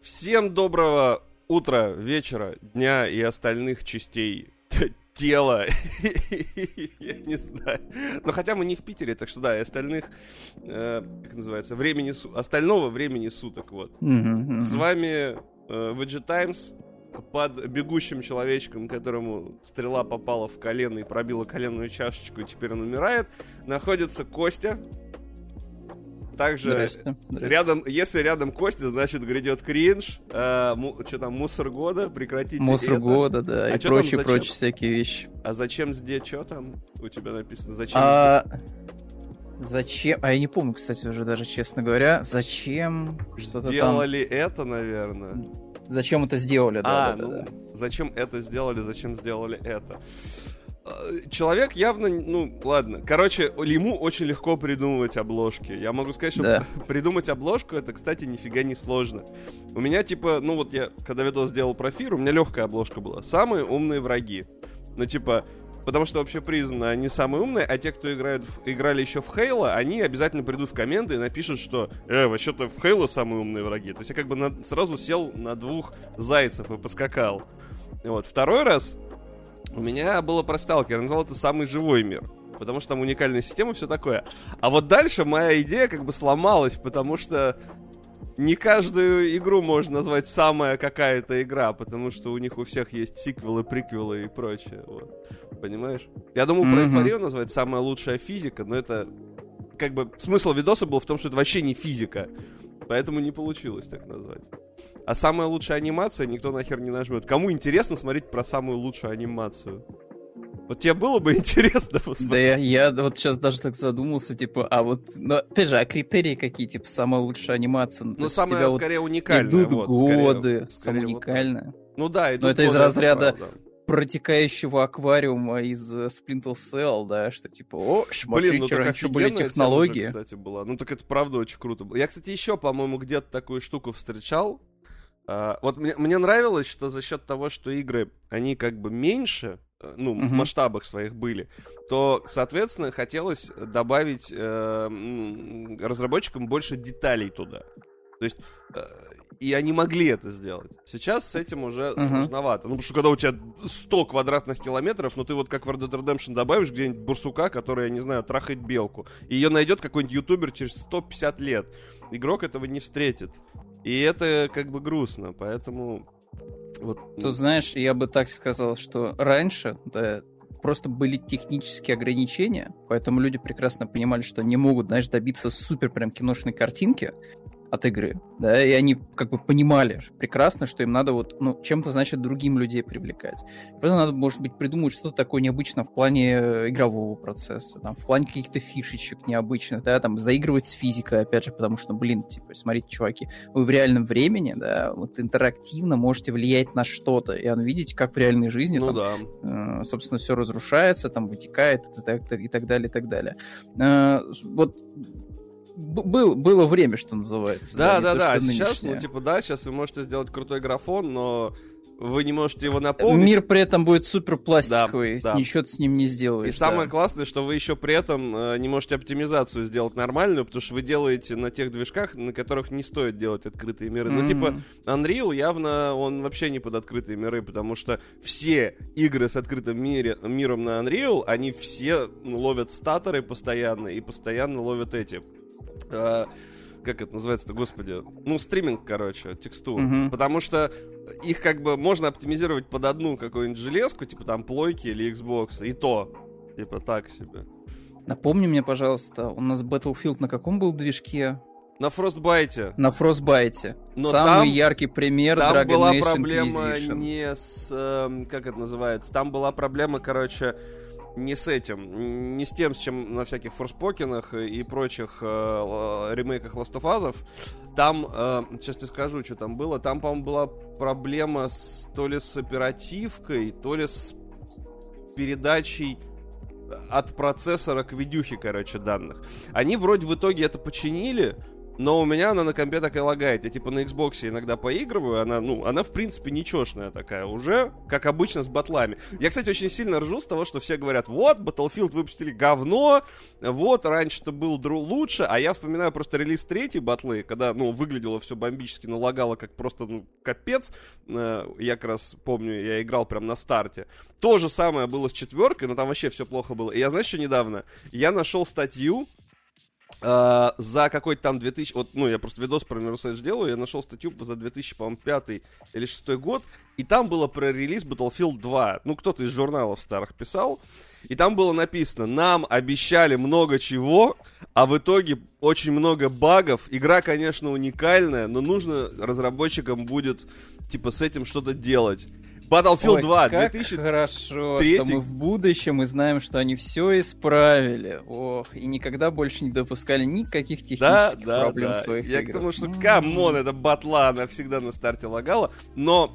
Всем доброго утра, вечера, дня и остальных частей тела. Я не знаю. Но хотя мы не в Питере, так что да, и остальных, э, как называется, времени су- остального времени суток, вот. С вами э, VG Times под бегущим человечком, которому стрела попала в колено и пробила коленную чашечку, и теперь он умирает, находится Костя. Также Здрасте, здрасте. рядом, если рядом Костя, значит грядет кринж, э, му- что там, мусор года, прекратите Мусор это. года, да, А и там, прочие, прочие всякие вещи. А зачем здесь, что там у тебя написано? Зачем А зачем? А я не помню, кстати, уже даже, честно говоря, зачем что-то там... сделали это, наверное? Зачем это сделали, а, да, ну, да, да. зачем это сделали, зачем сделали это? Э, Человек явно, ну, ладно. Короче, ему очень легко придумывать обложки. Я могу сказать, что Да. придумать обложку, это, кстати, нифига не сложно. У меня, типа, ну вот я, когда видос сделал про Фир, у меня легкая обложка была. Самые умные враги. Ну, типа, потому что вообще признано, они самые умные, а те, кто играют в- играли еще в Хейла, они обязательно придут в комменты и напишут, что «Э, вообще-то в Хейла самые умные враги». То есть я как бы на- сразу сел на двух зайцев и поскакал. Вот. Второй раз у меня было про Сталкер, я назвал это «Самый живой мир». Потому что там уникальная система, все такое. А вот дальше моя идея как бы сломалась, потому что не каждую игру можно назвать самая какая-то игра, потому что у них у всех есть сиквелы, приквелы и прочее. Вот. Понимаешь? Я думал про Мгм. эйфорию назвать самая лучшая физика, но это как бы смысл видоса был в том, что это вообще не физика. Поэтому не получилось так назвать. А самая лучшая анимация никто нахер не нажмет. Кому интересно смотреть про самую лучшую анимацию? Вот тебе было бы интересно Да посмотреть. я, я вот сейчас даже так задумался, типа, а вот, но опять же, а критерии какие, типа, самая лучшая анимация? Ну, есть у самая, вот скорее, уникальная. идут вот, годы, скорее самая вот так. уникальная. Ну да, идут это из годы, разряда правда. протекающего аквариума из э, Splinter Cell, да, что типа, о, смотрите, Блин, ну так раньше были офигенная тема же, технологии. кстати, была. Ну так это правда очень круто было. Я, кстати, еще, по-моему, где-то такую штуку встречал. А, вот мне, мне нравилось, что за счет того, что игры, они как бы меньше, э, ну, в Мгм. масштабах своих были, то, соответственно, хотелось добавить э, разработчикам больше деталей туда. То есть, э, и они могли это сделать. Сейчас с этим уже Мгм. сложновато. Ну, потому что когда у тебя 100 квадратных километров, ну ты вот как в Red Dead Redemption добавишь где-нибудь бурсука, который, я не знаю, трахает белку, и ее найдет какой-нибудь ютубер через 150 лет. Игрок этого не встретит. И это как бы грустно, поэтому... Вот, То знаешь, я бы так сказал, что раньше да, просто были технические ограничения, поэтому люди прекрасно понимали, что не могут, знаешь, добиться супер прям киношной картинки от игры, да, и они как бы понимали прекрасно, что им надо вот, ну, чем-то, значит, другим людей привлекать. Поэтому надо, может быть, придумать что-то такое необычное в плане э, игрового процесса, там, в плане каких-то фишечек необычных, да, там, заигрывать с физикой, опять же, потому что, блин, типа, смотрите, чуваки, вы в реальном времени, да, вот интерактивно можете влиять на что-то, и оно видите, как в реальной жизни, ну там, да. э, собственно, все разрушается, там вытекает и так, и так далее, и так далее. Э, Вот был, было время, что называется. Да, не да, то, да. что Сейчас, ну, типа, да, сейчас вы можете сделать крутой графон, но вы не можете его наполнить. Мир при этом будет супер пластиковый, Да, да. ничего ты с ним не сделаешь. И самое да. классное, что вы еще при этом э, не можете оптимизацию сделать нормальную, потому что вы делаете на тех движках, на которых не стоит делать открытые миры. Ну, Мгм. типа, Unreal явно он вообще не под открытые миры, потому что все игры с открытым мире, миром на Unreal, они все ловят статоры постоянно и постоянно ловят эти. Э, как это называется-то, господи? Ну, стриминг, короче, текстур. Мгм. Потому что их как бы можно оптимизировать под одну какую-нибудь железку, типа там плойки или Xbox, и то. Типа так себе. Напомни мне, пожалуйста, у нас Battlefield на каком был движке? На Frostbite На Frostbite. Но Самый там- яркий пример там Dragon была Age проблема Inquisition. не с... эм, как это называется? Там была проблема, короче, не с этим, не с тем, с чем на всяких форспокинах и прочих э, л- ремейках Last of Us. Там, э, сейчас тебе скажу, что там было. Там, по-моему, была проблема с, то ли с оперативкой, то ли с передачей от процессора к видюхе, короче, данных. Они вроде в итоге это починили, но у меня она на компе так и лагает. Я типа на Xbox иногда поигрываю, она, ну, она в принципе ничешная такая уже, как обычно с батлами. Я, кстати, очень сильно ржу с того, что все говорят, вот, Battlefield выпустили говно, вот, раньше-то был дру лучше, а я вспоминаю просто релиз третьей батлы, когда, ну, выглядело все бомбически, но лагало как просто, ну, капец. Э, я как раз помню, я играл прям на старте. То же самое было с четверкой, но там вообще все плохо было. И я, знаешь, что недавно? Я нашел статью, Uh, за какой-то там 2000... Вот, ну, я просто видос про Mirror's делаю, я нашел статью за 2000, по-моему, 5 или 6 год, и там было про релиз Battlefield 2. Ну, кто-то из журналов старых писал, и там было написано, нам обещали много чего, а в итоге очень много багов. Игра, конечно, уникальная, но нужно разработчикам будет, типа, с этим что-то делать. Battlefield Ой, 2, как 2003. хорошо, что мы в будущем мы знаем, что они все исправили. Ох, и никогда больше не допускали никаких технических да, да, проблем да. в своих Я играх. к тому, что, come on, это батла, она всегда на старте лагала, но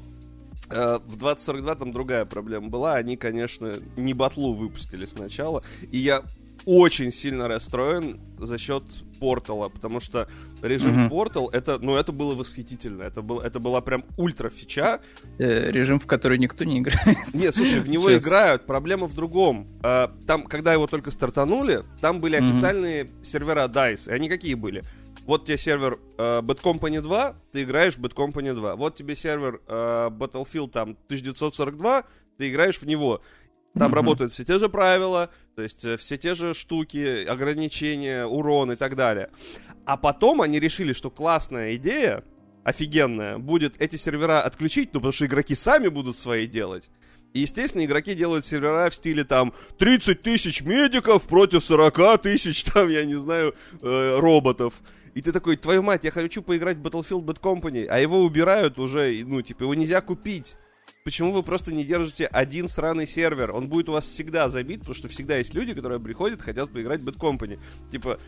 э, в 2042 там другая проблема была. Они, конечно, не батлу выпустили сначала. И я очень сильно расстроен за счет портала, потому что режим портал, mm-hmm. это, ну, это было восхитительно. Это, был, это была прям ультра фича. Э, режим, в который никто не играет. Нет, слушай, в него Сейчас. играют. Проблема в другом. А, там, когда его только стартанули, там были mm-hmm. официальные сервера DICE. И они какие были? Вот тебе сервер э, Bad Company 2, ты играешь в Bad Company 2. Вот тебе сервер э, Battlefield там 1942, ты играешь в него. Там mm-hmm. работают все те же правила, то есть э, все те же штуки, ограничения, урон и так далее. А потом они решили, что классная идея, офигенная, будет эти сервера отключить, ну потому что игроки сами будут свои делать. И, естественно, игроки делают сервера в стиле там 30 тысяч медиков против 40 тысяч, там, я не знаю, э, роботов. И ты такой, твою мать, я хочу поиграть в Battlefield Bad Company, а его убирают уже, ну, типа, его нельзя купить. Почему вы просто не держите один сраный сервер? Он будет у вас всегда забит, потому что всегда есть люди, которые приходят, хотят поиграть в Bad Company. Типа,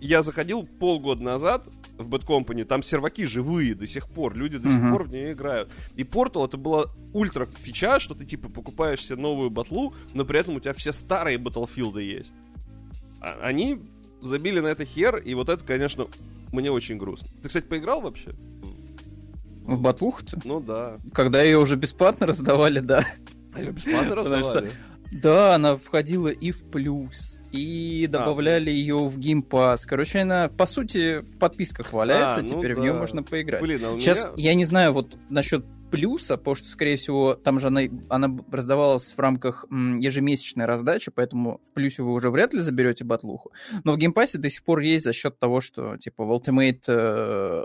я заходил полгода назад в Bad Company, там серваки живые до сих пор, люди до uh-huh. сих пор в нее играют. И Portal это была ультра фича, что ты типа покупаешь себе новую батлу, но при этом у тебя все старые Battlefield есть. А- они забили на это хер, и вот это, конечно, мне очень грустно. Ты, кстати, поиграл вообще? В батлуху-то? Ну да. Когда ее уже бесплатно раздавали, да. Ее бесплатно раздавали? Что, да, она входила и в плюс, и а, добавляли а, ее в Pass. Короче, она, по сути, в подписках валяется, а, ну теперь да. в нее можно поиграть. Блин, а Сейчас, меня... я не знаю, вот насчет плюса, потому что, скорее всего, там же она, она раздавалась в рамках м, ежемесячной раздачи, поэтому в плюсе вы уже вряд ли заберете батлуху. Но в Game Pass е до сих пор есть за счет того, что, типа, в Ultimate э,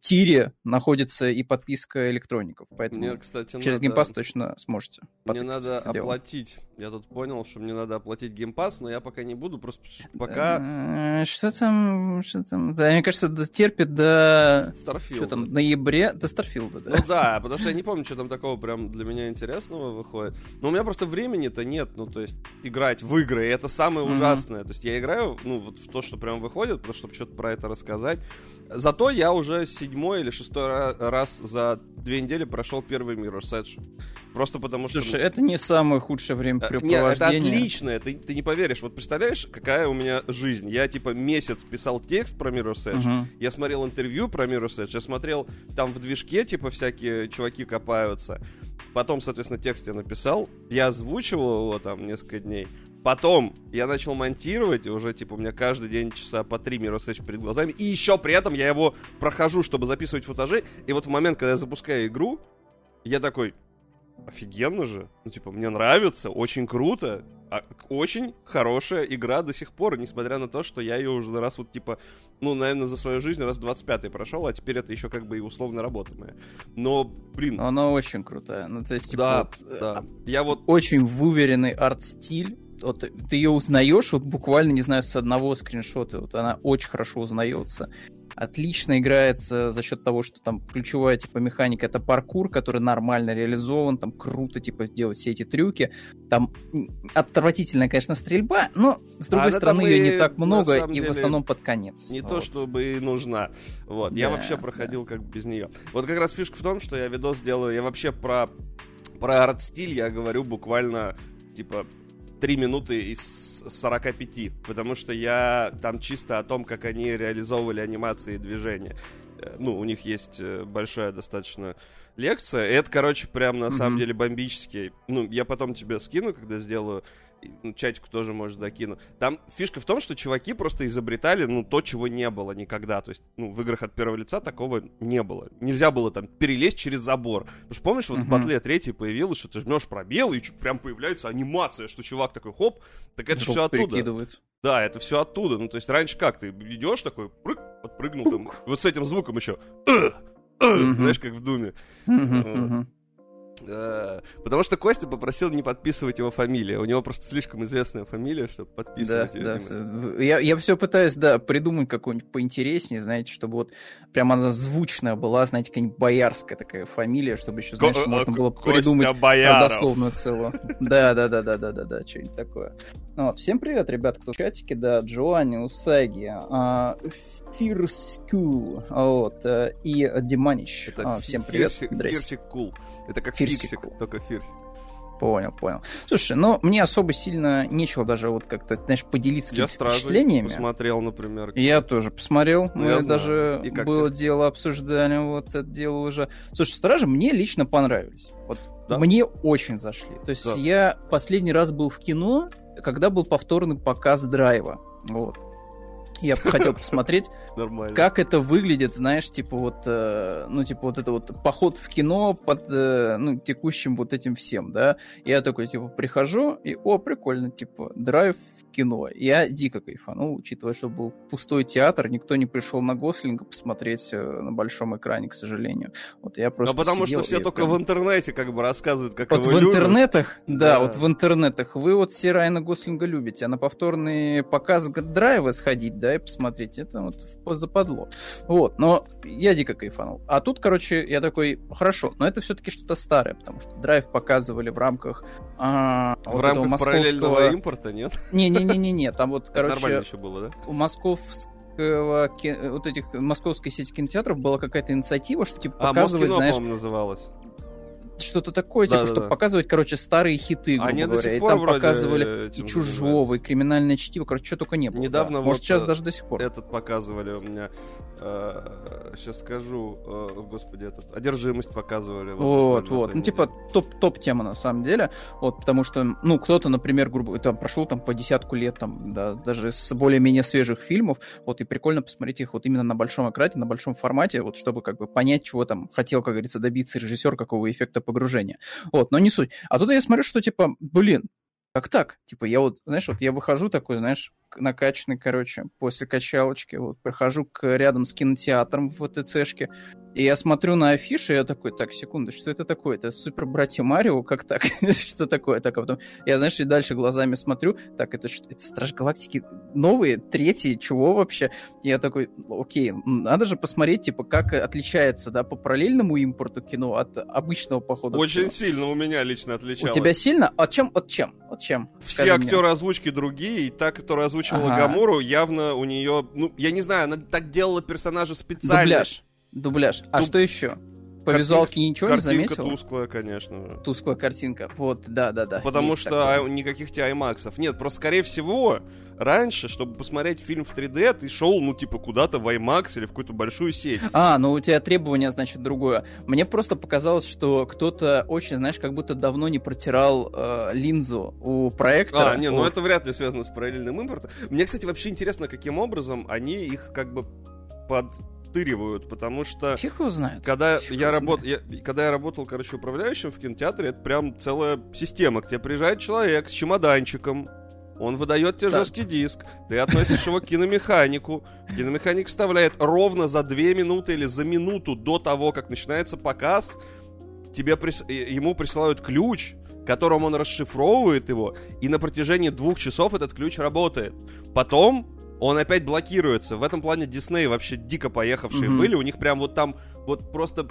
тире находится и подписка электроников. Поэтому мне, кстати, через надо... Game точно сможете. Мне надо оплатить. Я тут понял, что мне надо оплатить Game но я пока не буду, просто пока... Э, что там? Что там? Да, мне кажется, терпит до... Starfield. Что там, ноябре? До Старфилда, да. Ну да, потому что я не помню, что там такого прям для меня интересного выходит. Но у меня просто времени-то нет, ну то есть играть в игры, и это самое ужасное. То есть я играю, ну вот в то, что прям выходит, просто чтобы что-то про это рассказать. Зато я уже седьмой или шестой раз за две недели прошел первый Mirror's Edge. Просто потому что... Слушай, это не самое худшее времяпрепровождение. Нет, это отлично, ты, ты не поверишь. Вот представляешь, какая у меня жизнь. Я, типа, месяц писал текст про Mirror's Edge, uh-huh. я смотрел интервью про Mirror's Edge, я смотрел, там в движке, типа, всякие чуваки копаются. Потом, соответственно, текст я написал, я озвучивал его там несколько дней. Потом я начал монтировать, и уже, типа, у меня каждый день часа по три Mirror's перед глазами. И еще при этом я его прохожу, чтобы записывать футажи. И вот в момент, когда я запускаю игру, я такой, офигенно же. Ну, типа, мне нравится, очень круто. А, очень хорошая игра до сих пор, несмотря на то, что я ее уже раз вот, типа, ну, наверное, за свою жизнь раз 25-й прошел, а теперь это еще как бы и условно работа моя. Но, блин... Она очень крутая. Ну, то есть, типа, да, вот, да. Я вот... Очень выверенный арт-стиль вот ты ее узнаешь, вот буквально, не знаю, с одного скриншота, вот она очень хорошо узнается. Отлично играется за счет того, что там ключевая типа механика это паркур, который нормально реализован, там круто типа делать все эти трюки. Там отвратительная, конечно, стрельба, но с другой а стороны ее не так много и деле, в основном под конец. Не вот. то чтобы и нужна. Вот, да, я вообще проходил да. как без нее. Вот как раз фишка в том, что я видос делаю, я вообще про про арт-стиль я говорю буквально типа три минуты из с 45, потому что я там чисто о том, как они реализовывали анимации и движения. Э, ну, у них есть э, большая достаточно лекция. И это, короче, прям на mm-hmm. самом деле бомбический. Ну, я потом тебе скину, когда сделаю ну, чатику тоже может закину. Там фишка в том, что чуваки просто изобретали, ну, то, чего не было никогда. То есть, ну, в играх от первого лица такого не было. Нельзя было там перелезть через забор. Потому что помнишь, вот uh-huh. в Батле 3 появилось, что ты жмешь пробел, и прям появляется анимация, что чувак такой, хоп, так это все оттуда. Да, это все оттуда. Ну, то есть, раньше как, ты идешь такой, прыг, подпрыгнул там, вот с этим звуком еще, знаешь, как в Думе. Э, потому что Костя попросил не подписывать его фамилию. У него просто слишком известная фамилия, чтобы подписывать да, ее. Да, я, я все пытаюсь, да, придумать какую-нибудь поинтереснее, знаете, чтобы вот прям она звучная была, знаете, какая-нибудь боярская такая фамилия, чтобы еще, знаешь, Ко- можно было Костя придумать Бояров. родословную целую. Да, да, да, да, да, да, да, что-нибудь такое. Ну вот. Всем привет, ребят, кто в чатике, да, Джоанни, Усаги, а, Cool, вот, э, и Диманич. Это а, всем привет. Фирсик Кул. Это как фирсик, фиксик, только фирсик. Понял, понял. Слушай, ну, мне особо сильно нечего даже вот как-то, знаешь, поделиться Я впечатлениями. посмотрел, например. Я тоже посмотрел. Ну, Мы даже было тебе? дело, обсуждали вот это дело уже. Слушай, Стражи мне лично понравились. Вот да? мне очень зашли. То есть да. я последний раз был в кино, когда был повторный показ драйва. Вот. Я хотел посмотреть, как это выглядит, знаешь, типа вот, э, ну, типа вот это вот поход в кино под, э, ну, текущим вот этим всем, да. Я такой, типа, прихожу, и, о, прикольно, типа, драйв кино. Я дико кайфанул, учитывая, что был пустой театр, никто не пришел на Гослинга посмотреть э, на большом экране, к сожалению. Вот я просто Ну, потому что все только прям... в интернете как бы рассказывают, как вот его в любят. интернетах, да, да, вот в интернетах вы вот все Райана Гослинга любите, а на повторный показ драйва сходить, да, и посмотреть, это вот западло. Вот, но я дико кайфанул. А тут, короче, я такой, хорошо, но это все-таки что-то старое, потому что драйв показывали в рамках а, в вот рамках параллельного импорта, нет? Не-не, Не-не-не, там вот, короче... Нормально еще было, да? У московского, вот этих московской сети кинотеатров была какая-то инициатива, что типа показывать, а, знаешь... называлось что-то такое, типа, да, чтобы да. показывать, короче, старые хиты, грубо Они говоря. До сих пор и там показывали и Чужого, и Криминальное чтиво, короче, что только не было. Недавно да. Может, сейчас э, даже до сих пор. Этот показывали у меня, э, сейчас скажу, э, господи, этот, Одержимость показывали. Вот, вот, вот. ну, типа, топ-топ-тема на самом деле, вот, потому что, ну, кто-то, например, грубо там, прошел там по десятку лет, там, да, даже с более-менее свежих фильмов, вот, и прикольно посмотреть их вот именно на большом экране, на большом формате, вот, чтобы, как бы, понять, чего там хотел, как говорится, добиться режиссер, какого эффекта погружения. Вот, но не суть. А тут я смотрю, что типа, блин, как так? Типа, я вот, знаешь, вот я выхожу такой, знаешь, накачанный, короче, после качалочки, вот, прихожу к, рядом с кинотеатром в ВТЦшке, и я смотрю на афиши, и я такой, так, секунду, что это такое? Это супер братья Марио, как так? что такое? Так, а потом я, знаешь, и дальше глазами смотрю, так, это что? Это Страж Галактики новые, третьи, чего вообще? И я такой, окей, надо же посмотреть, типа, как отличается, да, по параллельному импорту кино от обычного похода. Очень сильно у меня лично отличалось. У тебя сильно? От чем? От чем? От чем? Все актеры озвучки другие, и та, которая озвучивала ага. Гамору, явно у нее, ну, я не знаю, она так делала персонажа специально. Дубляж. Дубляж. А Дуб... что еще? По Картин... визуалке ничего картинка не заметил? тусклая, конечно. Тусклая картинка. Вот, да-да-да. Потому что такое. никаких тебе IMAX. Нет, просто, скорее всего, раньше, чтобы посмотреть фильм в 3D, ты шел, ну, типа, куда-то в IMAX или в какую-то большую сеть. А, ну у тебя требования, значит, другое. Мне просто показалось, что кто-то очень, знаешь, как будто давно не протирал э, линзу у проектора. А, не, ну это вряд ли связано с параллельным импортом. Мне, кстати, вообще интересно, каким образом они их как бы под потому что... Фиг его знает. Когда я, работ... я, когда я работал, короче, управляющим в кинотеатре, это прям целая система. К тебе приезжает человек с чемоданчиком, он выдает тебе так. жесткий диск, ты относишь его к киномеханику, киномеханик вставляет ровно за две минуты или за минуту до того, как начинается показ, тебе прис... ему присылают ключ, которым он расшифровывает его, и на протяжении двух часов этот ключ работает. Потом он опять блокируется. В этом плане Дисней вообще дико поехавшие mm-hmm. были. У них прям вот там вот просто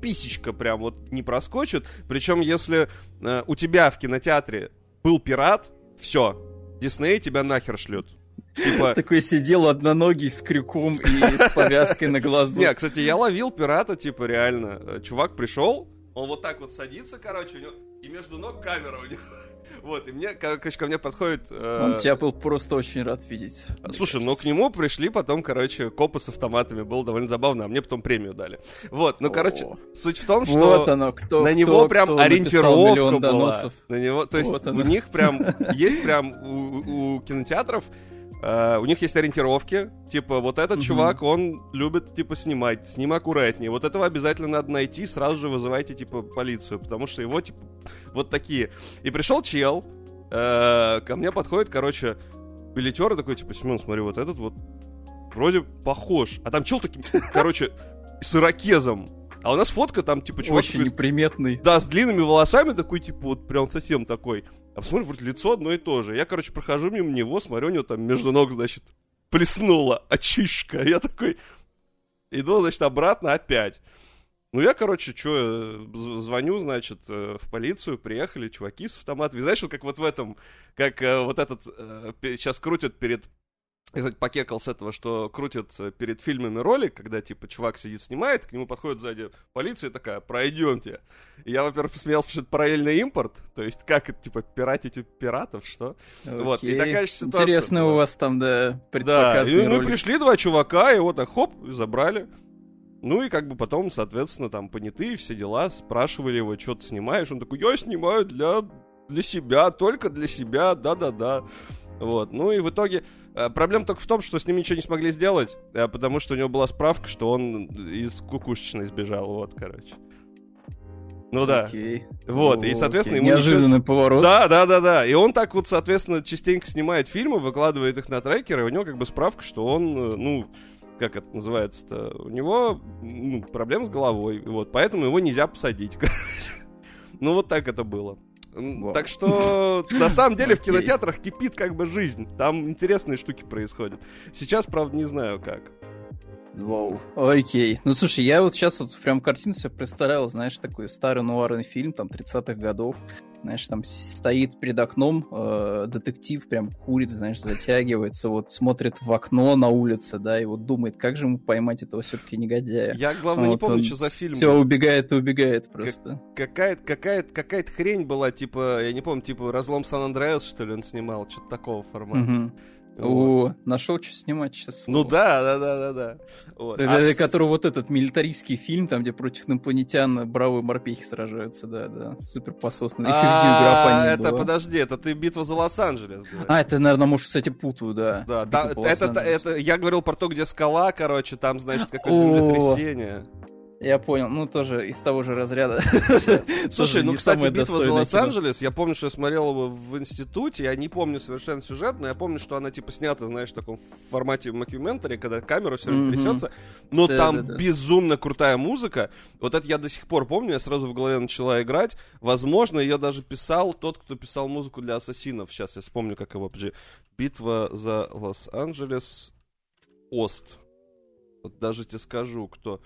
писечка прям вот не проскочит. Причем, если э, у тебя в кинотеатре был пират, все, Дисней тебя нахер шлет. Типа... Такой сидел одноногий с крюком и с повязкой на глазу. Не, кстати, я ловил пирата, типа, реально. Чувак пришел, он вот так вот садится, короче, и между ног камера у него. Вот, и мне, короче, ко мне подходит... Э... Он тебя был просто очень рад видеть. Слушай, ну к нему пришли потом, короче, копы с автоматами. Было довольно забавно, а мне потом премию дали. Вот, ну, короче, суть в том, что вот оно, кто, на кто, него прям кто ориентировка была. На него, то есть вот у них прям есть прям у, у кинотеатров Uh, у них есть ориентировки, типа, вот этот mm-hmm. чувак, он любит, типа, снимать, с ним аккуратнее. Вот этого обязательно надо найти, сразу же вызывайте, типа, полицию, потому что его, типа, вот такие. И пришел чел, uh, ко мне подходит, короче, билетер такой, типа, Семен, смотри, вот этот вот вроде похож. А там чел таким, короче, с ирокезом. А у нас фотка там, типа, чувак... Очень такой, неприметный. Да, с длинными волосами такой, типа, вот прям совсем такой. А посмотри, вроде лицо одно и то же. Я, короче, прохожу мимо него, смотрю, у него там между ног, значит, плеснула очишка. Я такой, иду, значит, обратно опять. Ну, я, короче, что, звоню, значит, э, в полицию, приехали чуваки с автоматами. Знаешь, вот как вот в этом, как э, вот этот, э, сейчас крутят перед я, кстати, покекал с этого, что крутят э, перед фильмами ролик, когда, типа, чувак сидит, снимает, к нему подходит сзади полиция такая, пройдемте. И я, во-первых, посмеялся, что это параллельный импорт, то есть как это, типа, пиратить у пиратов, что? Окей. Вот, и такая же ситуация. Интересно была. у вас там, да, Да, и, ну, пришли два чувака, и вот так, хоп, забрали. Ну и как бы потом, соответственно, там понятые все дела, спрашивали его, что ты снимаешь, он такой, я снимаю для, для себя, только для себя, да-да-да. Вот, ну и в итоге проблема только в том, что с ним ничего не смогли сделать, э, потому что у него была справка, что он из кукушечной сбежал, вот, короче. Ну да. Окей. Вот, и, соответственно, ему Неожиданный ничего... поворот. Да, да, да, да. И он так вот, соответственно, частенько снимает фильмы, выкладывает их на трекеры, и у него как бы справка, что он, э, ну, как это называется-то, у него ну, проблемы с головой, вот, поэтому его нельзя посадить, короче. Ну, вот так это было. Wow. Так что, на самом деле, в кинотеатрах кипит как бы жизнь. Там интересные штуки происходят. Сейчас, правда, не знаю как. Вау. Окей. Ну, слушай, я вот сейчас вот прям картину себе представлял, знаешь, такой старый нуарный фильм, там, 30-х годов. Знаешь, там стоит перед окном э, детектив, прям курит, знаешь, затягивается, вот смотрит в окно на улице, да, и вот думает, как же ему поймать этого все-таки негодяя. Я, главное, вот, не помню, что за фильм. Все, убегает и убегает просто. Как, какая-то какая какая хрень была, типа, я не помню, типа, разлом Сан-Андреас, что ли, он снимал, что-то такого формата. Угу. О, нашел, что снимать сейчас. Ну да, да, да, да, да. Вот. А который вот этот милитаристский фильм, там, где против инопланетян бравые морпехи сражаются, да, да, супер пососно. Еще а, это, подожди, это ты битва за Лос-Анджелес. А, это, наверное, может, кстати, путаю, да. Да, да это, это, я говорил про то, где скала, короче, там, значит, какое-то землетрясение. Я понял, ну тоже из того же разряда. Слушай, ну, кстати, битва за Лос-Анджелес, я помню, что я смотрел его в институте, я не помню совершенно сюжет, но я помню, что она типа снята, знаешь, в таком формате макюментари, когда камера все время трясется, но там безумно крутая музыка. Вот это я до сих пор помню, я сразу в голове начала играть. Возможно, ее даже писал тот, кто писал музыку для Ассасинов. Сейчас я вспомню, как его, подожди. Битва за Лос-Анджелес Ост. Вот даже тебе скажу, кто.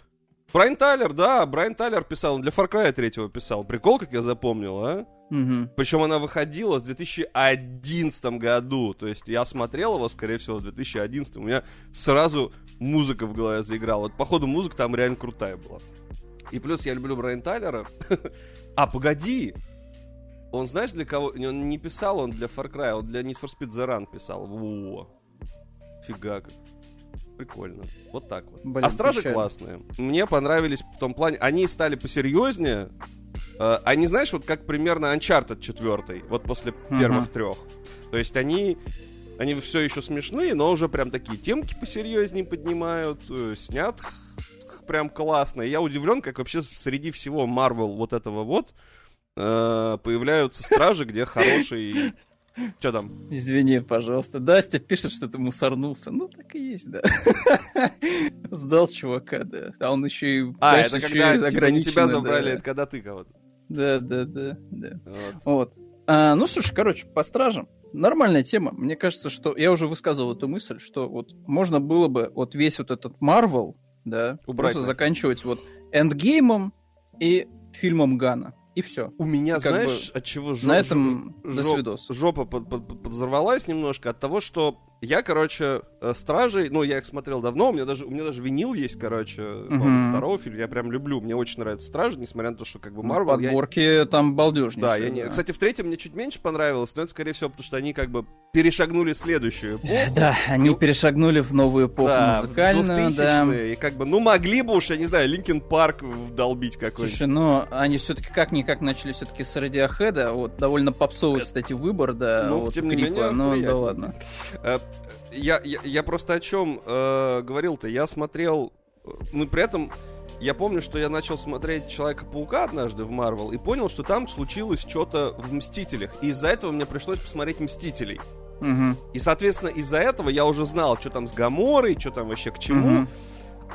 Брайан Тайлер, да, Брайан Тайлер писал, он для Far Cry 3 писал. Прикол, как я запомнил, а? Угу. Причем она выходила в 2011 году. То есть я смотрел его, скорее всего, в 2011. У меня сразу музыка в голове заиграла. Вот, походу, музыка там реально крутая была. И плюс я люблю Брайан Тайлера. а, погоди! Он, знаешь, для кого... Он не писал он для Far Cry, он для Need for Speed The Run писал. Во! Фига как прикольно. Вот так вот. Блин, а стражи печально. классные. Мне понравились в том плане. Они стали посерьезнее. Э, они, знаешь, вот как примерно Uncharted 4, вот после uh-huh. первых трех. То есть они они все еще смешные, но уже прям такие темки посерьезнее поднимают, э, снят прям классно. я удивлен, как вообще среди всего Marvel вот этого вот э, появляются стражи, где хороший что там? Извини, пожалуйста. Дастя пишет, что ты мусорнулся. Ну, так и есть, да. Сдал чувака, да. А он еще и... А, это когда типа, не тебя забрали, это когда ты кого-то. Да, да, да, да. Вот. вот. А, ну, слушай, короче, по стражам. Нормальная тема. Мне кажется, что... Я уже высказывал эту мысль, что вот можно было бы вот весь вот этот Марвел, да, Убрать, просто да. заканчивать вот эндгеймом и фильмом Гана. И все. У меня, как знаешь, бы, от чего жоп, на этом жоп, жопа под, под, подзорвалась немножко от того, что я, короче, э, Стражей, ну, я их смотрел давно, у меня даже, у меня даже винил есть, короче, Мгм. второго фильма, я прям люблю, мне очень нравятся Стражи, несмотря на то, что как бы Ну, Марвел... я- Подборки там балдежнейшие. Да, я не... Кстати, в третьем мне чуть меньше понравилось, но это, скорее всего, потому что они как бы перешагнули следующую эпоху. Да, они Ну, перешагнули в новую эпоху Да, музыкальную, да. 2000-е, И как бы, ну, могли бы уж, я не знаю, Линкен Парк вдолбить какой-нибудь. Слушай, ну они все-таки как-никак начали все-таки с Радиохэд, вот довольно попсовый, кстати, выбор, да, Ну, вот тем не менее, но да приятно. ладно. Э, Я, я, я просто о чем э, говорил-то? Я смотрел, э, ну, при этом я помню, что я начал смотреть Человека-паука однажды в Марвел и понял, что там случилось что-то в Мстителях. И из-за этого мне пришлось посмотреть Мстителей. Мгм, И, соответственно, из-за этого я уже знал, что там с Гаморой, что там вообще к чему. мгм.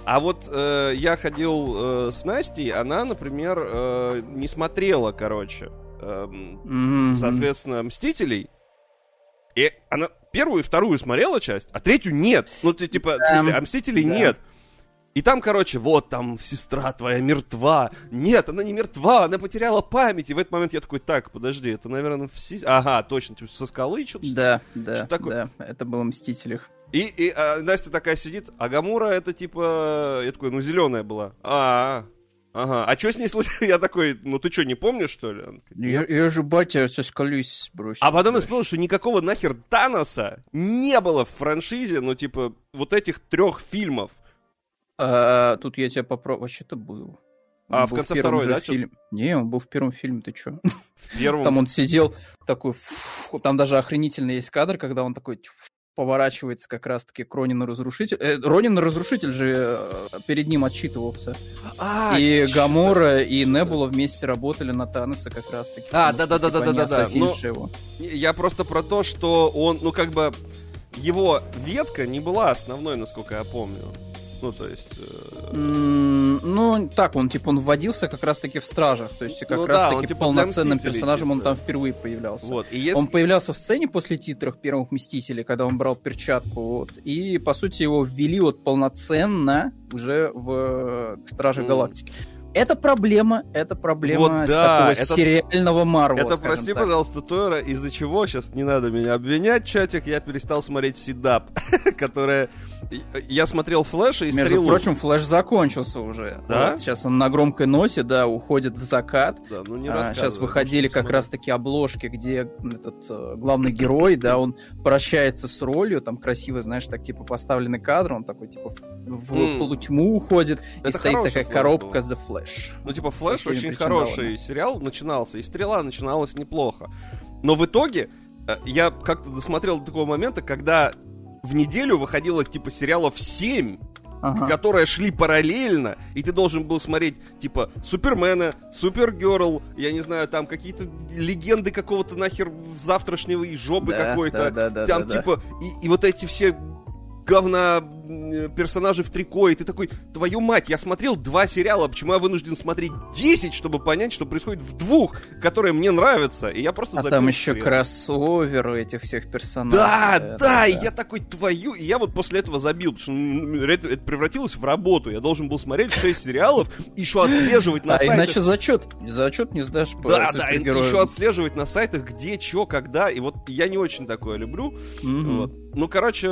А вот э, я ходил э, с Настей, она, например, э, не смотрела, короче, эм, Мгм. соответственно, Мстителей. И она первую и вторую смотрела часть, а третью нет. Ну, ты типа, в смысле, а Мстителей да. нет. И там, короче, вот там сестра твоя мертва. Нет, она не мертва, она потеряла память. И в этот момент я такой, так, подожди, это, наверное, в Мсти- Ага, точно, типа, со скалы что-то. Да, да, Что такое? да, это было в Мстителях. И, и а, Настя такая сидит, а Гамура это типа, я такой, ну, зеленая была. А, ага, а что с ней случилось? Я такой, ну, ты что, не помнишь, что ли? Такая, Я, я же батя со скалой сбросил. А потом я вспомнил, что никакого нахер Таноса не было в франшизе, ну, типа, вот этих трех фильмов. А, тут я тебя попробую. Вообще-то был. А, Он в конце первом второй, да, фильме. Не, он был в первом фильме, ты чё? В первом... Там он сидел такой, фу, там даже охренительный есть кадр, когда он такой поворачивается как раз-таки к Ронину Разрушитель. Э, Ронин Разрушитель же э, перед ним отчитывался. А, и Гамора, и Небула вместе работали на Таноса как раз-таки. А, да-да-да-да-да-да, типа, ну, его. Я просто про то, что он, ну, как бы, его ветка не была основной, насколько я помню. Ну, то есть... э, Ну, так, он типа он вводился как раз-таки в Стражах, то есть как Ну да, он раз-таки типа для полноценным персонажем он там впервые появлялся. Вот, и если... Он появлялся в сцене после титров первых Мстителей, когда он брал перчатку, вот, и, по сути, его ввели вот полноценно уже в э, Страже М. Галактики. Это проблема, это проблема Вот да, такого это- сериального Марвела, Это, прости, так. пожалуйста, Тойра, из-за чего, сейчас не надо меня обвинять, чатик, я перестал смотреть Сидап, которая... Я смотрел Флэша и Между Стрелу. прочим, Флэш закончился уже. Да? Вот, сейчас он на громкой носе, да, уходит в закат. Да, ну не А, сейчас выходили как посмотри. раз таки обложки, где этот э, главный герой, да, он прощается с ролью, там красиво, знаешь, так типа поставленный кадр, он такой типа в, в полутьму уходит, и Это стоит хороший такая коробка. The Flash. Ну, типа, Флэш очень хороший сериал начинался, и Стрела начиналась неплохо. Но в итоге э, я как-то досмотрел до такого момента, когда в неделю выходило, типа, сериалов 7, Ага. которые шли параллельно, и ты должен был смотреть, типа, Супермена, Супергерл, я не знаю, там какие-то легенды какого-то нахер завтрашнего и жопы Да, какой-то. да, да, да, там, да, да. типа, И, и вот эти все говна м, персонажи в трико, и ты такой, твою мать, я смотрел два сериала, почему я вынужден смотреть 10, чтобы понять, что происходит в двух, которые мне нравятся, и я просто А там еще хрен. кроссовер у этих всех персонажей. Да, да, и я такой, твою, и я вот после этого забил, потому что это, это превратилось в работу, я должен был смотреть 6 сериалов, еще отслеживать на А сайтах. иначе зачет, зачет не сдашь по Да, да, еще отслеживать на сайтах, где, что, когда, и вот я не очень такое люблю. Вот. Ну, короче,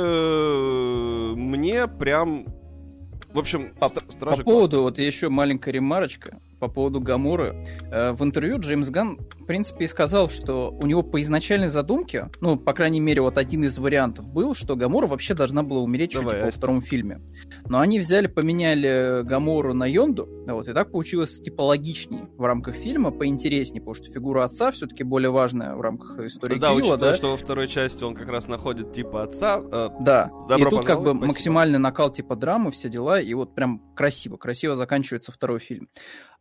э, мне прям... В общем, По- стра- По Стражи поводу, вот еще маленькая ремарочка по поводу Гамуры. Э, В интервью Джеймс Ган, в принципе, и сказал, что у него по изначальной задумке, ну, по крайней мере, вот один из вариантов был, что Гамура вообще должна была умереть чуть Давай, типа, во Астя. втором фильме. Но они взяли, поменяли Гамору на Йонду, вот, и так получилось, типа, логичней в рамках фильма, поинтереснее, потому что фигура отца все-таки более важная в рамках истории Да, Кирилла, учитывая, да? что во второй части он как раз находит типа отца. э, Да, и тут как бы спасибо. максимальный накал типа драмы, все дела, и вот прям красиво, красиво заканчивается второй фильм.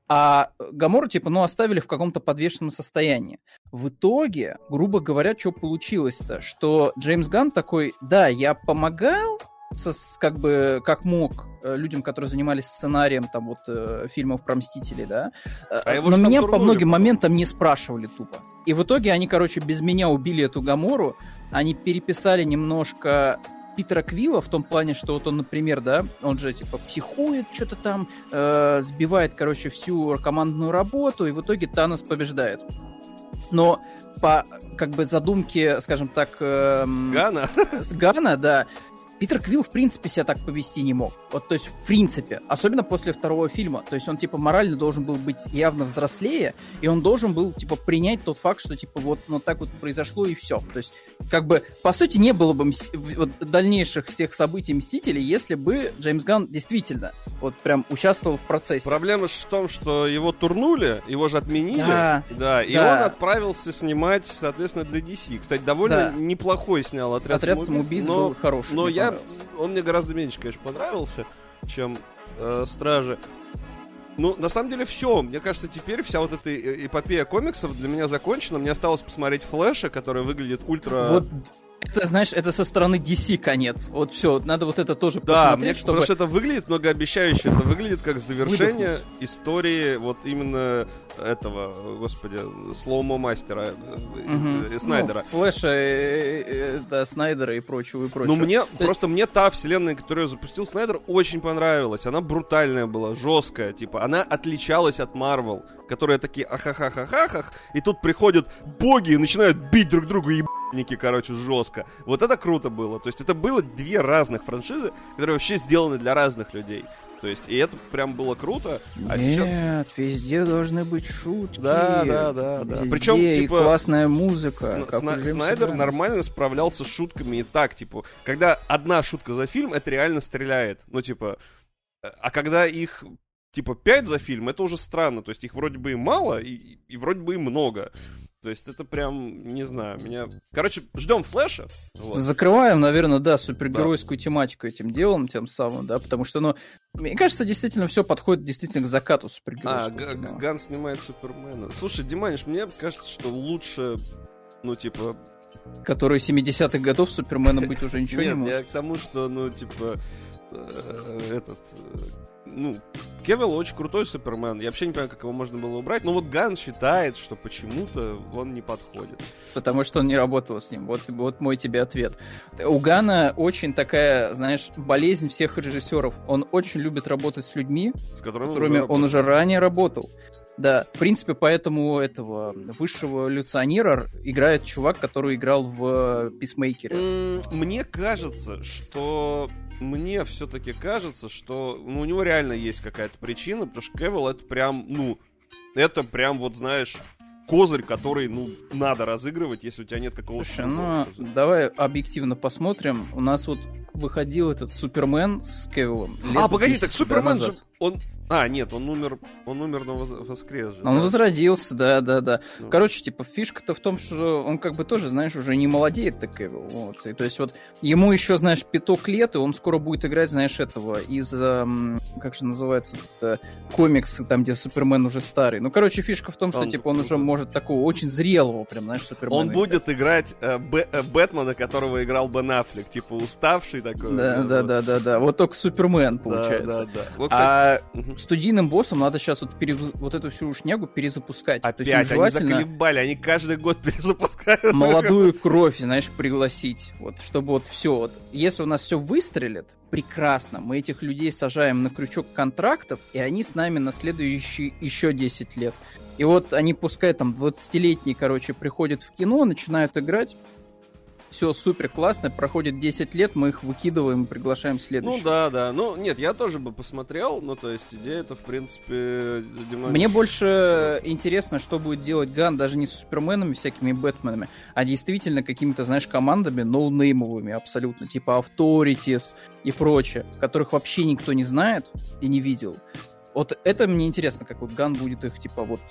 А Гамору, типа, ну, оставили в каком-то подвешенном состоянии. В итоге, грубо говоря, что получилось-то? Что Джеймс Ганн такой, да, я помогал, со- как бы, как мог, э, людям, которые занимались сценарием, там, вот, э, фильмов про Мстителей, да, Э, А его но меня по многим моментам не спрашивали тупо. И в итоге они, короче, без меня убили эту Гамору, они переписали немножко Питера Квилла в том плане, что вот он, например, да, он же типа психует, что-то там, э, сбивает, короче, всю командную работу, и в итоге Танос побеждает. Но по как бы задумке, скажем так, эм, Гана. Гана, да, Питер Квилл, в принципе, себя так повести не мог. Вот, то есть, в принципе, особенно после второго фильма. То есть, он, типа, морально должен был быть явно взрослее, и он должен был, типа, принять тот факт, что, типа, вот, ну, так вот произошло, и все. То есть, как бы, по сути, не было бы мс... вот, дальнейших всех событий Мстителей, если бы Джеймс Ганн действительно, вот, прям участвовал в процессе. Проблема же в том, что его турнули, его же отменили. Да, да и да. он отправился снимать, соответственно, для DC. Кстати, довольно Да. неплохой снял «Отряд, Отряд самоубийц», самоубийц но был хороший. Но я, понравился. он мне гораздо меньше, конечно, понравился, чем э, Стражи. Ну, на самом деле, все. Мне кажется, теперь вся вот эта э- эпопея комиксов для меня закончена. Мне осталось посмотреть Флэша, который выглядит ультра... Вот это, знаешь, это со стороны DC конец. Вот все, надо вот это тоже Да, посмотреть, мне, чтобы... потому что это выглядит многообещающе. Это выглядит как завершение истории вот именно этого, господи, slow-mo мастера э, Мгм. э, Снайдера. Ну, Флэша, э, э, Снайдера и прочего, и прочего. Ну, мне, есть- просто мне та вселенная, которую запустил Снайдер, очень понравилась. Она брутальная была, жесткая, типа, она отличалась от Марвел, которые такие ахахахахахах, и тут приходят боги и начинают бить друг друга ебаники, короче, жестко. Вот это круто было. То есть это было две разных франшизы, которые вообще сделаны для разных людей. То есть, и это прям было круто. А Нет, сейчас... везде должны быть шутки. Да, да, да, да. Везде Причем, типа, классная музыка. Сна- Снайдер Ганна. нормально справлялся с шутками и так, типа, когда одна шутка за фильм, это реально стреляет. Ну, типа, э, а когда их, типа, пять за фильм, это уже странно. То есть их вроде бы и мало, и, и вроде бы и много. То есть это прям, не знаю, меня... Короче, ждем Флэша. Вот. Закрываем, наверное, да, супергеройскую тематику этим делом, тем самым, да, потому что, ну, мне кажется, действительно все подходит действительно к закату А, супергеройского Г- кино. Ган снимает Супермена. Слушай, Диманиш, мне кажется, что лучше, ну, типа, Который 70-х годов Супермена быть уже ничего Нет, не может. я к тому, что, ну, типа, э, этот, э, ну, Кевилл очень крутой Супермен. Я вообще не понимаю, как его можно было убрать. Но вот Ган считает, что почему-то он не подходит. Потому что он не работал с ним. Вот, вот мой тебе ответ. У Гана очень такая, знаешь, болезнь всех режиссеров. Он очень любит работать с людьми, С которыми которыми он уже ранее работал. Да, в принципе, поэтому этого высшего люционера играет чувак, который играл в Писмейкере. М, Мне кажется, что... Мне все-таки кажется, что ну, у него реально есть какая-то причина, потому что Кевилл это прям, ну, это прям, вот знаешь, козырь, который, ну, надо разыгрывать, если у тебя нет какого-то... Слушай, ну давай объективно посмотрим. У нас вот выходил этот Супермен с Кевиллом. А, погоди, 10 так Супермен же... Он... А, нет, он умер, он умер, но воскрес же. Он да. возродился, да, да, да. Ну. Короче, типа, фишка-то в том, что он как бы тоже, знаешь, уже не молодеет так Кевилл. Вот. И, то есть вот ему еще, знаешь, пяток лет, и он скоро будет играть, знаешь, этого из, эм, как же называется, это, комикс, там, где Супермен уже старый. Ну, короче, фишка в том, что, Он- типа, он уже может такого очень зрелого, прям, знаешь, Супермена. Он будет играть э, Б- э, Бэтмена, которого играл Бен Аффлек, типа уставший такой. Да, вот, да, вот. да, да, да. Вот только Супермен, Да, получается. да, да. Вот, кстати, А мгм. студийным боссам надо сейчас вот, пере- вот эту всю шнягу перезапускать. То есть опять, они желательно заколебали, они каждый год перезапускают. молодую кровь, знаешь, пригласить. Вот, чтобы вот все. Вот, если у нас все выстрелит, прекрасно. Мы этих людей сажаем на крючок контрактов, и они с нами на следующие еще 10 лет. И вот они, пускай там 20-летние, короче, приходят в кино, начинают играть. Все супер классно, проходит 10 лет, мы их выкидываем и приглашаем Ну следующих. да, да. Ну, нет, я тоже бы посмотрел, ну, то есть идея это, в принципе, немного... Мне больше интересно, что будет делать Ган даже не с Суперменами, всякими Бэтменами, а действительно какими-то, знаешь, командами ноунеймовыми абсолютно, типа Authorities и прочее, которых вообще никто не знает и не видел. Вот это мне интересно, как вот Ган будет их, типа, вот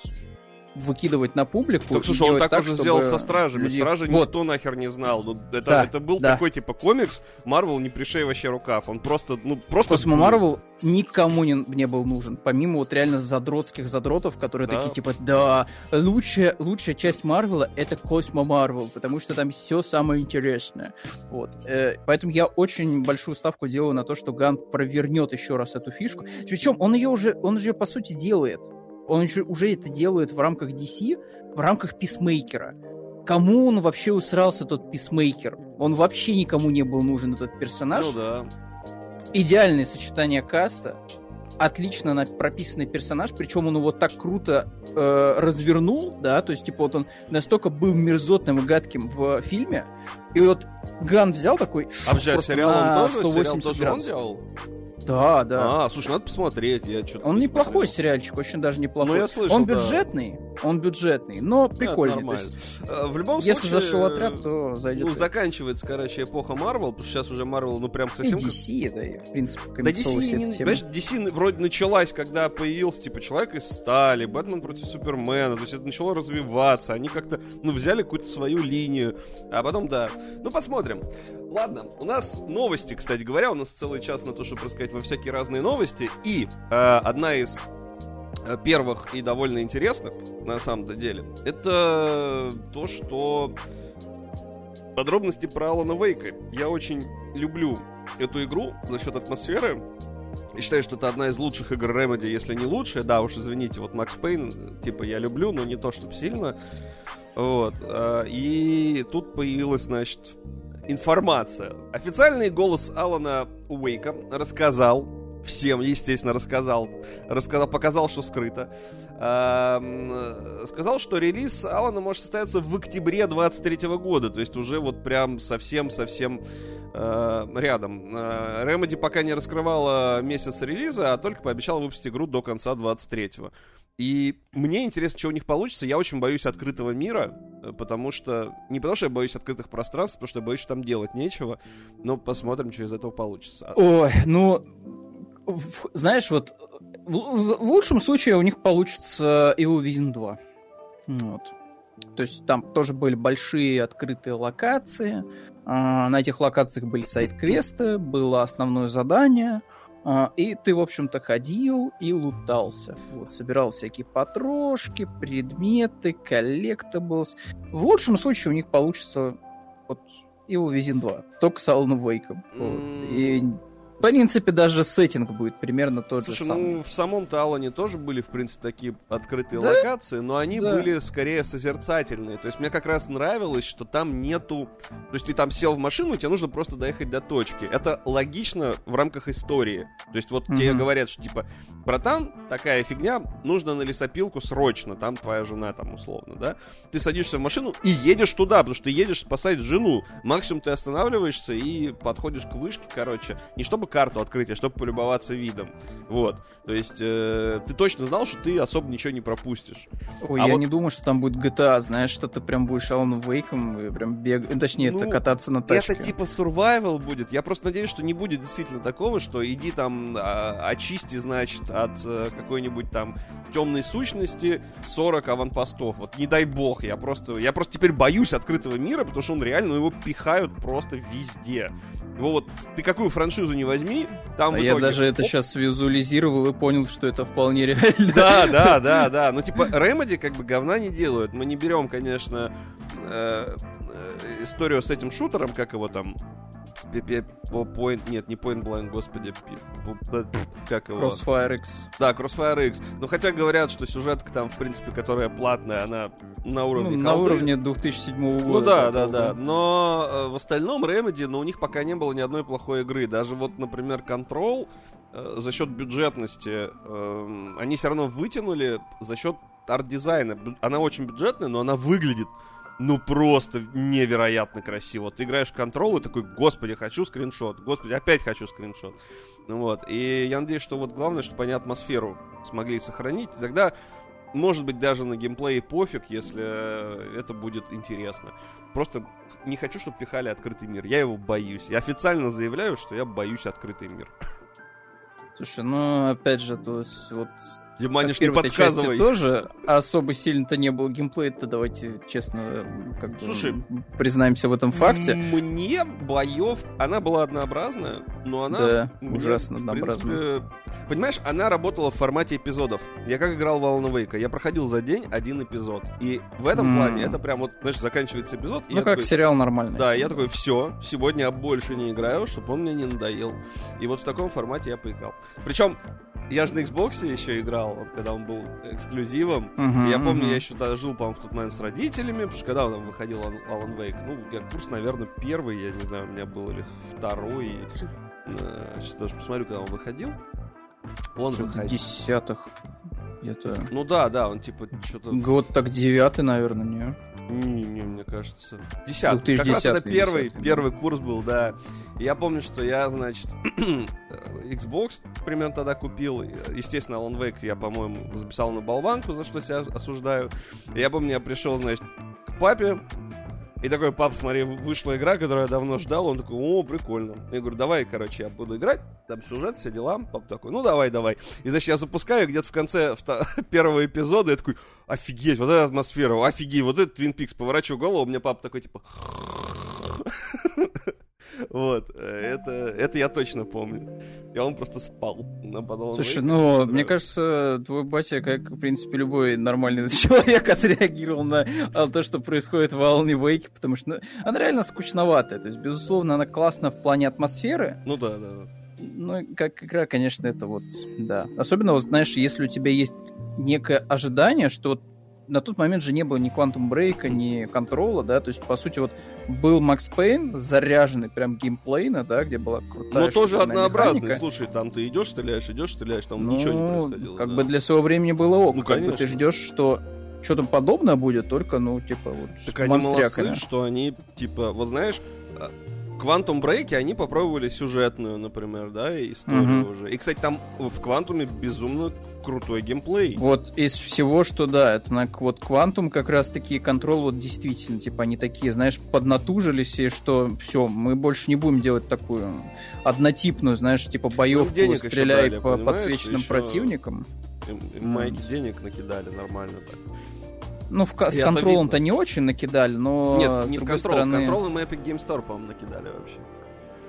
выкидывать на публику. Так, слушай, он делать так, уже сделал со Стражами. люди- Стражи Вот, никто нахер не знал. Ну, это, Да, это был да. такой, типа, комикс. Марвел не пришей вообще рукав. Он просто, ну, просто... Космо. Марвел никому не, не был нужен, помимо вот реально задротских задротов, которые Да. такие типа, да, лучшая, лучшая часть Марвела это Космо Марвел, потому что там все самое интересное. Вот. Э, поэтому я очень большую ставку делаю на то, что Ган провернет еще раз эту фишку. Причем он ее уже, он же ее по сути делает. Он уже, уже это делает в рамках DC, в рамках Писмейкера. Кому он вообще усрался, тот Писмейкер? Он вообще никому не был нужен, этот персонаж Ну да. идеальное сочетание каста, отлично прописанный персонаж, причем он его так круто э, развернул, да, то есть, типа, вот он настолько был мерзотным и гадким в фильме, и вот Ган взял такой... А вообще, сериал он тоже? Сериал тоже он делал? Да, да. А, слушай, надо посмотреть, я что-то... Он неплохой сериальчик, очень даже неплохой. Ну, я слышал, Он да. бюджетный, он бюджетный, но прикольный. Нормально. есть, Э, В любом если случае... зашел отряд, то зайдет. Ну, заканчивается, короче, эпоха Марвел, потому что сейчас уже Марвел, ну, прям и совсем... как- DC, да, и, в принципе, Да DC, не, знаешь, DC вроде началась, когда появился, типа, Человек из Стали, Бэтмен против Супермена, то есть это начало развиваться, они как-то, ну, взяли какую-то свою линию, а потом, да, ну, посмотрим. Ладно, у нас новости, кстати говоря, у нас целый час на то, чтобы рассказать во всякие разные новости, и э, одна из э, первых и довольно интересных, на самом-то деле, это то, что подробности про Алана Вейка. Я очень люблю эту игру за счет атмосферы. И считаю, что это одна из лучших игр Remedy, если не лучшая. Да, уж извините, вот Макс Пейн, типа, я люблю, но не то, чтобы сильно. Вот. а, И тут появилась, значит, информация. Официальный голос Алана Уэйка рассказал всем, естественно, рассказал, рассказал, показал, что скрыто. М, сказал, что релиз Алана может состояться в октябре 23 года, то есть уже вот прям совсем-совсем э, рядом. Э, Remedy пока не раскрывала месяц релиза, а только пообещала выпустить игру до конца 23-го. И мне интересно, что у них получится. Я очень боюсь открытого мира, э, потому что... Не потому что я боюсь открытых пространств, потому что я боюсь, что там делать нечего. Но посмотрим, что из этого получится. Ой, ну, знаешь, вот в, в- в лучшем случае у них получится Evil Within 2. Вот. То есть там тоже были большие открытые локации. а, На этих локациях были сайт-квесты, было основное задание. А, И ты, в общем-то, ходил и лутался. Вот, собирал всякие потрошки, предметы, collectables. В лучшем случае у них получится вот Evil Within 2, только с Аланом Вейком. Вот. И в принципе, даже сеттинг будет примерно тот Слушай, же самый. ну в самом-то Алане тоже были, в принципе, такие открытые Да? локации, но они Да. были скорее созерцательные. То есть мне как раз нравилось, что там нету... То есть ты там сел в машину, тебе нужно просто доехать до точки. Это логично в рамках истории. То есть вот тебе Мгм. говорят, что типа, братан, такая фигня, нужно на лесопилку срочно, там твоя жена там условно, да? Ты садишься в машину и едешь туда, потому что ты едешь спасать жену. Максимум ты останавливаешься и подходишь к вышке, короче, не чтобы карту открыть, а чтобы полюбоваться видом. Вот. То есть э, ты точно знал, что ты особо ничего не пропустишь. Ой, а я вот- не думаю, что там будет GTA, знаешь, что ты прям будешь Аланом Вейком и прям бег... ну, Точнее, это Ну, кататься на тачке. Это типа survival будет. Я просто надеюсь, что не будет действительно такого, что иди там а, очисти, значит, от э, какой-нибудь там темной сущности 40 аванпостов. Вот не дай бог, я просто, я просто теперь боюсь открытого мира, потому что он реально, ну, его пихают просто везде. Его вот, ты какую франшизу не возьми, там А в я итоге... даже это оп, сейчас визуализировал и понял, что это вполне реально. Да, да, да, да. Ну, типа, Remedy как бы говна не делают. Мы не берем, конечно, э, э, историю с этим шутером, как его там... Point... Нет, не Point Blank, господи. Как его? Crossfire X. Да, Crossfire X. Ну, хотя говорят, что сюжетка там, в принципе, которая платная, она на Ну, уровне на колды. уровне 2007 года. Ну да, да, да. Но э, в остальном Remedy, ну, у них пока не было ни одной плохой игры. Даже вот, например, Control э, за счет бюджетности эм, они все равно вытянули за счет арт-дизайна. Она очень бюджетная, но она выглядит ну просто невероятно красиво. Ты играешь Control и такой, господи, хочу скриншот, господи, опять хочу скриншот. Ну вот, и я надеюсь, что вот главное, чтобы они атмосферу смогли сохранить, и тогда может быть, даже на геймплее пофиг, если э, это будет интересно. Просто не хочу, чтобы пихали открытый мир. Я его боюсь. Я официально заявляю, что я боюсь открытый мир. Слушай, ну опять же, то есть вот Диманиш, не подсказывай. тоже особо сильно-то не было геймплея-то, давайте честно как бы Слушай, признаемся в этом факте. Мне боев, она была однообразная, но она... Да, мне, ужасно однообразная. принципе, Понимаешь, она работала в формате эпизодов. Я как играл в Alan Wake, я проходил за день один эпизод. И в этом М. плане это прям вот, знаешь, заканчивается эпизод, Ну как такой, сериал нормальный. Да, я такой, все, сегодня я больше не играю, чтобы он мне не надоел. И вот в таком формате я поиграл. Причем, я же на Xbox еще играл, играл, вот когда он был эксклюзивом. Uh-huh, я помню, uh-huh. я еще даже жил, по-моему, в тот момент с родителями, потому что когда там выходил Alan Wake, ну, я курс, наверное, первый, я не знаю, у меня был или второй. Э, сейчас даже посмотрю, когда он выходил. Он выходил. В десятых. Это... Ну да, да, он типа что-то... Год так девятый, наверное, не? Не, не, мне кажется. Ну, десятый. Как раз это первый, 10 первый курс был, да. И я помню, что я, значит, Xbox примерно тогда купил. Естественно, Alan Wake я, по-моему, записал на болванку, за что себя осуждаю. И я помню, я пришел, значит, к папе, и такой, пап, смотри, вышла игра, которую я давно ждал. Он такой, о, прикольно. Я говорю, давай, короче, я буду играть. Там сюжет, все дела. Пап такой, ну давай, давай. И значит, я запускаю где-то в конце первого эпизода. Я такой, офигеть, вот эта атмосфера, офигеть, вот этот Твин Пикс. Поворачиваю голову, у меня папа такой, типа... Вот, э, это, это я точно помню. И он просто спал. на Alan Слушай, ну, мне кажется, твой батя, как, в принципе, любой нормальный человек, отреагировал на а, то, что происходит в Alan Wake, потому что ну, она реально скучноватая. То есть, безусловно, она классна в плане атмосферы, Ну да, да, да. но как игра, конечно, это вот, да. Особенно, вот, знаешь, если у тебя есть некое ожидание, что вот на тот момент же не было ни Quantum Break, ни контрола, да, то есть, по сути, вот был Макс Пейн, заряженный прям геймплейно, да, где была крутая Но тоже однообразный. механика. Слушай, там ты идешь, стреляешь, идешь, стреляешь, там Ну, ничего не происходило. Как да. бы для своего времени было ок. Ну, как бы ты конечно. ждешь, что что-то подобное будет, только, ну, типа, вот Так они молодцы, что они, типа, вот знаешь, а, Quantum Break они попробовали сюжетную, например, да, историю Мгм. уже. И, кстати, там в Квантуме безумно крутой геймплей. Вот из всего, что да, это на вот Quantum как раз таки контрол вот действительно, типа они такие, знаешь, поднатужились, и что все, мы больше не будем делать такую однотипную, знаешь, типа боевку, еще стреляй дали, по подсвеченным еще- противникам. Майки денег накидали нормально так. Ну, в, с контролом-то не очень накидали, но Нет, не с в контрол. стороны... В контрол им Epic Game Store, по-моему, накидали вообще.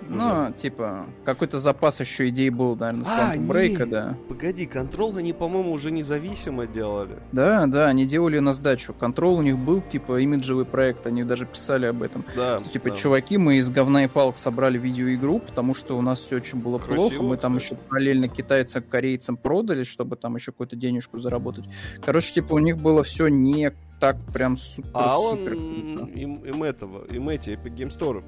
Ну, типа, какой-то запас еще идей был, наверное, с А, не. да. Погоди, контрол они, по-моему, уже независимо делали. Да, да, они делали на сдачу. Контрол у них был, типа, имиджевый проект, они даже писали об этом. Да. Что, типа, да. чуваки, мы из говна и палок собрали видеоигру, потому что у нас все очень было Красиво, плохо. Мы там кстати. еще параллельно китайцам, корейцам продали, чтобы там еще какую-то денежку заработать. Короче, типа, у них было все не так прям супер А супер им, им этого, им эти Epic Game Store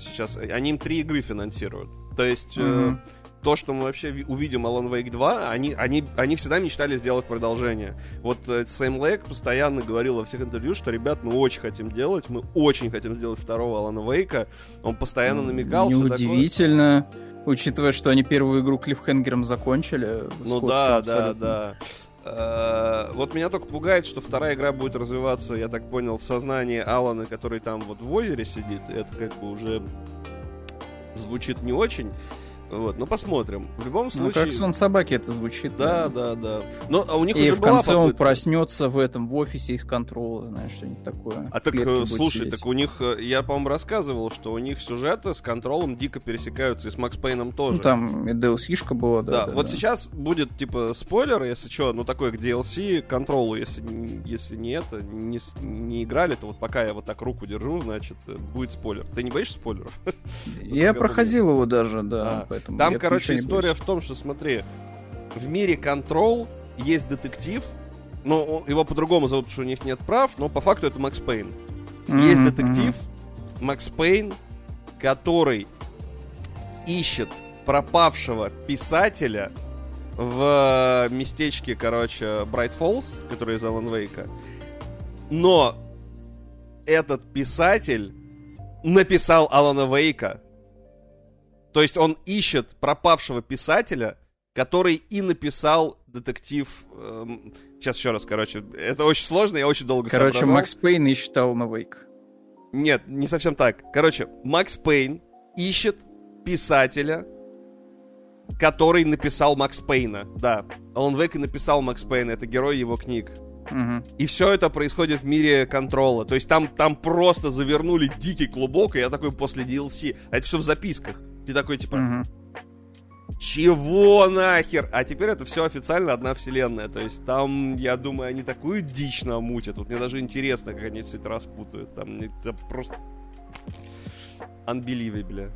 сейчас, они им три игры финансируют. То есть э, Мгм. то, что мы вообще ви- увидим Alan Wake 2, они, они, они всегда мечтали сделать продолжение. Вот э, Сэм Лэк постоянно говорил во всех интервью, что, ребят, мы очень хотим делать, мы очень хотим сделать второго Алана Вейка. Он постоянно намекал, что такое. Неудивительно, учитывая, что они первую игру клиффхенгером закончили. Ну да, да, абсолютно. да. Э, Вот меня только пугает, что вторая игра будет развиваться, я так понял, в сознании Алана, который там вот в озере сидит. Это как бы уже звучит не очень. Вот, ну посмотрим. В любом Ну, случае. как сон собаки это звучит. Да, да, да. Но а у них И уже в была конце он попытка. проснется в этом, в офисе из контрола, знаешь, что-нибудь такое. А так, э, слушай, сидеть. так у них, э, я, по-моему, рассказывал, что у них сюжеты с контролом дико пересекаются, и с Макс Пейном тоже. Ну, там и DLC-шка была, да. Да, вот сейчас будет типа спойлер, если что, ну такой к DLC, контролу, если, если не это, не, не играли, то вот пока я вот так руку держу, значит, э, будет спойлер. Ты не боишься спойлеров? Я проходил его даже, да, А, поэтому... Там, короче, история боюсь. в том, что смотри, в мире контрол есть детектив, но его по-другому зовут, потому что у них нет прав, но по факту это Макс Пейн. Есть Мгм, детектив Макс Пейн, который ищет пропавшего писателя в местечке, короче, Брайт Фоллс, который из Алан Вейка. Но этот писатель написал Алана Вейка. То есть он ищет пропавшего писателя, который и написал детектив... эм, сейчас еще раз, короче. Это очень сложно, я очень долго. Короче, соображал. Макс Пейн и считал на Вейк. Нет, не совсем так. Короче, Макс Пейн ищет писателя, который написал Макс Пейна. Да, Алан Вейк и написал Макс Пейна, это герой его книг. Мгм. И все это происходит в мире контрола. То есть там, там просто завернули дикий клубок, и я такой после DLC. А это все в записках. Ты такой, типа, Мгм. чего нахер? А теперь это все официально одна вселенная. То есть там, я думаю, они такую дичь намутят. Вот мне даже интересно, как они все это распутают. Там это просто... Unbelievable.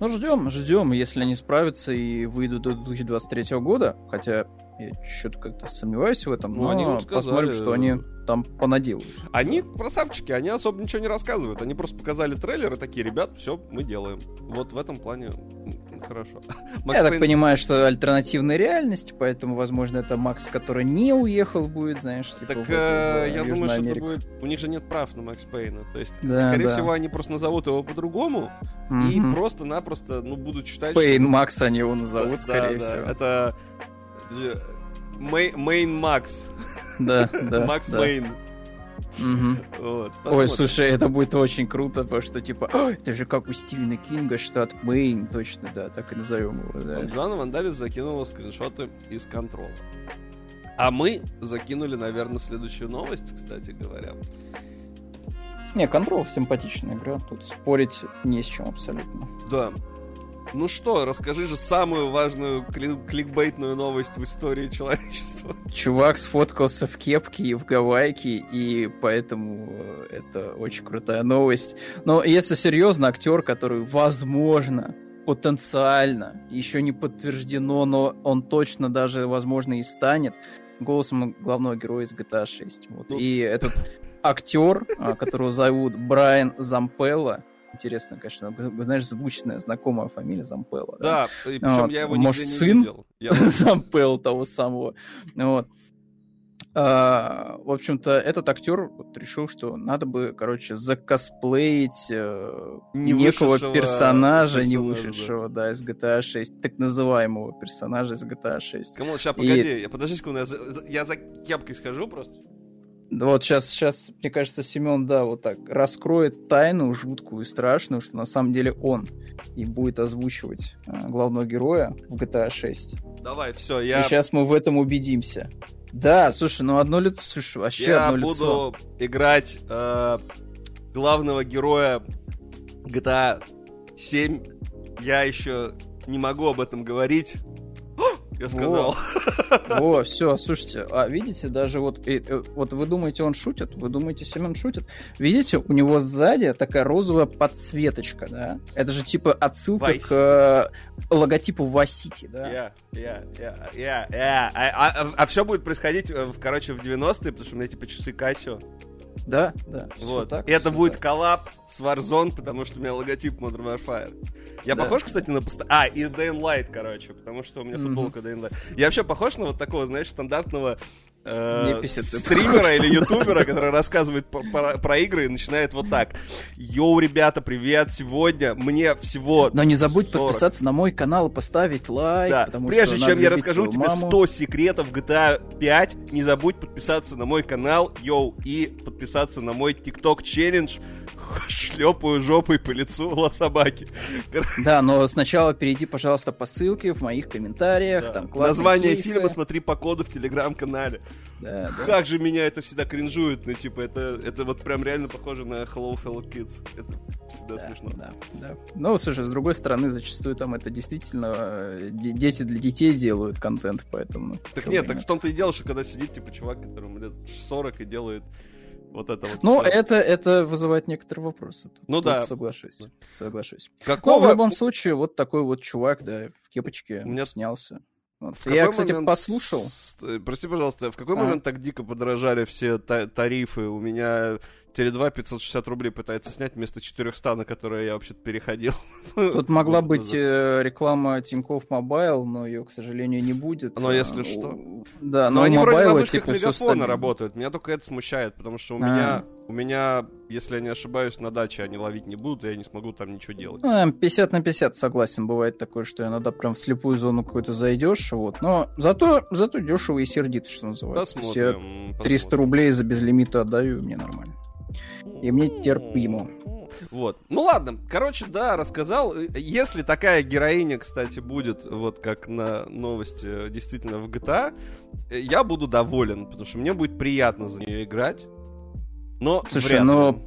Ну, ждем, ждем, если они справятся и выйдут до 2023 года. Хотя я что-то как-то сомневаюсь в этом, Ну, но они вот сказали, посмотрим, что они там понаделают. Они красавчики, они особо ничего не рассказывают. Они просто показали трейлер и такие, ребят, все, мы делаем. Вот в этом плане Хорошо. Я так понимаю, что альтернативная реальность, поэтому, возможно, это Макс, который не уехал будет, знаешь. Типа, так э, я думаю, что это будет... У них же нет прав на Макс Пейна. То есть, да, скорее да. всего, они просто назовут его по-другому Мгм. и просто-напросто, ну, будут считать, Пейн что... Макс они его назовут, Да, скорее да, всего. Это... Мейн Макс. Да, да. Макс. Мейн. Вот, Ой, слушай, это будет очень круто, потому что, типа, «Ой, это же как у Стивена Кинга, штат Мэйн, точно, да, так и назовем его, да. Джоанна Вандалис закинула скриншоты из контрола. А мы закинули, наверное, следующую новость, кстати говоря. Не, Control симпатичная игра, тут спорить не с чем абсолютно. Да. Ну что, расскажи же самую важную кли- кликбейтную новость в истории человечества. Чувак сфоткался в кепке и в гавайке, и поэтому э, это очень крутая новость. Но если серьезно, актер, который, возможно, потенциально, еще не подтверждено, но он точно даже, возможно, и станет голосом главного героя из GTA 6. Вот. Ну. И этот актер, а, которого зовут Брайан Зампелла, интересно, конечно, знаешь, звучная, знакомая фамилия Зампелла. Да, и причем Вот. я его Может, нигде не сын? видел. Я- того самого. Вот. А, в общем-то, этот актер вот решил, что надо бы, короче, закосплеить э, Не некого вышедшего персонажа, не персонажа, вышедшего, да. из GTA 6, так называемого персонажа из GTA 6. Кому сейчас, погоди, я подожди секунду, я за- я за кепкой схожу просто. Да Вот сейчас, сейчас, мне кажется, Семен, да, вот так раскроет тайну жуткую и страшную, что на самом деле он и будет озвучивать э, главного героя в GTA 6. Давай, все, И я, сейчас мы в этом убедимся. Да, слушай, ну одно лицо, слушай, вообще я одно буду лицо. играть э, главного героя GTA 7. Я еще не могу об этом говорить. Я сказал. Во, все, слушайте, а видите, даже вот, э, э, вот вы думаете, он шутит, вы думаете, Семен шутит. Видите, у него сзади такая розовая подсветочка, да? Это же типа отсылка Vice к э, логотипу Васити, да? Я, я, я, я, я. А, а, все будет происходить, э, в, короче, в 90-е, потому что у меня типа часы Casio. Да, да. Вот. так, И это будет так. коллаб с Warzone, потому что у меня логотип Modern Warfare. Я Да. похож, кстати, на поста... А, и Day Light, короче, потому что у меня футболка Day Light. Я вообще похож на вот такого, знаешь, стандартного э, стримера или ютубера, который рассказывает по- про, про игры и начинает вот так. Йоу, ребята, привет! Сегодня мне всего Но не забудь 40. подписаться на мой канал и поставить лайк, Да, потому прежде что чем я расскажу тебе маму. 100 секретов GTA 5, не забудь подписаться на мой канал, йоу, и подписаться на мой TikTok челлендж. Шлепаю жопой по лицу собаки. Да, но сначала перейди, пожалуйста, по ссылке в моих комментариях, там классные Название кейсы. фильма смотри по коду в телеграм-канале. Да, да. Как же меня это всегда кринжует, ну типа это, это вот прям реально похоже на Hello Fellow Kids. Это всегда Да, смешно. да, да. Ну, слушай, с другой стороны, зачастую там это действительно э, де- дети для детей делают контент, поэтому... Так нет, бы так в том-то и дело, что когда сидит типа чувак, которому лет 40 и делает вот это вот. Ну, это, это вызывает некоторые вопросы. Тут- Ну тут да. Соглашусь, соглашусь. Но Какого... в любом случае, вот такой вот чувак, да, в кепочке У меня- снялся. Вот. Я, кстати, момент послушал. э, Прости, пожалуйста, в какой А. момент так дико подорожали все та- тарифы? У меня Теле2 560 рублей пытается снять вместо 400, на которые я вообще-то переходил. Тут могла быть э, реклама Тинькофф Мобайл, но ее, к сожалению, не будет. Но А, если у- что. Да, Но но они вроде на вышках типа, мегафона работают. Меня только это смущает, потому что у А. меня, у меня, если я не ошибаюсь, на даче они ловить не будут, и я не смогу там ничего делать. Ну, эм, 50 на 50, согласен, бывает такое, что иногда прям в слепую зону какую-то зайдешь, вот. Но зато, зато дешево и сердито, что называется. Есть я Посмотрим. 300 посмотрим. рублей за безлимита отдаю, и мне нормально. И мне терпимо. Вот. Ну ладно, короче, да, рассказал. Если такая героиня, кстати, будет, вот как на новости, э, действительно в GTA, э, я буду доволен, потому что мне будет приятно за нее играть. Но Слушай, но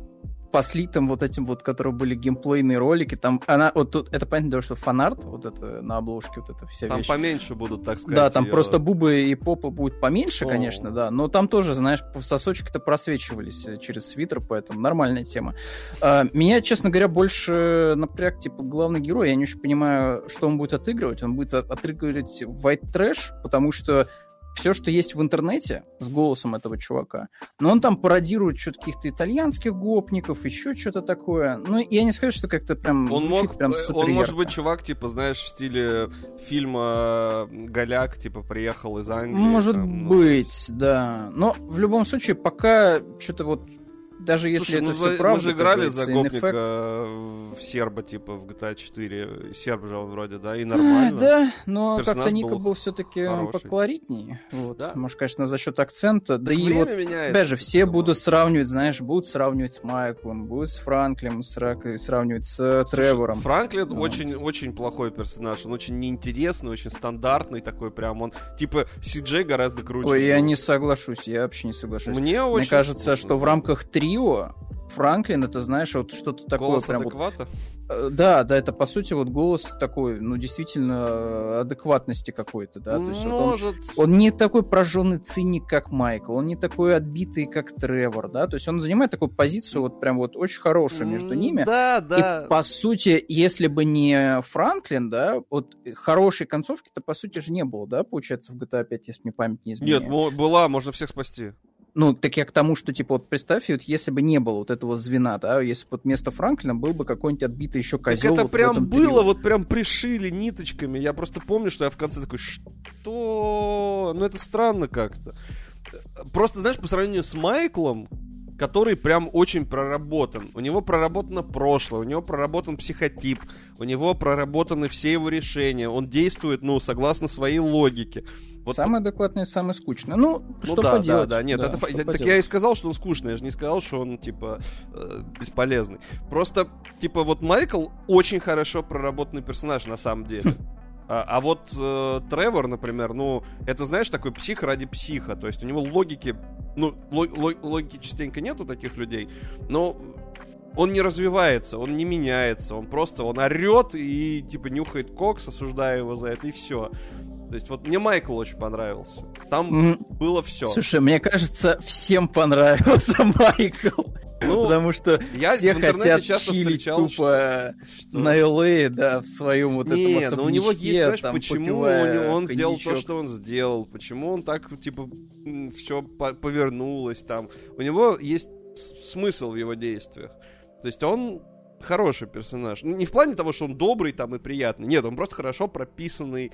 по слитым вот этим вот, которые были геймплейные ролики, там она, вот тут, это понятно, что фанарт, вот это на обложке, вот это вся там вещь. поменьше будут, так сказать. Да, там её- просто бубы и попа будет поменьше, О. конечно, да, но там тоже, знаешь, сосочки-то просвечивались э, через свитер, поэтому нормальная тема. А, Меня, честно говоря, больше напряг, типа, главный герой, я не очень понимаю, что он будет отыгрывать, он будет от- отыгрывать white trash, потому что все, что есть в интернете с голосом этого чувака, но он там пародирует что-то каких-то итальянских гопников, еще что-то такое. Ну, я не скажу, что как-то прям он мог, прям э, супер Он может быть чувак, типа, знаешь, в стиле фильма Голяк, типа, приехал из Англии. Может там, ну, быть, да. Но в любом случае, пока что-то вот даже если Слушай, это ну, все за- правда, мы же играли за гопника э, в серба, типа, в GTA 4. Серб же он вроде, да, и А, нормально. да, но как-то Ника был был все-таки хороший. поколоритней. Вот. Да. Может, конечно, за счет акцента. Да Так и время вот меняется. Же, все по-моему. будут сравнивать, знаешь, будут сравнивать с Майклом, будут с Франклем, с Рак- сравнивать с э, Слушай, Тревором. Франклин Вот. очень, очень плохой персонаж. Он очень неинтересный, очень стандартный такой прям. Он, типа, Си-Джей гораздо круче. Ой, я не соглашусь, я вообще не соглашусь. Мне очень Мне кажется, скучно. что в рамках трио Франклин, это, знаешь, вот что-то такое Голос прям вот адеквата? Э, Да, да, это по сути вот голос такой, ну, действительно, э, адекватности какой-то, да. То есть вот он, Может. он не такой прожженный циник, как Майкл, он не такой отбитый, как Тревор, да. То есть он занимает такую позицию вот прям вот очень хорошую между ними. Да, да. И по сути, если бы не Франклин, да, вот хорошей концовки-то по сути же не было, да, получается, в GTA 5, если мне память не изменяет. Нет, была, можно всех спасти. Ну, так я к тому, что, типа, вот представь, вот если бы не было вот этого звена, да, если бы вот вместо Франклина был бы какой-нибудь отбитый еще козел. так это вот прям было, трио. вот прям пришили ниточками. Я просто помню, что я в конце такой, что? Ну это странно как-то. Просто, знаешь, по сравнению с Майклом, который прям очень проработан. У него проработано прошлое, у него проработан психотип, у него проработаны все его решения. Он действует, ну, согласно своей логике. Вот Самое адекватное и самое скучное. Ну, Ну что да, поделать? Да, да, нет, да, это, что так я и сказал, что он скучный, я же не сказал, что он, типа, э, бесполезный. Просто, типа, вот Майкл очень хорошо проработанный персонаж, на самом деле. А, а вот э, Тревор, например, ну, это, знаешь, такой псих ради психа, то есть у него логики, ну, ло- ло- логики частенько нет у таких людей, но он не развивается, он не меняется, он просто, он орет и, типа, нюхает кокс, осуждая его за это, и все. То есть вот мне Майкл очень понравился. Там М, было все. Слушай, мне кажется, всем понравился Майкл. Ну, потому что я все хотят часто чилить тупо что- на LA, да, в своем вот Не, этом но у него есть, знаешь, там, почему он, он сделал то, что он сделал, почему он так, типа, все повернулось там. У него есть смысл в его действиях. То есть он хороший персонаж. Ну, не в плане того, что он добрый там и приятный. Нет, он просто хорошо прописанный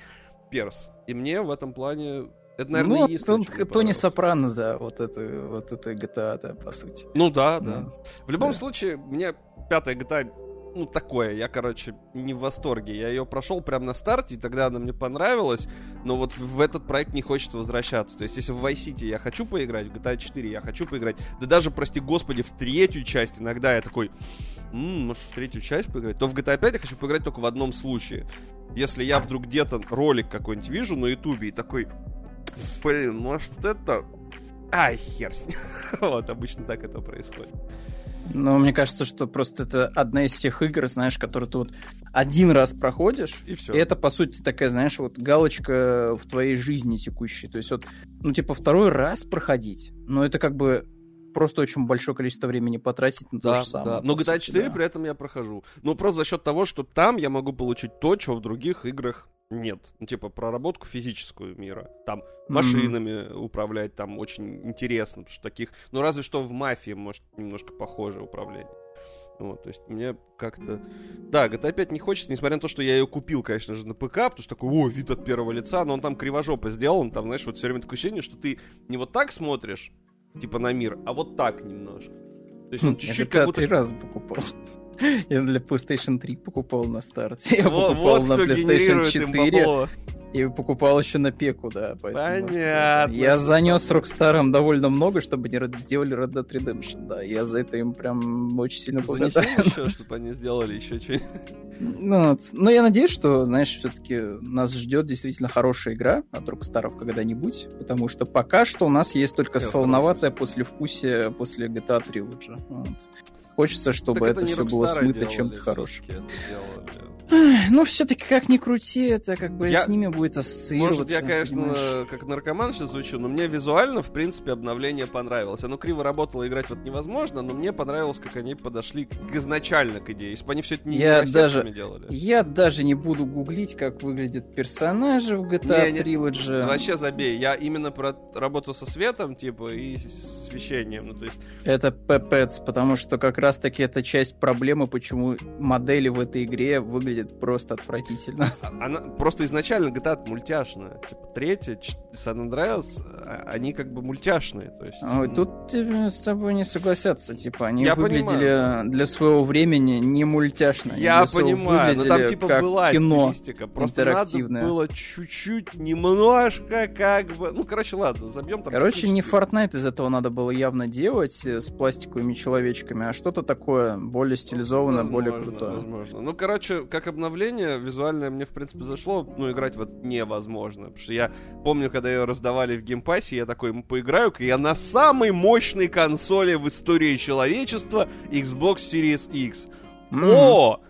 перс. И мне в этом плане... Это, наверное, ну, единственное, он, что мне Тони. Сопрано, да, вот это, вот это GTA, да, по сути. Ну да, да. Да. В любом Да. случае, мне пятая GTA, ну, такое, я, короче, не в восторге. Я ее прошел прямо на старте, и тогда она мне понравилась, но вот в, этот проект не хочется возвращаться. То есть, если в Vice City я хочу поиграть, в GTA 4 я хочу поиграть, да даже, прости господи, в третью часть иногда я такой, «М, может, в третью часть поиграть, то в GTA 5 я хочу поиграть только в одном случае. Если я вдруг где-то ролик какой-нибудь вижу на ютубе и такой, блин, может, это... Ай, хер с ним. Вот, обычно так это происходит. Но мне кажется, что просто это одна из тех игр, знаешь, которые ты вот один раз проходишь, И все. и это, по сути, такая, знаешь, вот галочка в твоей жизни текущей. То есть вот, ну, типа, второй раз проходить, но это как бы просто очень большое количество времени потратить на то Да, же самое. да. Но GTA сути, 4 да. при этом я прохожу. Ну, просто за счет того, что там я могу получить то, чего в других играх нет. Ну, типа, проработку физическую мира. Там машинами управлять там очень интересно, потому что таких... Ну, разве что в мафии, может, немножко похоже управление. Вот, то есть мне как-то... Да, GTA 5 не хочется, несмотря на то, что я ее купил, конечно же, на ПК, потому что такой, о, вид от первого лица, но он там кривожопо сделан, там, знаешь, вот все время такое ощущение, что ты не вот так смотришь, типа, на мир, а вот так немножко. То есть он Хм, чуть-чуть как три будто... раза покупал. Я для PlayStation 3 покупал на старте. Я покупал вот на PlayStation генерирует им 4 бабло. и покупал еще на пеку, да. Понятно. Я занес Rockstar довольно много, чтобы они сделали Red Dead Redemption, да. Я за это им прям очень сильно Занеси благодарен. еще, чтобы они сделали еще что-нибудь. Ну, я надеюсь, что, знаешь, все-таки нас ждет действительно хорошая игра от Rockstar когда-нибудь, потому что пока что у нас есть только Не, солоноватое послевкусие после GTA Trilogy. Вот. Хочется, чтобы Так это, не все было смыто чем-то хорошим. Ну, все-таки, как ни крути, это как бы я... с ними будет ассоциироваться. Может, я, конечно, понимаешь? как наркоман сейчас звучу, но мне визуально, в принципе, обновление понравилось. Оно криво работало, играть вот невозможно, но мне понравилось, как они подошли к, изначально к идее. Если бы они все это не я даже, делали. Я даже не буду гуглить, как выглядят персонажи в GTA не, Trilogy. Не, вообще забей. Я именно про работу со светом, типа, и освещением. Ну, то есть... Это пепец, потому что как раз-таки это часть проблемы, почему модели в этой игре выглядят выглядит просто отвратительно. А, она просто изначально GTA мультяшная. Типа третья, San Andreas, а, они как бы мультяшные. То есть... Ой, тут с тобой не согласятся. Типа они Я выглядели понимаю. для своего времени не мультяшно. Я понимаю, но там типа была кино стилистика. Просто надо было чуть-чуть, немножко как бы... Ну, короче, ладно, забьем там. Короче, не Fortnite из этого надо было явно делать э, с пластиковыми человечками, а что-то такое более стилизованное, возможно, более крутое. Возможно. Ну, короче, как обновление визуальное мне, в принципе, зашло. Ну, играть вот невозможно. Потому что я помню, когда ее раздавали в геймпассе, я такой, поиграю-ка я на самой мощной консоли в истории человечества Xbox Series X. Mm-hmm. О!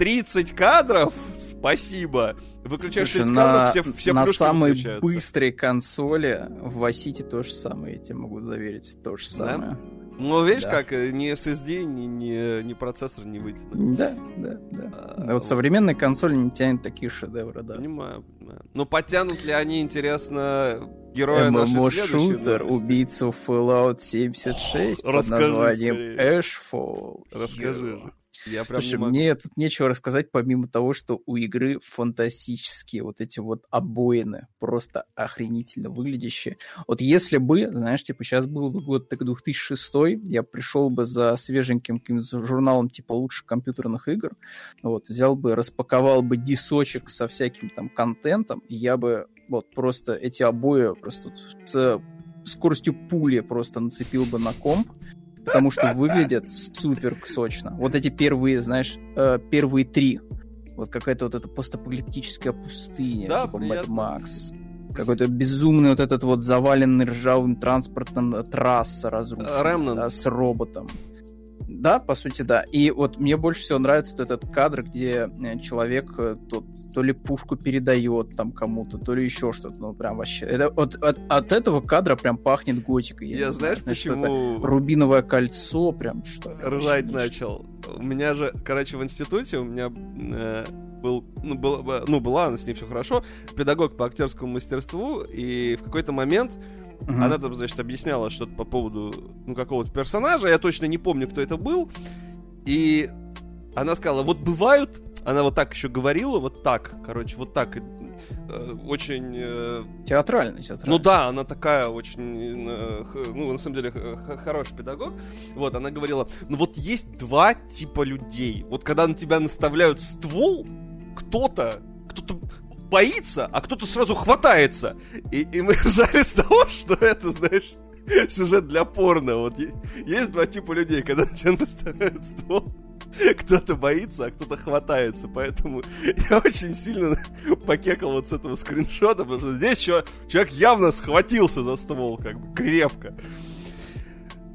30 кадров? Спасибо. Выключаешь Слушай, 30 на, кадров, все, все На самой быстрой консоли в Vice то же самое, я тебе могу заверить, то же самое. Да? Ну, видишь, да. как э, ни SSD, ни, ни, ни процессор не вытянут. Да, да, да. А, вот, вот современные консоли не тянут такие шедевры, да. Понимаю, понимаю. Но потянут ли они, интересно, героя нашей шутер убийцу Fallout 76 под названием Ashfall. Расскажи же. Я прям Слушай, мне тут нечего рассказать, помимо того, что у игры фантастические вот эти вот обоины, просто охренительно выглядящие. Вот если бы, знаешь, типа сейчас был бы год так 2006, я пришел бы за свеженьким каким-то журналом типа лучших компьютерных игр, вот, взял бы, распаковал бы дисочек со всяким там контентом, и я бы вот просто эти обои просто с скоростью пули просто нацепил бы на комп, потому что выглядят супер сочно. Вот эти первые, знаешь, э, первые три. Вот какая-то вот эта постапокалиптическая пустыня, да, типа Mad Max. Какой-то безумный вот этот вот заваленный ржавым транспортом трасса разрушенная, да, с роботом. Да, по сути, да. И вот мне больше всего нравится вот этот кадр, где э, человек э, тот, то ли пушку передает там кому-то, то ли еще что-то. Ну, прям вообще. Это, от, от, от этого кадра прям пахнет готикой. Я, я знаешь, знаю, почему... Рубиновое кольцо, прям что Ржать начал. У меня же, короче, в институте у меня э, был, ну, был, ну, была, с ней все хорошо, педагог по актерскому мастерству, и в какой-то момент Угу. Она там, значит, объясняла что-то по поводу ну, какого-то персонажа. Я точно не помню, кто это был. И она сказала, вот бывают она вот так еще говорила, вот так, короче, вот так, э, очень... Э, театрально, театрально. Ну да, она такая очень, э, ну, на самом деле, хороший педагог. Вот, она говорила, ну вот есть два типа людей. Вот когда на тебя наставляют ствол, кто-то, кто-то боится, а кто-то сразу хватается. И, и мы ржали с того, что это, знаешь, сюжет для порно. Вот есть два типа людей, когда на тебя наставляют ствол, кто-то боится, а кто-то хватается. Поэтому я очень сильно покекал вот с этого скриншота, потому что здесь человек явно схватился за ствол, как бы крепко.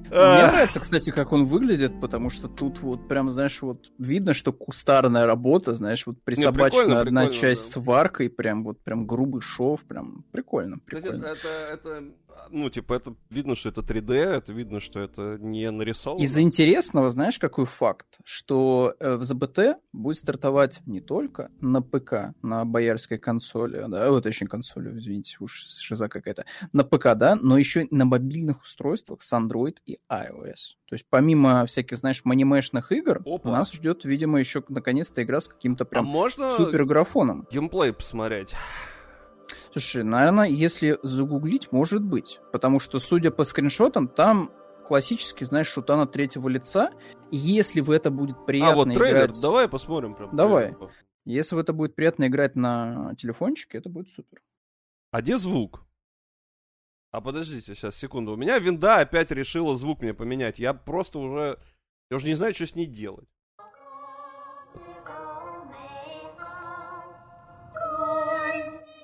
Мне нравится, кстати, как он выглядит, потому что тут вот прям, знаешь, вот видно, что кустарная работа, знаешь, вот присобачена одна часть да. сваркой, прям вот прям грубый шов, прям прикольно. прикольно. Кстати, это, это ну, типа, это видно, что это 3D, это видно, что это не нарисовано. Из интересного, знаешь, какой факт? Что э, в ЗБТ будет стартовать не только на ПК, на боярской консоли, да, вот очень консоли, извините, уж шиза какая-то, на ПК, да, но еще и на мобильных устройствах с Android и iOS. То есть помимо всяких, знаешь, манимешных игр, Опа. нас ждет, видимо, еще наконец-то игра с каким-то а прям а можно супер графоном. Геймплей посмотреть. Слушай, наверное, если загуглить, может быть. Потому что, судя по скриншотам, там классический, знаешь, шутана третьего лица. И если в это будет приятно А, вот трейлер, играть... давай посмотрим. Прям давай. Трейлер. Если в это будет приятно играть на телефончике, это будет супер. А где звук? А подождите, сейчас, секунду. У меня винда опять решила звук мне поменять. Я просто уже... Я уже не знаю, что с ней делать.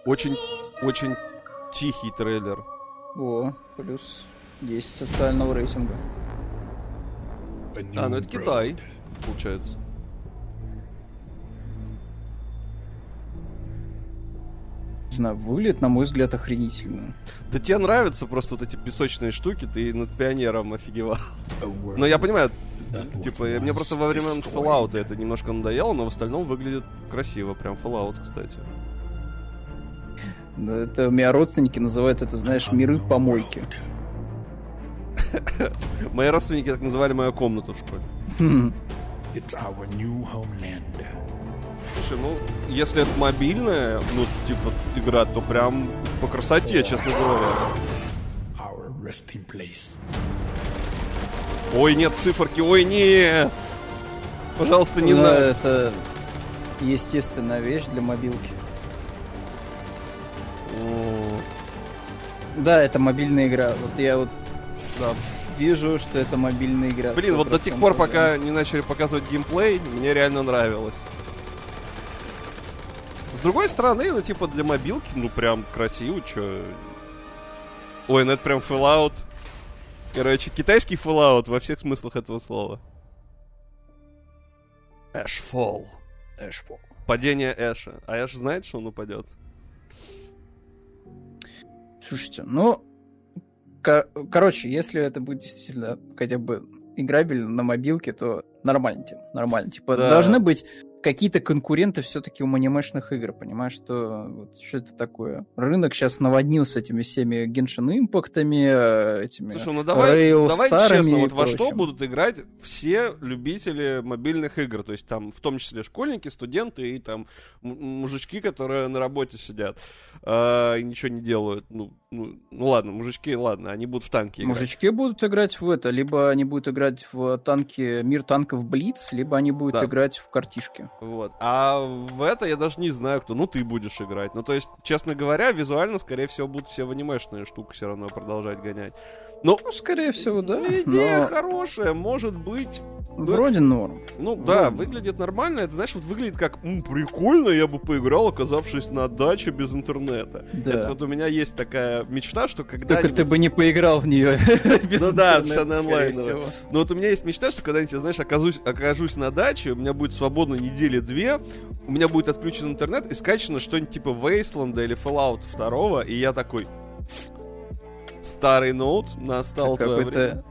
Очень очень тихий трейлер. О, плюс 10 социального рейтинга. А, ну это Китай, получается. Не знаю, выглядит, на мой взгляд, охренительно. Да тебе нравятся просто вот эти песочные штуки, ты над пионером офигевал. Но я понимаю, типа, мне просто во время Fallout это немножко надоело, но в остальном выглядит красиво, прям Fallout, кстати. Это у меня родственники называют это, знаешь, миры помойки. Мои родственники так называли мою комнату в школе. It's our new homeland. Слушай, ну, если это мобильная, ну, типа, игра, то прям по красоте, честно говоря. Ой, нет циферки, ой, нет! Пожалуйста, не да, надо. это естественная вещь для мобилки. Да, это мобильная игра. Вот я вот да, вижу, что это мобильная игра. Блин, вот до тех пор, пока не начали показывать геймплей, мне реально нравилось. С другой стороны, ну, типа, для мобилки, ну, прям красиво, чё. Ой, ну это прям Fallout. Короче, китайский Fallout во всех смыслах этого слова. Ashfall. Ashfall. Падение Эша. А Эш знает, что он упадет? Слушайте, ну, кор- короче, если это будет действительно хотя бы играбельно на мобилке, то нормально, типа, нормально. Типа, да. должны быть какие-то конкуренты все-таки у анимешных игр, понимаешь, что вот, что это такое? Рынок сейчас наводнился этими всеми Genshin импактами, э, этими Слушай, ну давай, давай честно, вот во что будут играть все любители мобильных игр, то есть там в том числе школьники, студенты и там мужички, которые на работе сидят э, и ничего не делают. Ну, ну, ну ладно, мужички, ладно, они будут в танки играть. Мужички будут играть в это, либо они будут играть в танки, мир танков Блиц, либо они будут да. играть в картишки. Вот. А в это я даже не знаю, кто. Ну, ты будешь играть. Ну, то есть, честно говоря, визуально, скорее всего, будут все в анимешные штуки все равно продолжать гонять. Ну, ну скорее всего, да. Идея но... хорошая, может быть. Вроде да. норм. Ну Вроде. да, выглядит нормально. Это, знаешь, вот выглядит как м, прикольно, я бы поиграл, оказавшись на даче без интернета. Да. Это вот у меня есть такая мечта, что когда. Только ты бы не поиграл в нее. Ну да, совершенно онлайн. Но вот у меня есть мечта, что когда-нибудь, знаешь, окажусь, окажусь на даче, у меня будет свободно недели две, у меня будет отключен интернет и скачано что-нибудь типа Wasteland или Fallout 2, и я такой, старый ноут настал какой-то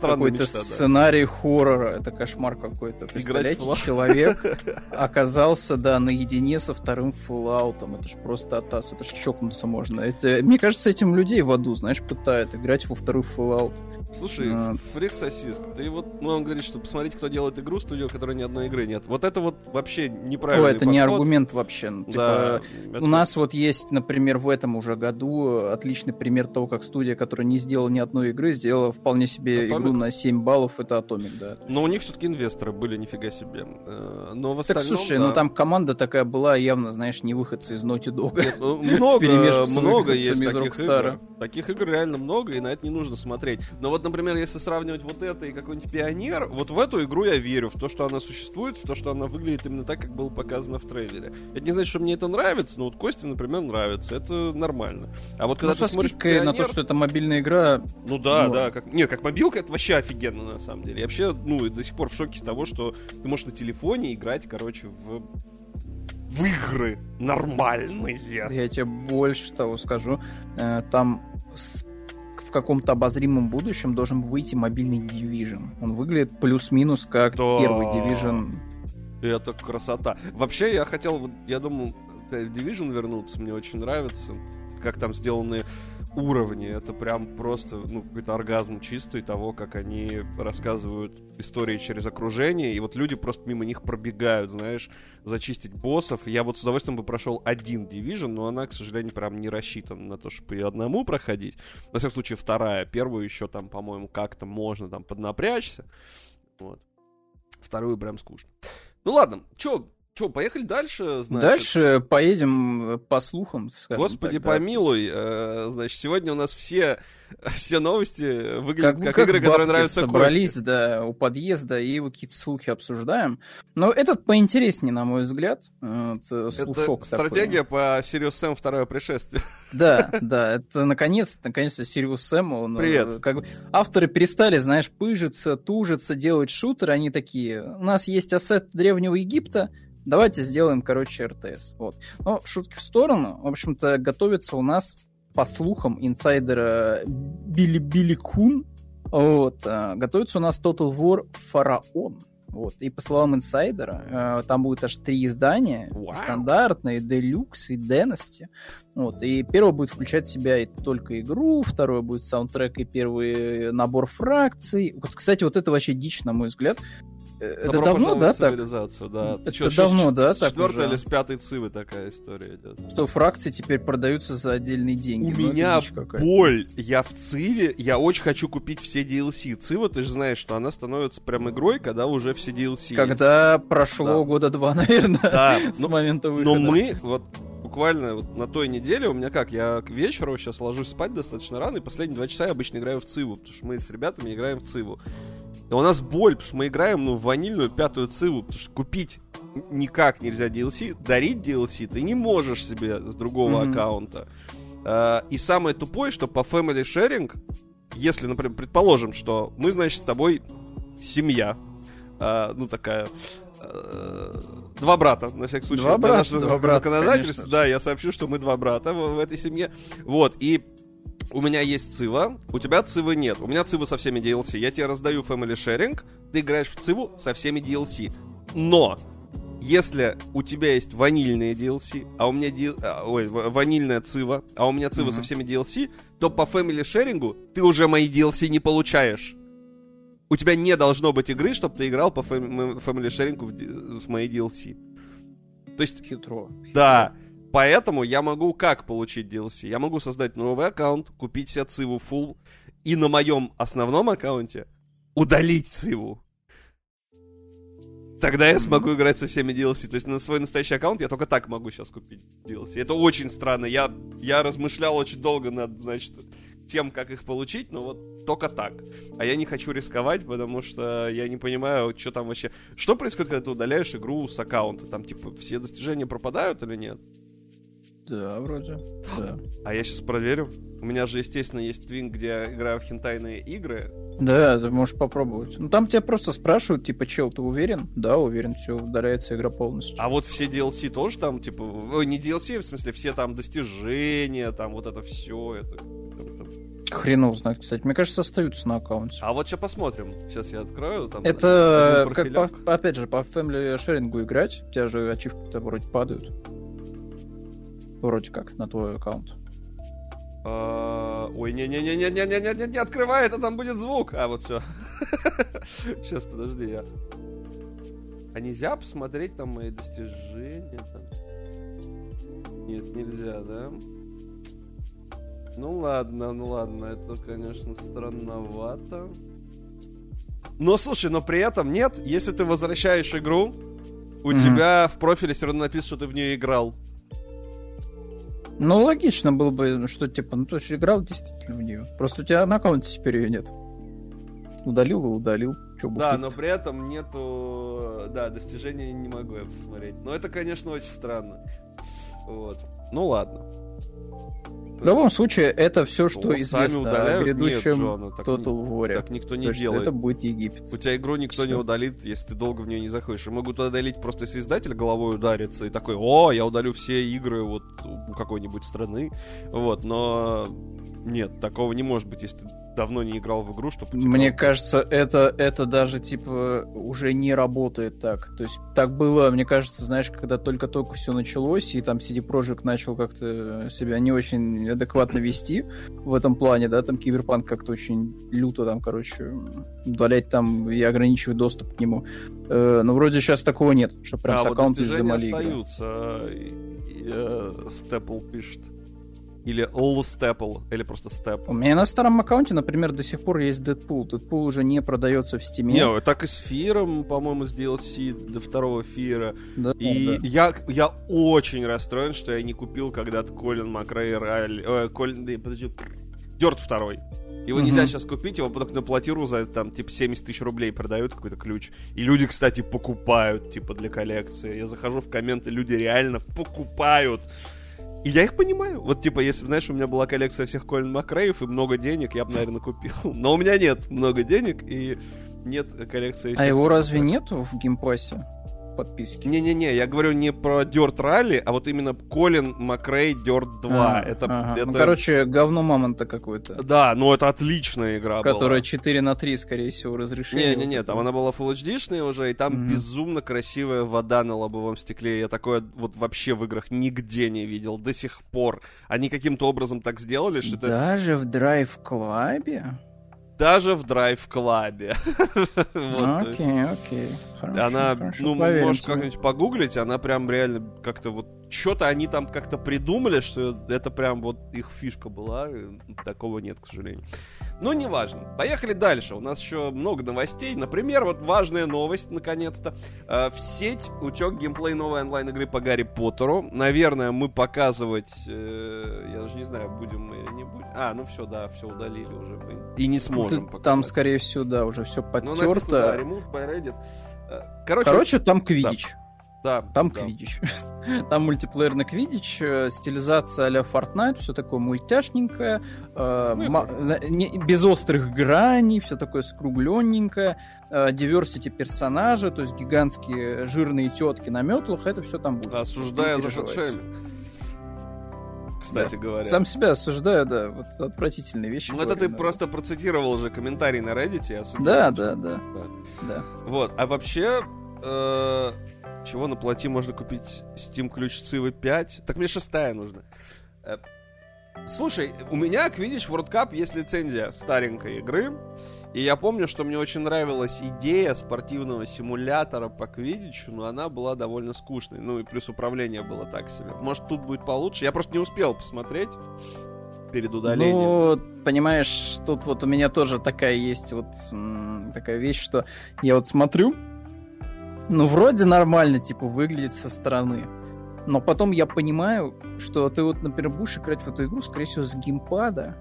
какой-то сценарий да. хоррора, это кошмар какой-то. Представляете, человек оказался, да, наедине со вторым Fallout. Это ж просто атас, это ж чокнуться можно. Это, мне кажется, этим людей в аду, знаешь, пытают играть во второй Fallout. Слушай, а... фрик сосиск, ты вот, ну, он говорит, что посмотрите, кто делает игру, студию, у которой ни одной игры нет. Вот это вот вообще неправильно. О, это подход. не аргумент вообще. Ну, типа, да, это... У нас вот есть, например, в этом уже году отличный пример того, как студия, которая не сделала ни одной игры, сделала вполне себе Atomic? игру на 7 баллов, это Atomic, да. Но у них все-таки инвесторы были, нифига себе. Э, но в остальном, Так, слушай, да. ну там команда такая была, явно, знаешь, не выходцы из Naughty Dog. Нет, ну, много, много есть таких игр. Таких игр реально много, и на это не нужно смотреть. Но вот, например, если сравнивать вот это и какой-нибудь пионер, вот в эту игру я верю, в то, что она существует, в то, что она выглядит именно так, как было показано в трейлере. Это не значит, что мне это нравится, но вот Кости, например, нравится. Это нормально. А вот когда ну, ты смотришь пионер... на то, что это мобильная игра... Ну да, вот. да. Как... Нет, как мобилка, это вообще офигенно, на самом деле. Я вообще, ну, до сих пор в шоке с того, что ты можешь на телефоне играть, короче, в в игры нормальные. Я тебе больше того скажу. Э, там каком-то обозримом будущем должен выйти мобильный Division. Он выглядит плюс-минус как да. первый Division. Это красота. Вообще, я хотел, я думал, Division вернуться, мне очень нравится, как там сделаны уровне. Это прям просто ну, какой-то оргазм чистый того, как они рассказывают истории через окружение, и вот люди просто мимо них пробегают, знаешь, зачистить боссов. Я вот с удовольствием бы прошел один Division, но она, к сожалению, прям не рассчитана на то, чтобы ее одному проходить. На всяком случае, вторая. Первую еще там, по-моему, как-то можно там поднапрячься. Вот. Вторую прям скучно. Ну ладно, чё, Че, поехали дальше, значит? Дальше поедем по слухам, скажем Господи так, помилуй, да. э, значит, сегодня у нас все, все новости выглядят как, как, как игры, которые нравятся собрались, Косте. да, у подъезда и вот какие-то слухи обсуждаем. Но этот поинтереснее, на мой взгляд. Вот, э, это стратегия такой. по Sirius Sam второе пришествие. Да, да, это наконец, наконец-то Sirius Sam, он... Э, Привет. Как бы, авторы перестали, знаешь, пыжиться, тужиться, делать шутеры, они такие, у нас есть ассет Древнего Египта, давайте сделаем, короче, РТС. Вот. Но шутки в сторону. В общем-то, готовится у нас, по слухам инсайдера Билли Билли Кун, вот, э, готовится у нас Total War Фараон. Вот. И по словам инсайдера, э, там будет аж три издания. Вау. Стандартные, Делюкс и Дэнасти. Вот. И первое будет включать в себя и только игру, второе будет саундтрек и первый набор фракций. Вот, кстати, вот это вообще дичь, на мой взгляд. Э, Это Добро давно, да, так? цивилизацию, да. Это Чё, давно, с- да, с так четвертой или с пятой цивы такая история идет. Что фракции теперь продаются за отдельные деньги. У Ну, меня боль. Я в Циве, я очень хочу купить все DLC. Цива, ты же знаешь, что она становится прям игрой, когда уже все DLC. есть. Когда прошло Да. года два, наверное, Да, с ну, момента выхода. Но мы вот буквально вот на той неделе у меня как, я к вечеру сейчас ложусь спать достаточно рано, и последние два часа я обычно играю в Циву, потому что мы с ребятами играем в Циву. И у нас боль, потому что мы играем, ну, в ванильную пятую Циву, потому что купить никак нельзя DLC, дарить DLC ты не можешь себе с другого Мгм. аккаунта. А, И самое тупое, что по Family Sharing, если, например, предположим, что мы, значит, с тобой семья, а, ну, такая э, два брата, на всякий случай. Два брата, два брата, законодательства, конечно да, я сообщу, что мы два брата в, в этой семье. Вот, и у меня есть Цива, у тебя Цивы нет. У меня Цива со всеми DLC. Я тебе раздаю Family Sharing, ты играешь в Циву со всеми DLC. Но если у тебя есть ванильные DLC, а у меня ди- а, ой, ва- ванильная Цива, а у меня Цива Мгм. со всеми DLC, то по Family Sharing ты уже мои DLC не получаешь. У тебя не должно быть игры, чтобы ты играл по Family Sharing в с моей DLC. То есть Хитро. да, поэтому я могу как получить DLC? Я могу создать новый аккаунт, купить себе Циву full и на моем основном аккаунте удалить Циву. Тогда я смогу играть со всеми DLC. То есть на свой настоящий аккаунт я только так могу сейчас купить DLC. Это очень странно. Я, я размышлял очень долго над, значит, тем, как их получить, но вот только так. А я не хочу рисковать, потому что я не понимаю, что там вообще... Что происходит, когда ты удаляешь игру с аккаунта? Там, типа, все достижения пропадают или нет? Да, вроде. Да. А я сейчас проверю. У меня же, естественно, есть твин, где я играю в хентайные игры. Да, ты можешь попробовать. Ну там тебя просто спрашивают, типа, чел, ты уверен? Да, уверен, все, удаляется игра полностью. А вот все DLC тоже там, типа, ой, не DLC, в смысле, все там достижения, там вот это все. Это. Хрена узнать, кстати. Мне кажется, остаются на аккаунте. А вот сейчас посмотрим. Сейчас я открою. Там Это, как по- опять же, по Family Sharing играть, у тебя же ачивки-то вроде падают. Вроде как, на твой аккаунт. А, Ой, не-не-не-не-не-не-не, не открывай, это там будет звук. А, вот все. Сейчас, подожди, я. А нельзя посмотреть там мои достижения? Нет, нельзя, да? Ну ладно, ну ладно, это, конечно, странновато. Но слушай, но при этом нет, если ты возвращаешь игру, у Мгм. тебя в профиле все равно написано, что ты в нее играл. Ну, логично было бы, что типа, ну, то есть играл действительно в нее. Просто у тебя на аккаунте теперь ее нет. Удалил и удалил. Чё Да, но при этом нету... Да, достижения не могу я посмотреть. Но это, конечно, очень странно. Вот. Ну ладно. В любом случае, это все, что О, сами известно о удаляют? грядущем Нет, Джона, так Total War. Так никто не То делает. это будет Египет. У тебя игру никто не Всё. удалит, если ты долго в нее не заходишь. И могут удалить просто если издатель головой ударится и такой, о, я удалю все игры вот у какой-нибудь страны. Вот, но нет, такого не может быть, если ты давно не играл в игру, чтобы Мне кажется, это, это даже, типа, уже не работает так. То есть, так было, мне кажется, знаешь, когда только-только все началось, и там CD Projekt начал как-то себя не очень адекватно вести в этом плане, да, там Киберпанк как-то очень люто там, короче, удалять там и ограничивать доступ к нему. Э, но вроде сейчас такого нет, что прям с а вот аккаунта изымали игры. остаются. И, э, Степл пишет. Или All или просто Степ. У меня на старом аккаунте, например, до сих пор есть Дэдпул. Дэдпул уже не продается в Стиме. Не, так и с Фиром, по-моему, с DLC до второго Фира. Да, И да. я, я очень расстроен, что я не купил когда-то Колин Макрей Райли... Э, Колин... подожди. Дёрт второй. Его Мгм. нельзя сейчас купить, его только на платиру за там типа 70 тысяч рублей продают какой-то ключ. И люди, кстати, покупают, типа, для коллекции. Я захожу в комменты, люди реально покупают. И я их понимаю. Вот, типа, если, знаешь, у меня была коллекция всех Colin McRae ев и много денег, я бы, наверное, купил. Но у меня нет много денег и нет коллекции А всех его Колин разве нету в Game Pass е? Подписки. Не-не-не, я говорю не про Dirt Rally, а вот именно Colin McRae Dirt 2. А, это, ага. это... Ну, короче, говно мамонта какое-то. Да, ну это отличная игра Которая была. 4 на 3, скорее всего, разрешение. Не-не-не, вот там она была Full HD-шная уже, и там Мгм. безумно красивая вода на лобовом стекле. Я такое вот вообще в играх нигде не видел до сих пор. Они каким-то образом так сделали, что это Даже в драйв-клабе? даже в то есть окей, окей. Хорошо, Она, хорошо, ну, поверим можешь как-нибудь погуглить, она прям реально как-то вот что-то они там как-то придумали, что это прям вот их фишка была. Такого нет, к сожалению. Ну, неважно. Поехали дальше. У нас еще много новостей. Например, вот важная новость, наконец-то. Э, В сеть утек геймплей новой онлайн-игры по Гарри Поттеру. Наверное, мы показывать... э, Я даже не знаю, будем мы или не будем. А, ну все, да, все удалили уже. И не сможем Ты- показать. Там, скорее всего, да, уже все Ну, написано, да, подтерто. by Reddit. Э, Короче, Короче, там квидич. да, Там да. квидич. Там мультиплеерный квидич, э, стилизация а-ля Fortnite, все такое мультяшненькое, э, Ну на- не- без острых граней, все такое скругленненькое, диверсити персонажи, то есть гигантские жирные тетки на метлах, это все там будет. Осуждаю за переживайте. Кстати говоря. Сам себя осуждаю, да, вот отвратительные вещи. Ну это ты да. просто процитировал уже комментарий на Reddit осудил. Да, да, да, Да. да. Вот, а вообще, э, чего на плати можно купить Steam ключ Цивы 5? Так мне шестая нужна. Э, Слушай, у меня к Quidditch World Cup есть лицензия старенькой игры. И я помню, что мне очень нравилась идея спортивного симулятора по Квидичу, но она была довольно скучной. Ну и плюс управление было так себе. Может, тут будет получше. Я просто не успел посмотреть перед удалением. Ну, понимаешь, тут вот у меня тоже такая есть вот такая вещь, что я вот смотрю, ну, вроде нормально, типа, выглядит со стороны. Но потом я понимаю, что ты вот, например, будешь играть в эту игру, скорее всего, с геймпада,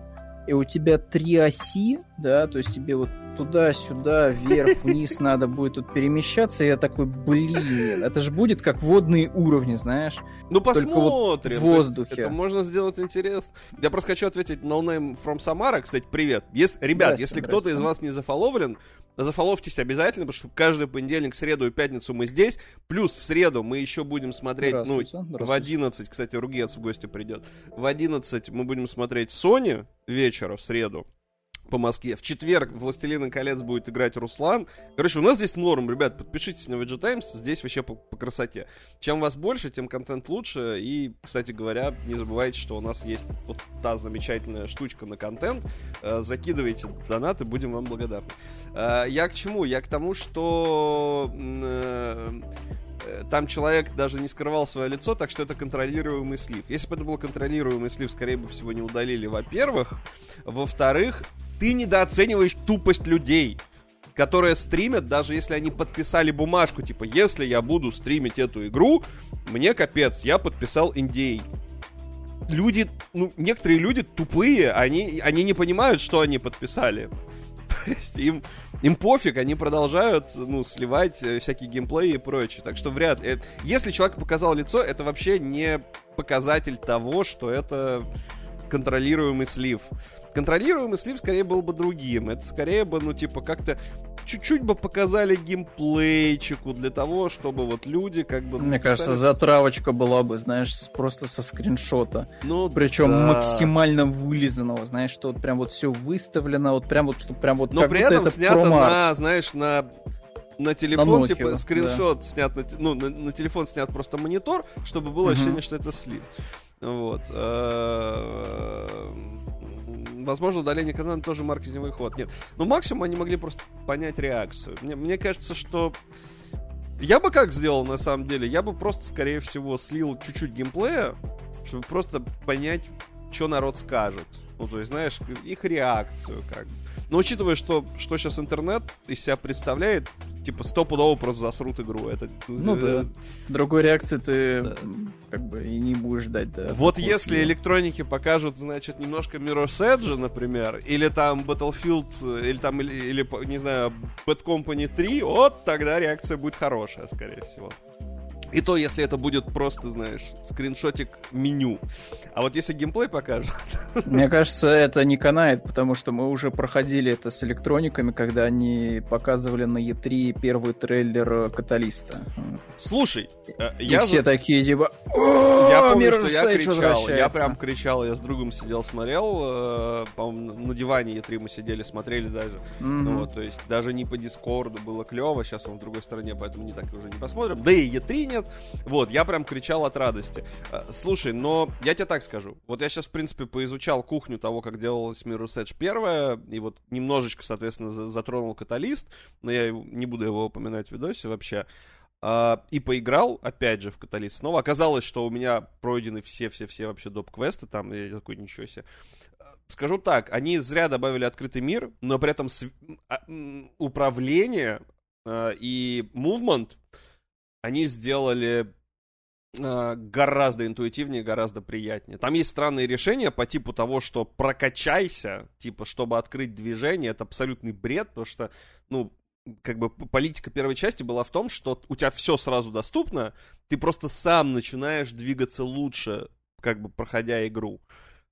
и у тебя три оси, да, то есть тебе вот туда-сюда, вверх, вниз надо будет тут перемещаться, и я такой, блин, это же будет как водные уровни, знаешь? Ну Только вот посмотрим. в воздухе. Это можно сделать интересно. Я просто хочу ответить No Name from Samara. Кстати, привет. Если, ребят, если кто-то из вас не зафоловлен, зафоловьтесь обязательно, потому что каждый понедельник, среду и пятницу мы здесь. Плюс в среду мы еще будем смотреть, ну, в здравствуйте. 11, кстати, Ругец в гости придет. В 11 мы будем смотреть Sony вечера в среду по Москве. В четверг «Властелина колец» будет играть Руслан. Короче, у нас здесь норм, ребят, подпишитесь на VG Times, здесь вообще по, по красоте. Чем вас больше, тем контент лучше. И, кстати говоря, не забывайте, что у нас есть вот та замечательная штучка на контент. Э, закидывайте донаты, будем вам благодарны. Э, я к чему? Я к тому, что... э, э, там человек даже не скрывал свое лицо, так что это контролируемый слив. Если бы это был контролируемый слив, скорее бы всего не удалили, во-первых. Во-вторых, ты недооцениваешь тупость людей, которые стримят, даже если они подписали бумажку, типа, если я буду стримить эту игру, мне капец, я подписал NDA. Люди, ну, некоторые люди тупые, они, они не понимают, что они подписали. Есть им, им пофиг, они продолжают, ну, сливать э, всякие геймплеи и прочее. Так что вряд ли. Если человек показал лицо, это вообще не показатель того, что это контролируемый слив. Контролируемый слив скорее был бы другим. Это скорее бы, ну, типа, как-то чуть-чуть бы показали геймплейчику для того, чтобы вот люди как бы... Мне кажется, написали- затравочка была бы, знаешь, просто со скриншота. Ну, Причем да. максимально вылизанного, знаешь, что вот прям вот все выставлено, вот прям вот, что прям вот Но при этом это снято промо-арт. на, знаешь, на на телефон, Nokia, типа, да. скриншот снят, на, ну, на, на телефон снят просто монитор, чтобы было Мгм. ощущение, что это слив. Вот. Возможно, удаление канала тоже маркетинговый ход. Нет. Но максимум они могли просто понять реакцию. Мне, мне кажется, что я бы как сделал на самом деле? Я бы просто, скорее всего, слил чуть-чуть геймплея, чтобы просто понять, что народ скажет. Ну, то есть, знаешь, их реакцию как бы. Но учитывая, что, что сейчас интернет из себя представляет, типа, стопудово просто засрут игру. Это, Ну э, да. Другой реакции ты Да. как бы и не будешь ждать, да. Вот после. если электроники покажут, значит, немножко Mirror's Edge, например, или там Battlefield, э, или там, или, или, не знаю, Bad Company 3, вот тогда реакция будет хорошая, скорее всего. И то, если это будет просто, знаешь, скриншотик меню. А вот если геймплей покажут, Мне кажется, это не канает, потому что мы уже проходили это с электрониками, когда они показывали на E3 первый трейлер э, Каталиста. Слушай, э, И я все за- такие, типа, Я «О, помню, что я кричал. Я возвращается». прям кричал, я с другом сидел, смотрел. э, По-моему, на диване E3 мы сидели, смотрели даже. Ну, вот, то есть даже не по Дискорду было клево. Сейчас он в другой стороне, поэтому не так уже не посмотрим. Да и E3 нет. Вот, я прям кричал от радости. Э, Слушай, но я тебе так скажу. Вот я сейчас, в принципе, поизучал кухню того, как делалась Mirror's Edge первая, и вот немножечко, соответственно, за- затронул каталист, но я не буду его упоминать в видосе вообще. А, и поиграл, опять же, в Каталист снова. Оказалось, что у меня пройдены все-все-все вообще доп-квесты там, я такой, ничего себе. А, Скажу так, они зря добавили открытый мир, но при этом св- а, управление а, и movement они сделали а, гораздо интуитивнее, гораздо приятнее. Там есть странные решения по типу того, что прокачайся, типа, чтобы открыть движение, это абсолютный бред, потому что, ну, как бы политика первой части была в том, что у тебя все сразу доступно, ты просто сам начинаешь двигаться лучше, как бы проходя игру.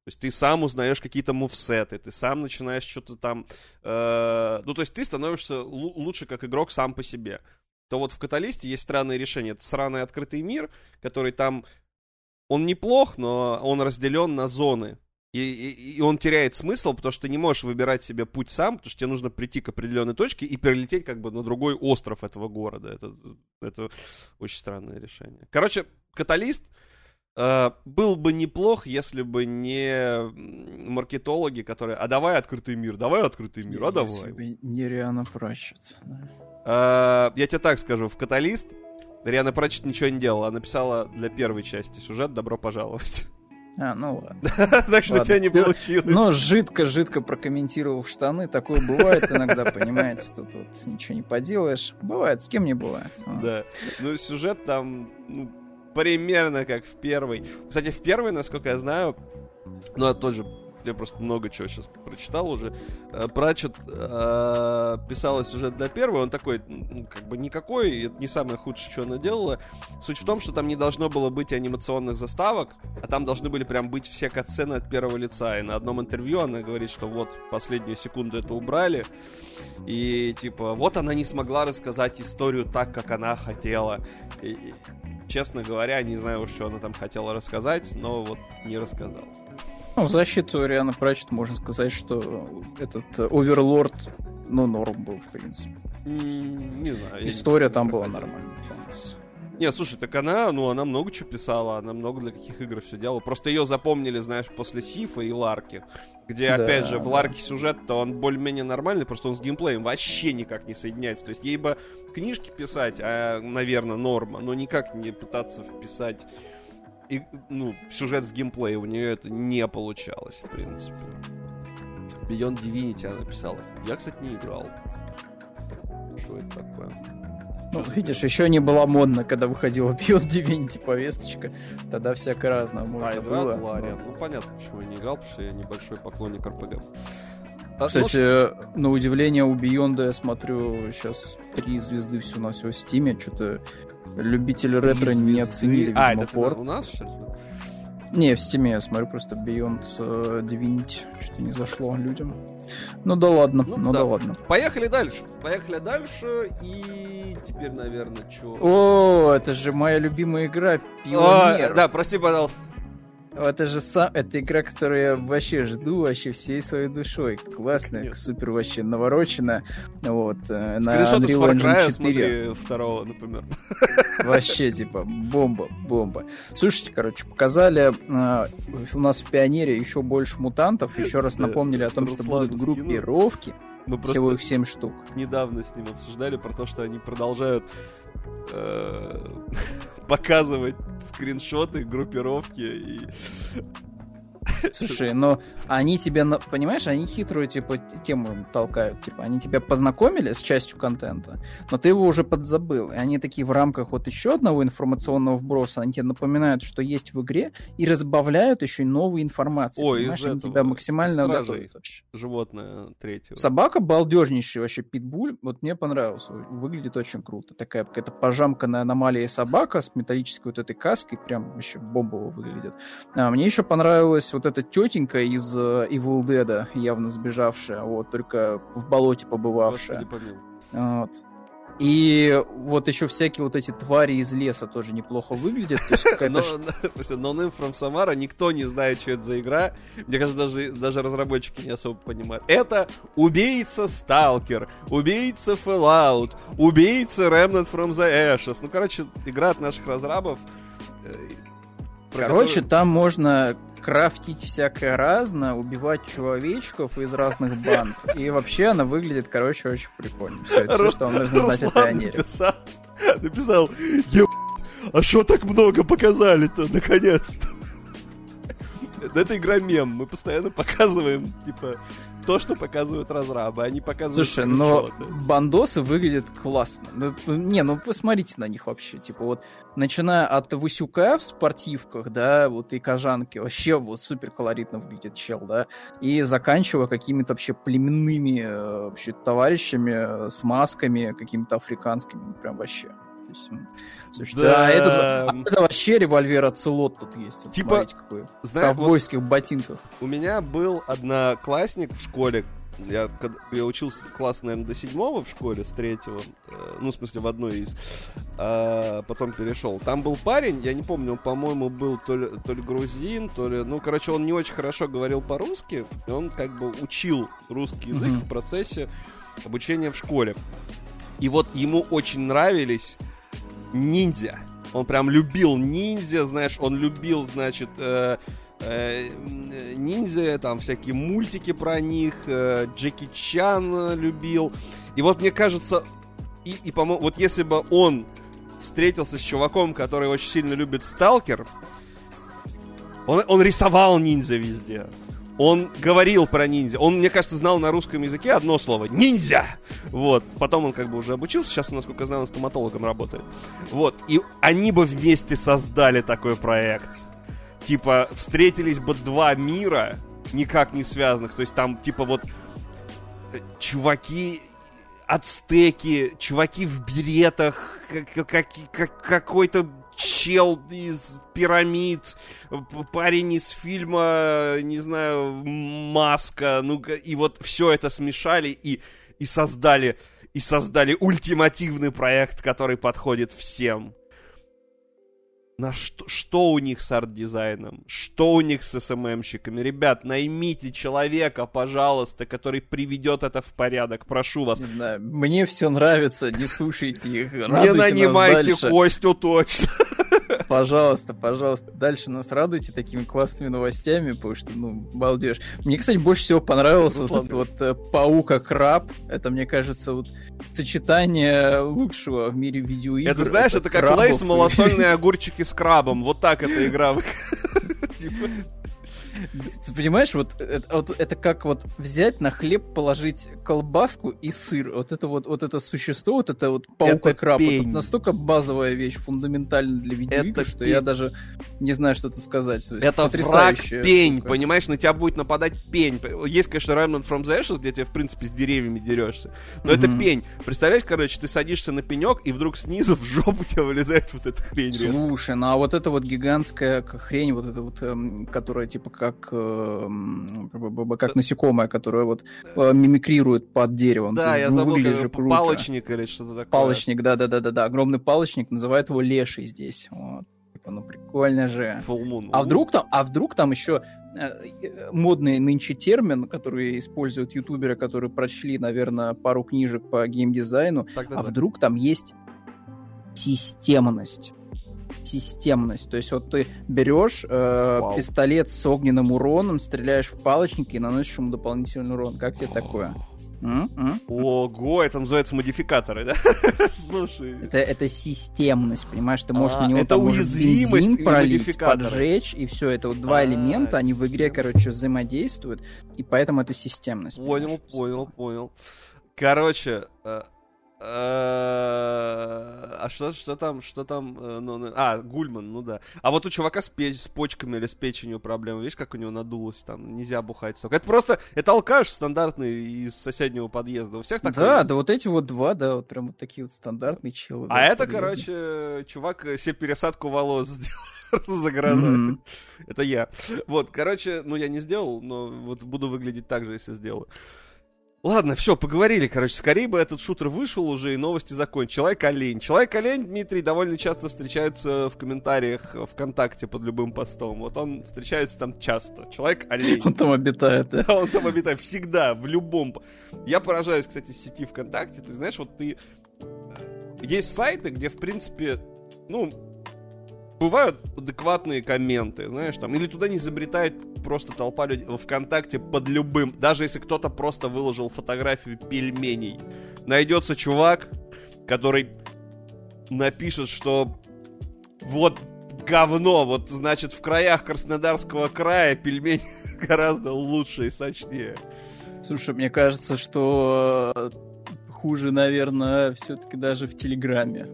То есть ты сам узнаешь какие-то мувсеты, ты сам начинаешь что-то там... э, ну, то есть ты становишься лу- лучше как игрок сам по себе. То вот в Каталисте есть странные решения. Это сраный открытый мир, который там... Он неплох, но он разделен на зоны. И, и- и он теряет смысл, потому что ты не можешь выбирать себе путь сам, потому что тебе нужно прийти к определенной точке и перелететь как бы на другой остров этого города. Это, это очень странное решение. Короче, каталист был бы неплох, если бы не маркетологи, которые, а давай открытый мир, давай открытый мир, а давай. Если не Риана Пратчетт. Э, я тебе так скажу, в каталист Риана Пратчет ничего не делала, она написала для первой части сюжет «Добро пожаловать». А, ну ладно. Так что тебя не получилось. Но жидко-жидко прокомментировал в штаны. Такое бывает иногда, понимаете. Тут вот ничего не поделаешь. Бывает, с кем не бывает. Да. Ну, сюжет там ну, примерно как в первой. Кстати, в первой, насколько я знаю, ну, я тоже я просто много чего сейчас прочитал уже. Э, Пратчет э, писала сюжет для первой, он такой, ну, как бы никакой, это не самое худшее, что она делала. Суть в том, что там не должно было быть анимационных заставок, а там должны были прям быть все катсцены от первого лица. И на одном интервью она говорит, что вот последнюю секунду это убрали, и типа, вот она не смогла рассказать историю так, как она хотела. И, честно говоря, не знаю, что она там хотела рассказать, но вот не рассказала. Ну, в защиту Риана Пратчетт можно сказать, что этот э, Оверлорд, ну, норм был, в принципе. Не знаю. История не там была нормальная. Не, слушай, так она, ну, она много чего писала, она много для каких игр все делала. Просто ее запомнили, знаешь, после Сифа и Ларки. Где, Да, опять же, в. Ларке сюжет-то он более-менее нормальный, просто он с геймплеем вообще никак не соединяется. То есть ей бы книжки писать, а, наверное, норма, но никак не пытаться вписать и, ну, сюжет в геймплей. У нее это не получалось, в принципе. Beyond Divinity она писала. Я, кстати, не играл. Что это такое? Ну, видишь, еще не было модно, когда выходила Beyond Divinity повесточка. Тогда всякое разное можно А, играл было. Лариан. но- Ну, понятно, почему я не играл, потому что я небольшой поклонник РПГ. А, Кстати, на удивление у Beyond я смотрю сейчас три звезды все на все в Стиме. Что-то любители ну, ретро не оценили, А, видимо, это порт. у нас, что ли? Не, в Стиме я смотрю просто Beyond э, Divinity. Что-то не зашло людям. Ну да ладно, Ну ну, да. да. ладно. Поехали дальше. Поехали дальше. И теперь, наверное, что... О, это же моя любимая игра, Пионер. да, прости, пожалуйста. Это же сам, это игра, которую я вообще жду вообще всей своей душой. Классная, Нет. супер вообще навороченная. Вот, э, на Unreal Engine Cry, 4. смотри, второго, например. Вообще, типа, бомба, бомба. Слушайте, короче, показали э, у нас в Пионере еще больше мутантов. Еще раз напомнили о том, что будут группировки. Мы Всего просто их 7 штук. недавно с ним обсуждали про то, что они продолжают э, показывать скриншоты, группировки и... Слушай, но они тебе, на- понимаешь, они хитрую, типа, тему толкают. Типа, они тебя познакомили с частью контента, но ты его уже подзабыл. И они такие в рамках вот еще одного информационного вброса, они тебе напоминают, что есть в игре, и разбавляют еще и новой информации. Ой, понимаешь? из они этого, тебя максимально Стражей. животное третьего. Собака балдежнейший вообще питбуль. Вот мне понравился. Выглядит очень круто. Такая какая-то пожамканная аномалия собака с металлической вот этой каской. Прям вообще бомбово выглядит. А, мне еще понравилась вот эта тетенька из э, Evil Dead, явно сбежавшая, вот, только в болоте побывавшая. Вот. И вот еще всякие вот эти твари из леса тоже неплохо выглядят. То есть какая-то ш- No Name from Samara, никто не знает, что это за игра. Мне кажется, даже, даже разработчики не особо понимают. Это убийца Сталкер, убийца Fallout, убийца Remnant from the Ashes. Ну, короче, игра от наших разрабов. э, Короче, которую- там можно крафтить всякое разное, убивать человечков из разных банд. И вообще она выглядит, короче, очень прикольно. Все, это все, что вам нужно знать о Пионере. написал, написал, «Еб, а что так много показали-то, наконец-то? Это игра мем, мы постоянно показываем, типа, то, что показывают разрабы, они показывают Слушай, но скриншоты. бандосы выглядят классно. Ну, не, ну посмотрите на них вообще. Типа вот, начиная от Васюка в спортивках, да, вот и Кожанки, вообще вот супер колоритно выглядит чел, да, и заканчивая какими-то вообще племенными э, вообще товарищами э, с масками какими-то африканскими, прям вообще. То есть, м, слушайте, Да. а этот, а это вообще револьвер Оцелот тут есть. Вот Типа, какой. В Знаешь, вот ковбойских ботинках. у меня был одноклассник в школе, я, я учился класс, наверное, до седьмого в школе, с третьего, э, ну, в смысле, в одной из, а, потом перешел. Там был парень, я не помню, он, по-моему, был то ли, то ли грузин, то ли, ну, короче, он не очень хорошо говорил по-русски, и он как бы учил русский язык Мгм. в процессе обучения в школе. И вот ему очень нравились ниндзя. Он прям любил ниндзя, знаешь, он любил, значит, э, э, ниндзя, там всякие мультики про них, э, Джеки Чан э, любил. И вот мне кажется, и, и по-моему, вот если бы он встретился с чуваком, который очень сильно любит Сталкер, он, он рисовал ниндзя везде. Он говорил про ниндзя. Он, мне кажется, знал на русском языке одно слово. Ниндзя! Вот. Потом он как бы уже обучился. Сейчас, насколько я знаю, он стоматологом работает. Вот. И они бы вместе создали такой проект. Типа, встретились бы два мира, никак не связанных. То есть там, типа, вот э, чуваки ацтеки, чуваки в беретах, как- как- как- какой-то чел из пирамид, парень из фильма, не знаю, Маска, ну и вот все это смешали и, и создали и создали ультимативный проект, который подходит всем. На что, что у них с арт-дизайном? Что у них с СММщиками? Ребят, наймите человека, пожалуйста, который приведет это в порядок. Прошу вас. Не знаю, мне все нравится, не слушайте их. Не нанимайте. Костю точно. Пожалуйста, пожалуйста, дальше нас радуйте такими классными новостями, потому что, ну, балдеж. Мне, кстати, больше всего понравилось вот этот вот э, паука-краб. Это, мне кажется, вот сочетание лучшего в мире видеоигр. Это, знаешь, это как и- малосольные огурчики с крабом. Вот так эта игра. Ты понимаешь, вот это, вот это как вот взять на хлеб, положить колбаску и сыр. Вот это вот, вот это существо, вот это вот паука-краб. пень. Это настолько базовая вещь, фундаментальная для видеоигр, Это что пень. я даже не знаю, что тут сказать. То есть Это враг пень, штука. понимаешь? На тебя будет нападать пень. Есть, конечно, Remnant from the Ashes, где ты, в принципе, с деревьями дерешься. Но это Мгм. пень. Представляешь, короче, ты садишься на пенек, и вдруг снизу в жопу тебя вылезает вот эта хрень. резко. Слушай, ну а вот эта вот гигантская хрень, вот эта вот, эм, которая типа как, б-б-б- как насекомое, которое вот э, мимикрирует под деревом. Да, Ты- я забыл, же круто. палочник или что-то такое. Палочник, да-да-да-да-да. Огромный палочник, называют его леший здесь. Вот. Типа, ну прикольно же. А вдруг там, а вдруг там еще э, э, модный нынче термин, который используют ютуберы, которые прочли, наверное, пару книжек по геймдизайну, Тогда а да. вдруг там есть системность. Системность. То есть вот ты берешь э, Вау. пистолет с огненным уроном, стреляешь в палочники и наносишь ему дополнительный урон. Как тебе такое? М? М? Ого, это называется модификаторы, да? Слушай. Это, это системность, понимаешь? Ты можешь А, на него это там уязвимость бензин пролить, поджечь, и все. Это вот два А, элемента, они в игре, короче, взаимодействуют, и поэтому это системность. Понял, понял, понял. Короче, э, а что, что там, что там, э, ну, ну, а, Гульман, ну да. А вот у чувака с, пе- с почками или с печенью проблемы, видишь, как у него надулось там, нельзя бухать столько. Это просто, это алкаш стандартный из соседнего подъезда, у всех такое Да, есть. да, вот эти вот два, да, вот прям вот такие вот стандартные челы. А да, это, короче, чувак э, себе пересадку волос сделал за граной. Мгм. Это я. Вот, короче, ну я не сделал, но вот буду выглядеть так же, если сделаю. Ладно, все, поговорили, короче. Скорее бы этот шутер вышел уже и новости закончились. Человек-олень. Человек-олень, Дмитрий, довольно часто встречается в комментариях ВКонтакте под любым постом. Вот он встречается там часто. Человек-олень. Он там обитает, да? Он там обитает всегда, в любом. Я поражаюсь, кстати, сети ВКонтакте. Ты знаешь, вот ты... Есть сайты, где, в принципе, ну, бывают адекватные комменты, знаешь, там, или туда не изобретает просто толпа людей ВКонтакте под любым, даже если кто-то просто выложил фотографию пельменей. Найдется чувак, который напишет, что вот говно, вот, значит, в краях Краснодарского края пельмени гораздо лучше и сочнее. Слушай, мне кажется, что э, хуже, наверное, все-таки даже в Телеграме.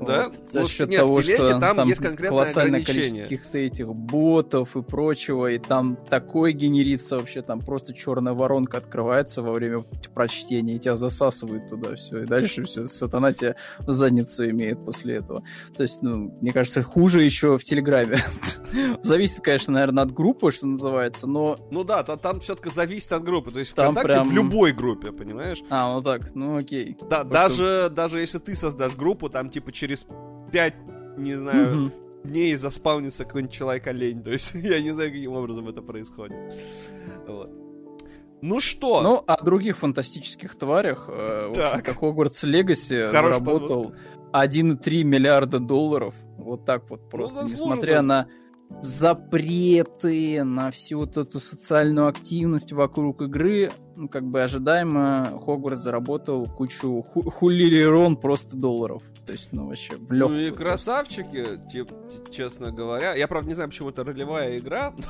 Да? Вот, за счет нет, в того, телеге что там там есть конкретное колоссальное количество каких-то этих ботов и прочего, и там такое генерится вообще, там просто черная воронка открывается во время прочтения, и тебя засасывает туда все, и дальше все, сатана тебя в задницу имеет после этого. То есть, ну, мне кажется, хуже еще в Телеграме. Зависит, конечно, наверное, от группы, что называется, но... Ну да, то, там все-таки зависит от группы. То есть Там ВКонтакте прям- в любой группе, понимаешь? А, ну так, ну окей. Да, Просто- даже, даже если ты создашь группу, там типа через 5, не знаю, Мгм. дней заспаунится какой-нибудь человек-олень. То есть я не знаю, каким образом это происходит. Вот. Ну что? Ну, о других фантастических тварях, э, в Так. общем-то, Хогвартс Легаси заработал 1,3 миллиарда долларов. Вот так вот просто, Ну, несмотря на запреты, на всю вот эту социальную активность вокруг игры, ну, как бы ожидаемо, Хогвартс заработал кучу ху- хулилерон просто долларов. То есть, ну, вообще, в Ну легкую. и красавчики, те- честно говоря. Я, правда, не знаю, почему это ролевая игра.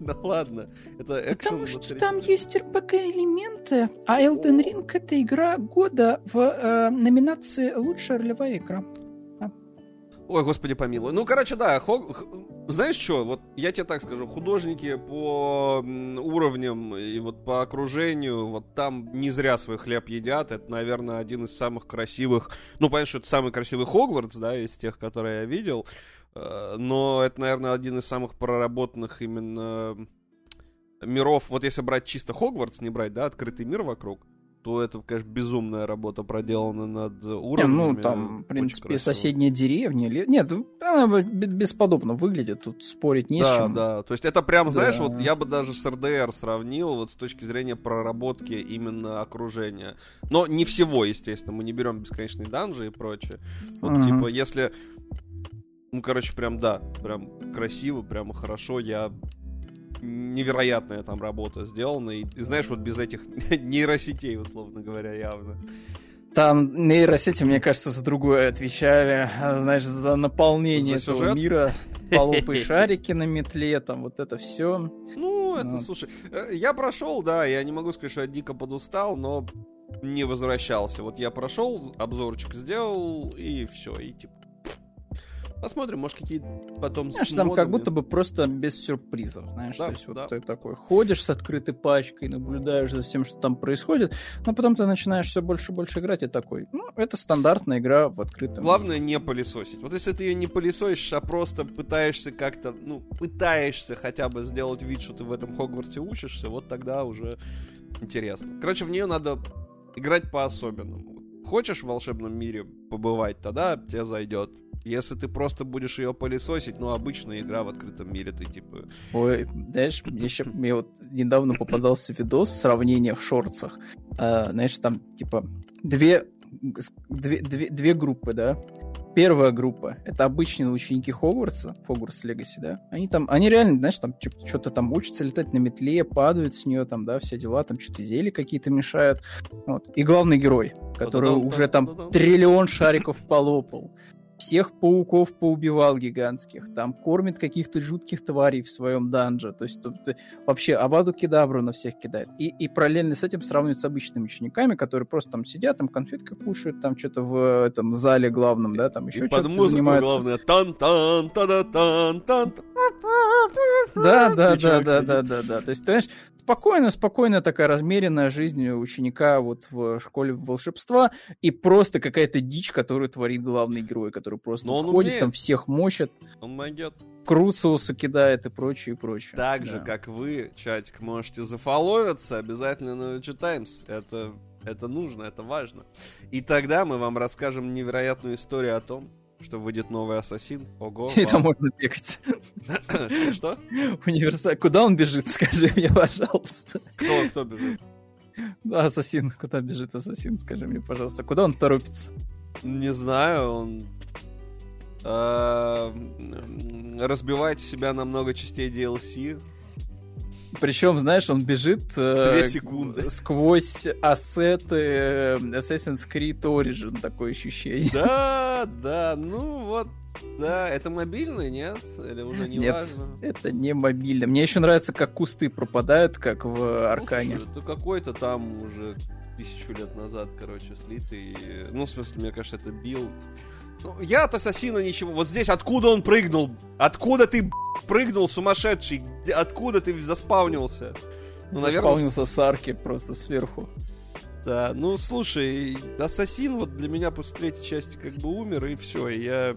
Да ладно. Это Потому что внутри. там есть РПГ-элементы, а Elden Ring — это игра года в э, номинации «Лучшая ролевая игра». Ой, господи помилуй. Ну, короче, да, Хог- знаешь что, вот я тебе так скажу, художники по уровням и вот по окружению, вот там не зря свой хлеб едят, это, наверное, один из самых красивых, ну, понятно, что это самый красивый Хогвартс, да, из тех, которые я видел, э, но это, наверное, один из самых проработанных именно миров, вот если брать чисто Хогвартс, не брать, да, открытый мир вокруг, то это, конечно, безумная работа проделана над Не, уровнями. ну, там, в принципе, красиво. соседняя деревня. или- Нет, она бесподобно выглядит, тут спорить не с да, чем. да. То есть это прям, знаешь, Да. вот я бы даже с РДР сравнил вот с точки зрения проработки именно окружения. Но не всего, естественно. Мы не берем бесконечные данжи и прочее. Вот Мгм. типа, если... Ну, короче, прям да, прям красиво, прямо хорошо. Я невероятная там работа сделана. И, и знаешь, вот без этих нейросетей, условно говоря, явно. Там нейросети, мне кажется, за другое отвечали. Знаешь, за наполнение За этого сюжет? мира. Полопай шарики на метле, там вот это все. Ну, это, Вот. слушай, э, я прошел, да, я не могу сказать, что я дико подустал, но не возвращался. Вот я прошел, обзорчик сделал, и все, и типа... Посмотрим, может, какие потом Знаешь, там как будто бы просто без сюрпризов, знаешь, Да, то есть вот да. ты такой ходишь с открытой пачкой, наблюдаешь за всем, что там происходит, но потом ты начинаешь все больше и больше играть и такой, ну, это стандартная игра в открытом Главное не пылесосить. Вот если ты ее не пылесосишь, а просто пытаешься как-то, ну, пытаешься хотя бы сделать вид, что ты в этом Хогвартсе учишься, вот тогда уже интересно. Короче, в нее надо играть по-особенному. Хочешь в волшебном мире побывать, тогда тебе зайдет. Если ты просто будешь ее пылесосить, ну, обычная игра в открытом мире, ты типа... Ой, знаешь, мне, еще, мне вот недавно попадался видос сравнения в шорцах. А, знаешь, там типа две, две, две, две группы, да. Первая группа — это обычные ученики Хогвартса, Хогвартс Легаси, да. Они там, они реально, знаешь, там что-то там учатся летать на метле, падают с нее, там, да, все дела, там что-то зелья какие-то мешают. Вот. И главный герой, который уже там триллион шариков полопал всех пауков поубивал гигантских, там кормит каких-то жутких тварей в своем данже, то есть тут э, вообще Аваду Кедабру на всех кидает. И, и параллельно с этим сравнивать с обычными учениками, которые просто там сидят, там конфетки кушают, там что-то в этом зале главном, да, там еще что-то занимаются. главное тан тан та да Да, да, да, да, да, да. То есть, ты знаешь, спокойно, спокойная такая размеренная жизнь ученика вот в школе волшебства и просто какая-то дичь, которую творит главный герой, который просто Но он ходит, умеет. там всех мочит, Он могет. Крусоуса кидает и прочее, и прочее. Так же, Да. как вы, чатик, можете зафоловиться обязательно на VG Times. Это, это нужно, это важно. И тогда мы вам расскажем невероятную историю о том, что выйдет новый Ассасин. Ого, И там можно бегать. Что, Что? Универса... Куда он бежит, скажи мне, пожалуйста. Кто, кто бежит? Да, ассасин. Куда бежит ассасин, скажи мне, пожалуйста. Куда он торопится? Не знаю, он м, разбивает себя на много частей DLC. Причем, знаешь, он бежит э, Две секунды. сквозь ассеты э, Assassin's Creed Origin, такое ощущение. Да, да, ну вот, да, это мобильный, нет? Или уже не Нет, важно? это не мобильно. Мне еще нравится, как кусты пропадают, как в Аркане. Ну, слушай, это какой-то там уже тысячу лет назад, короче, слитый. Ну, в смысле, мне кажется, это билд. Ну, я от Ассасина ничего. Вот здесь откуда он прыгнул? Откуда ты прыгнул, сумасшедший? Откуда ты заспавнился? Ну, наверное, Заспавнился с- арки просто сверху. Да, ну слушай, Ассасин вот для меня после третьей части как бы умер, и все, я...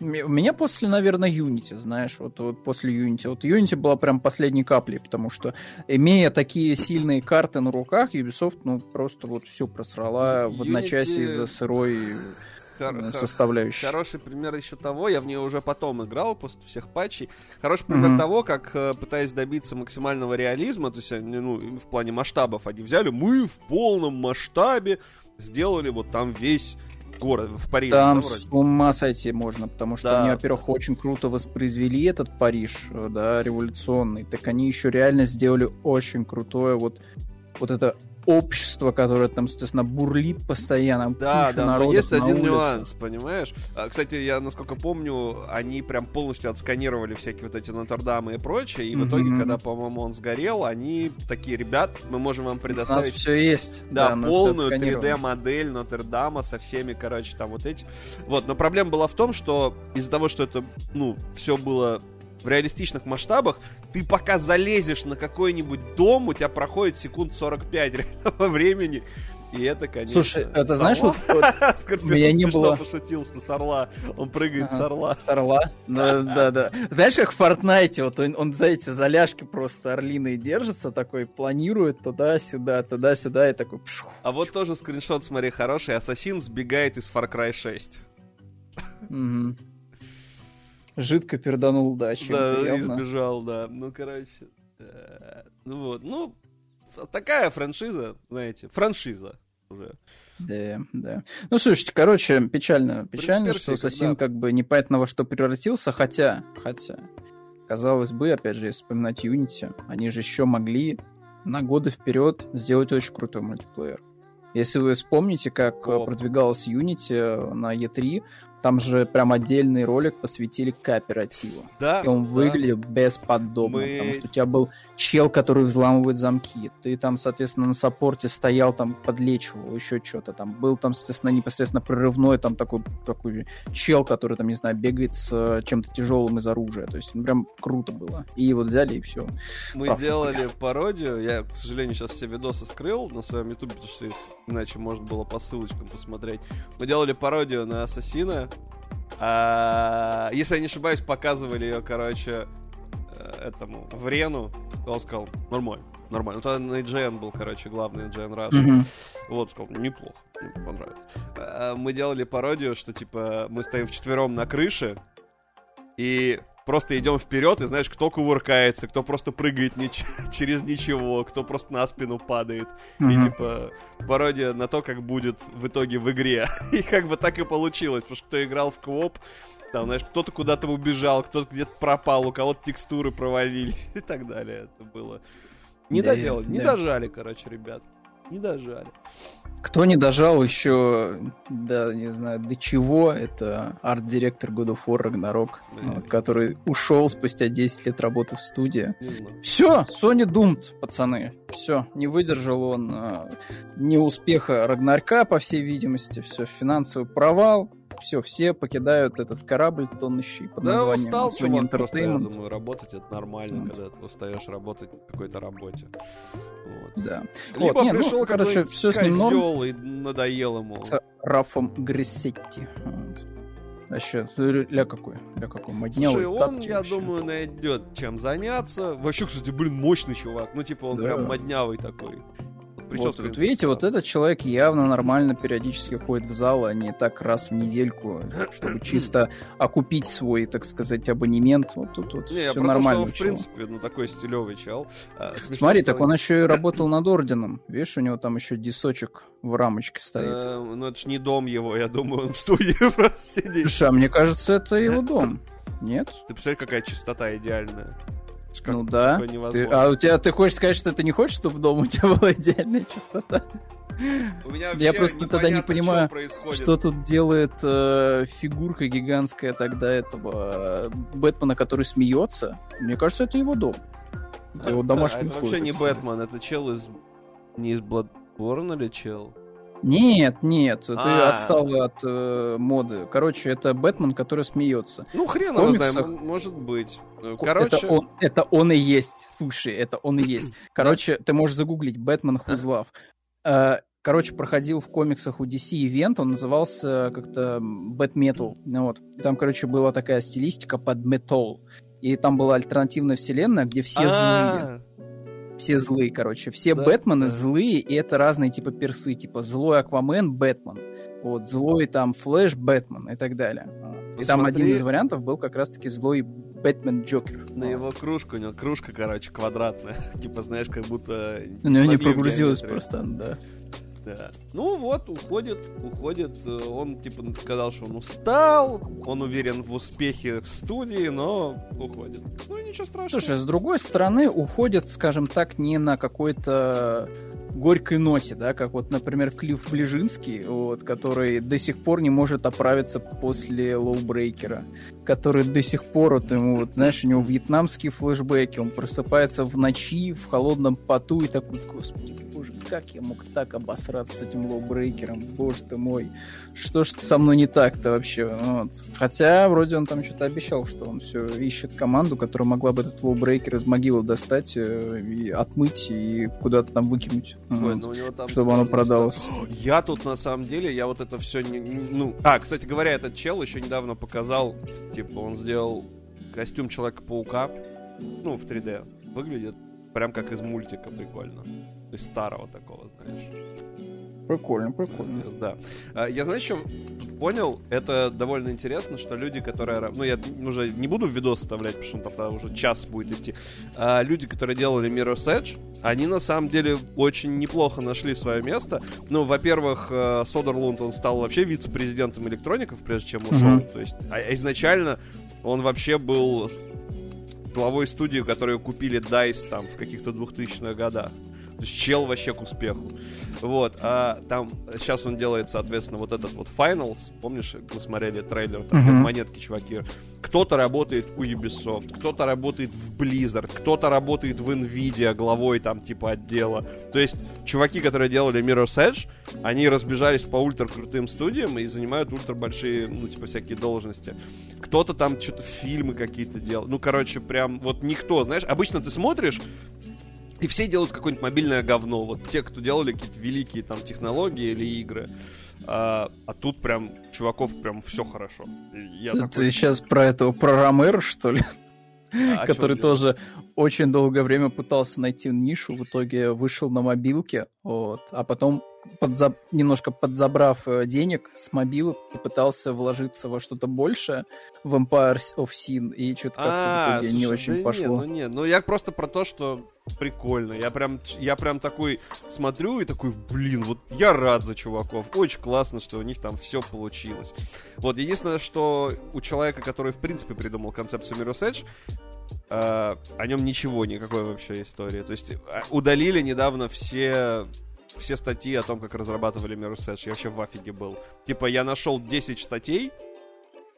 У меня после, наверное, Unity, знаешь, вот, вот после Unity. Вот Unity была прям последней каплей, потому что, имея такие сильные карты на руках, Ubisoft, ну, просто вот все просрала в Unity- одночасье из-за сырой хор- э, хор- составляющей. Хороший пример еще того, я в нее уже потом играл после всех патчей. Хороший пример Мгм. того, как э, пытаясь добиться максимального реализма, то есть ну, в плане масштабов, они взяли, мы в полном масштабе сделали вот там весь город в Париже. Там да, с ума сойти можно, потому что Да. они, во-первых, очень круто воспроизвели этот Париж, э, да, революционный, так они еще реально сделали очень крутое вот, вот это общество, которое там, естественно, бурлит постоянно. Да, да, но есть один улице. нюанс, понимаешь? А, Кстати, я, насколько помню, они прям полностью отсканировали всякие вот эти Нотр-Дамы и прочее, и в итоге, когда, по-моему, он сгорел, они такие, ребят, мы можем вам У нас предоставить все есть. Да, всё полную отсканировано. 3D-модель Нотр-Дама со всеми, короче, там вот эти. Вот, но проблема была в том, что из-за того, что это, ну, все было в реалистичных масштабах, ты пока залезешь на какой-нибудь дом, у тебя проходит секунд 45 реального времени. И это, конечно... Слушай, это с знаешь, орла. вот, Скорпион меня не было- пошутил, что с орла. Он прыгает с Ага. орла. с орла. Да, да, да. Знаешь, как в Fortnite, вот он, он за эти заляжки просто орлиные держится, такой планирует туда-сюда, туда-сюда, и такой... А вот тоже скриншот, смотри, хороший. Ассасин сбегает из Far Cry 6. Мгм. Жидко перданул, да, чем-то Да, избежал, да. Ну, короче. э, Ну вот, ну, такая франшиза, знаете, франшиза уже. Да, да. Ну, слушайте, короче, печально, печально, что Ассасин да. как бы непонятно во что превратился, хотя, хотя, казалось бы, опять же, если вспоминать Unity, они же еще могли на годы вперед сделать очень крутой мультиплеер. Если вы вспомните, как э, Коп. продвигалась Unity э, на E3, там же прям отдельный ролик посвятили кооперативу. Да. И он да. выглядел бесподобно, Мы- потому что у тебя был чел, который взламывает замки. Ты там, соответственно, на саппорте стоял, там подлечивал, еще что-то там. Был там, соответственно, непосредственно прорывной, там такой, такой чел, который там, не знаю, бегает с э, чем-то тяжелым из оружия. То есть, ну, прям круто было. И вот взяли, и все. Мы профукали. делали пародию. Я, к сожалению, сейчас все видосы скрыл на своем ютубе, потому что их иначе можно было по ссылочкам посмотреть. Мы делали пародию на Ассасина. А, если я не ошибаюсь, показывали ее, короче, э, этому Врену. Он сказал, нормально, нормально. Ну, тогда на IGN был, короче, главный IGN Rush. Вот, сказал, неплохо, мне понравилось. А, Мы делали пародию, что, типа, мы стоим вчетвером на крыше, и просто идем вперед, и знаешь, кто кувыркается, кто просто прыгает нич- через ничего, кто просто на спину падает. И, Мгм. типа, пародия на то, как будет в итоге в игре. И как бы так и получилось, потому что кто играл в кооп, там, знаешь, кто-то куда-то убежал, кто-то где-то пропал, у кого-то текстуры провалились и так далее. Это было... Не Да, доделали, не да. дожали, короче, ребят. Не дожали. Кто не дожал еще, да, не знаю, до чего, это арт-директор God of War Ragnarok, вот, который ушел спустя 10 лет работы в студии. Все, Sony Doomed, пацаны. Все, не выдержал он э, неуспеха Рагнарка, по всей видимости. Все, финансовый провал. Все, все покидают этот корабль тонущий под Да, названием устал чувак просто, я Entertainment. думаю, работать это нормально, Вот. когда ты устаешь работать в какой-то работе. Вот. Да. Либо Вот, не, ну, пришел короче, всё с ним норм. и надоел ему. С Рафом Грессетти. Вот. Вообще, ля какой, ля какой моднявый Слушай, он, тапчик я вообще. думаю, найдет чем заняться. Вообще, кстати, блин, мощный чувак. Ну, типа, он Да. прям моднявый такой. Вот Вот, прическа вот ему видите, вот этот человек явно нормально периодически ходит в зал, а не так раз в недельку, чтобы чисто окупить свой, так сказать, абонемент. Вот тут вот Не, все про то, нормально. что он, в принципе, ну, такой стилевый чел. А, смешно, Смотри, так он еще и работал над орденом. Видишь, у него там еще дисочек в рамочке стоит. Э, ну, это ж не дом его, я думаю, он в студии просто сидит. Слушай, а мне кажется, это его дом. Нет? Ты представляешь, какая чистота идеальная. Это как ну да. Ты- а у тебя ты хочешь сказать, что ты не хочешь, чтобы дома у тебя была идеальная чистота? У меня я просто тогда не понимаю, происходит. Что тут делает э, фигурка гигантская тогда этого э, Бэтмена, который смеется? Мне кажется, это его дом. Это его Да, домашний это условия, вообще не. Бэтмен, это чел из... Не из Bloodborne или чел? Нет, нет, ты А. отстал от э, моды. Короче, это Бэтмен, который смеется. Ну, хрен его комиксах- знает, может быть. Ко- Короче, Это он, это он и есть. Слушай, это он и есть. Короче, ты можешь загуглить Бэтмен Who's Love. Э, Короче, проходил в комиксах у DC ивент, он назывался как-то Metal. Ну вот. И Там, короче, была такая стилистика под метал. И там была альтернативная вселенная, где все злые. Все злые, короче. Все Да, Бэтмены да. злые, и это разные типа персы. Типа злой Аквамен, Бэтмен. Вот, злой там Флэш, Бэтмен и так далее. Вот. И там Посмотри. один из вариантов был как раз-таки злой Бэтмен Джокер. На его кружку, у него кружка, короче, квадратная. Типа, знаешь, как будто... У него не геометрии. просто, да. Да. Ну вот, уходит, уходит. э, Он, типа, сказал, что он устал, он уверен в успехе студии, но уходит. Ну, ничего страшного. Слушай, с другой стороны, уходят, скажем так, не на какой-то горькой ноте, да, как вот, например, Клифф Блезински, вот, который до сих пор не может оправиться после LawBreaker а, который до сих пор, вот, ему, вот, знаешь, у него вьетнамские флешбеки, он просыпается в ночи, в холодном поту и такой, господи, боже, как я мог так обосраться с этим LawBreaker ом, боже ты мой, что ж со мной не так-то вообще, вот. Хотя, вроде он там что-то обещал, что он все ищет команду, которая могла бы этот LawBreaker из могилы достать э, и отмыть и куда-то там выкинуть. Ой, Вот. ну чтобы оно продалось. Я тут на самом деле, я вот это все не- ну. А, кстати говоря, этот чел еще недавно показал, типа, он сделал костюм Человека-паука, ну, в 3D. Выглядит прям как из мультика прикольно. То есть старого такого, знаешь. Прикольно, прикольно. Да. А, Я, знаешь, что понял? Это довольно интересно, что люди, которые... Ну, я уже не буду видос вставлять, потому что он тогда уже час будет идти. А люди, которые делали Mirror's Edge, они на самом деле очень неплохо нашли свое место. Ну, во-первых, э, Содерлунд, он стал вообще вице-президентом электроников, прежде чем ушел. Мгм. То есть, а изначально он вообще был главой студии, которую купили DICE там в каких-то 2000-х годах. Чел вообще к успеху. Вот, а там сейчас он делает, соответственно, вот этот вот Finals. Помнишь, мы смотрели трейлер, там как монетки, чуваки. Кто-то работает у Ubisoft, кто-то работает в Blizzard, кто-то работает в Nvidia главой там типа отдела. То есть чуваки, которые делали Mirror's Edge, они разбежались по ультра крутым студиям и занимают ультра большие, ну, типа, всякие должности. Кто-то там что-то фильмы какие-то делал. Ну, короче, прям вот никто, знаешь, обычно ты смотришь, и все делают какое-нибудь мобильное говно. Вот те, кто делали какие-то великие там технологии или игры. А, а тут прям чуваков прям все хорошо. Я Ты, такой, сейчас про этого, про Ромеро, что ли? «А, который он делает?» тоже очень долгое время пытался найти нишу, в итоге вышел на мобилке, вот, а потом подза- немножко подзабрав э, денег с мобилок, попытался вложиться во что-то большее в Empire of Sin, и что-то как-то А, не слушай, очень да пошло. Не, ну не, ну я просто про то, что прикольно. Я прям, я прям такой смотрю и такой, блин, вот я рад за чуваков. Очень классно, что у них там все получилось. Вот, единственное, что у человека, который в принципе придумал концепцию Mirror's Edge, э, о нем ничего, никакой вообще истории. То есть э, удалили недавно все все статьи о том, как разрабатывали Mirror's Edge. Я вообще в афиге был. Типа, я нашел 10 статей,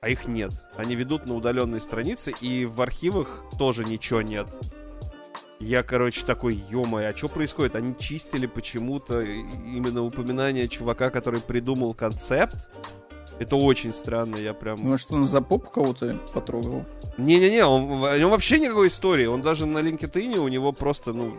а их нет. Они ведут на удаленные страницы, и в архивах тоже ничего нет. Я, короче, такой, ё а что происходит? Они чистили почему-то именно упоминание чувака, который придумал концепт, Это очень странно, я прям... Может, он за поп кого-то потрогал? Не-не-не, он, у него вообще никакой истории. Он даже на LinkedIn, у него просто, ну,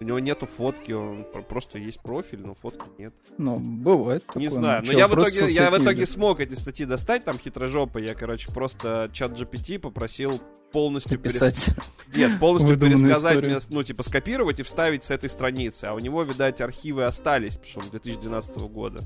у него нету фотки, он просто есть профиль, но фотки нет. Ну, бывает. Не такое, знаю, ну, но я в итоге, я в итоге смог эти статьи достать, там хитрожопо. Я, короче, просто чат GPT попросил полностью перес-. Нет, полностью Выдуманную пересказать историю. ну, типа, скопировать и вставить с этой страницы. А у него, видать, архивы остались, потому что он 2012 года.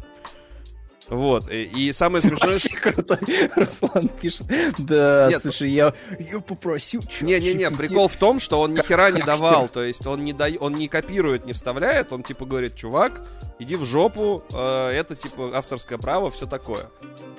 Вот, и, и самое смешное, Вообще крутой. Руслан пишет. Да, Нет. слушай, я, я попросил Не-не-не, прикол в том, что он ни хера не давал. То есть он не, дай, он не копирует, не вставляет, он типа говорит, чувак, иди в жопу, э, это типа авторское право, все такое.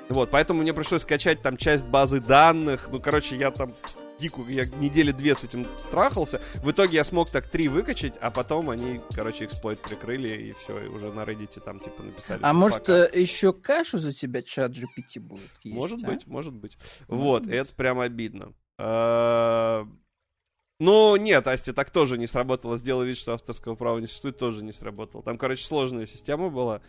Вот, поэтому мне пришлось скачать там часть базы данных. Ну, короче, я там дикую, я недели две с этим трахался. В итоге я смог так три выкачать, а потом они, короче, эксплойт прикрыли, и все, и уже на Reddit там типа написали. А может, пока. э, еще кашу за тебя чат GPT будет есть, Может а? быть, может быть. Может вот, быть. это прям обидно. А, Ну, нет, Асти, так тоже не сработало. Сделай вид, что авторского права не существует, тоже не сработало. Там, короче, сложная система была.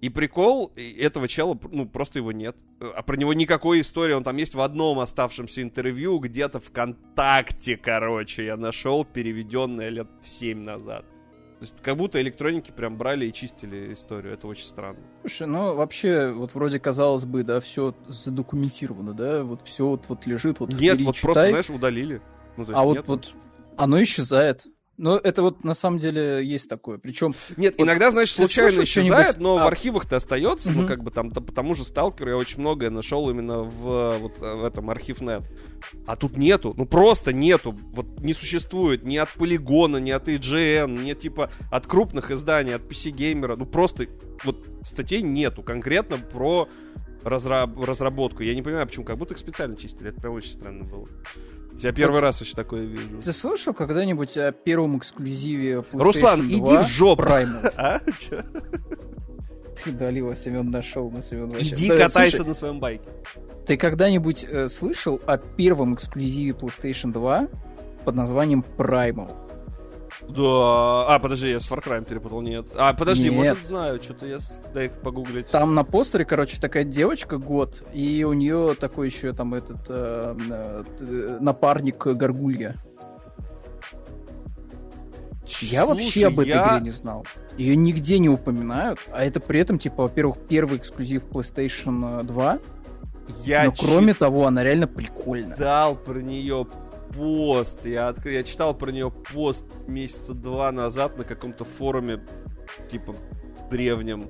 И прикол, этого чела, ну, просто его нет. А про него никакой истории, он там есть в одном оставшемся интервью, где-то ВКонтакте, короче, я нашел, переведенное лет 7 назад. То есть, как будто электроники прям брали и чистили историю. Это очень странно. Слушай, ну вообще, вот вроде казалось бы, да, все задокументировано, да, вот все вот, вот лежит, вот Нет, вот читай, просто, знаешь, удалили. Ну, есть а вот, нету. вот оно исчезает. Но это вот на самом деле есть такое. Причем Нет, Вот иногда, знаешь, ты случайно исчезает, но в А. архивах-то остается, ну, Мгм. как бы там, т- по тому же сталкеру я очень многое нашел именно в, вот, в этом архивнет. А тут нету, ну, просто нету, вот не существует ни от Полигона, ни от IGN, ни, типа, от крупных изданий, от PC Gamer, ну, просто вот статей нету конкретно про разра- разработку. Я не понимаю, почему, как будто их специально чистили, это прям очень странно было. Я первый раз вообще такое вижу. ты слышал когда-нибудь о первом эксклюзиве PlayStation Руслан, 2 иди в жопу! Primal? А? Чё? Ты удалила, Семен нашел на Семен вообще. Иди Да, катайся слушай, на своем байке. ты когда-нибудь э, слышал о первом эксклюзиве PlayStation 2 под названием Primal? Да. А, подожди, я с Far Cry перепутал, нет. А, подожди, Нет. может знаю, что-то я... Дай их погуглить. Там на постере, короче, такая девочка год, и у нее такой еще там этот э, э, э, напарник Горгулья. Я вообще об этой я- игре не знал. Ее нигде не упоминают, а это при этом, типа, во-первых, первый эксклюзив PlayStation 2, Я но кроме того, она реально прикольная. читал про нее пост. Я, отк- я читал про нее пост месяца два назад на каком-то форуме, типа, древнем.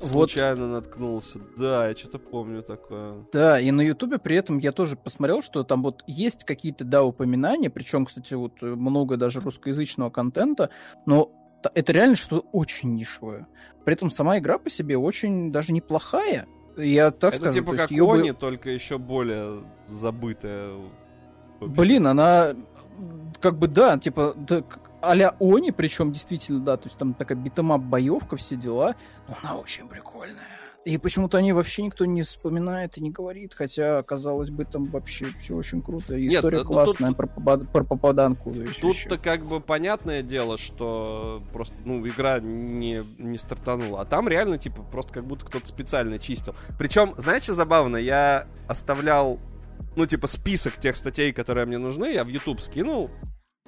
Вот. Случайно наткнулся. Да, я что-то помню такое. Да, и на Ютубе при этом я тоже посмотрел, что там вот есть какие-то, да, упоминания, причем, кстати, вот э, много даже русскоязычного контента, но это реально что-то очень нишевое. При этом сама игра по себе очень даже неплохая. Я так Это скажу, типа то есть как её бы- Oni, только еще более забытая. Вообще. Блин, она как бы, да, типа, да, а-ля Oni, причем действительно, да, то есть там такая beat 'em up боевка, все дела, но она очень прикольная. И почему-то о ней вообще никто не вспоминает и не говорит, хотя, казалось бы, там вообще все очень круто. И Нет, история ну, тут- классная про, попад- про попаданку. Тут-то как бы понятное дело, что просто, ну, игра не, не стартанула. А там реально, типа, просто как будто кто-то специально чистил. Причем, знаете, что забавно? Я оставлял, ну, типа, список тех статей, которые мне нужны, я в YouTube скинул,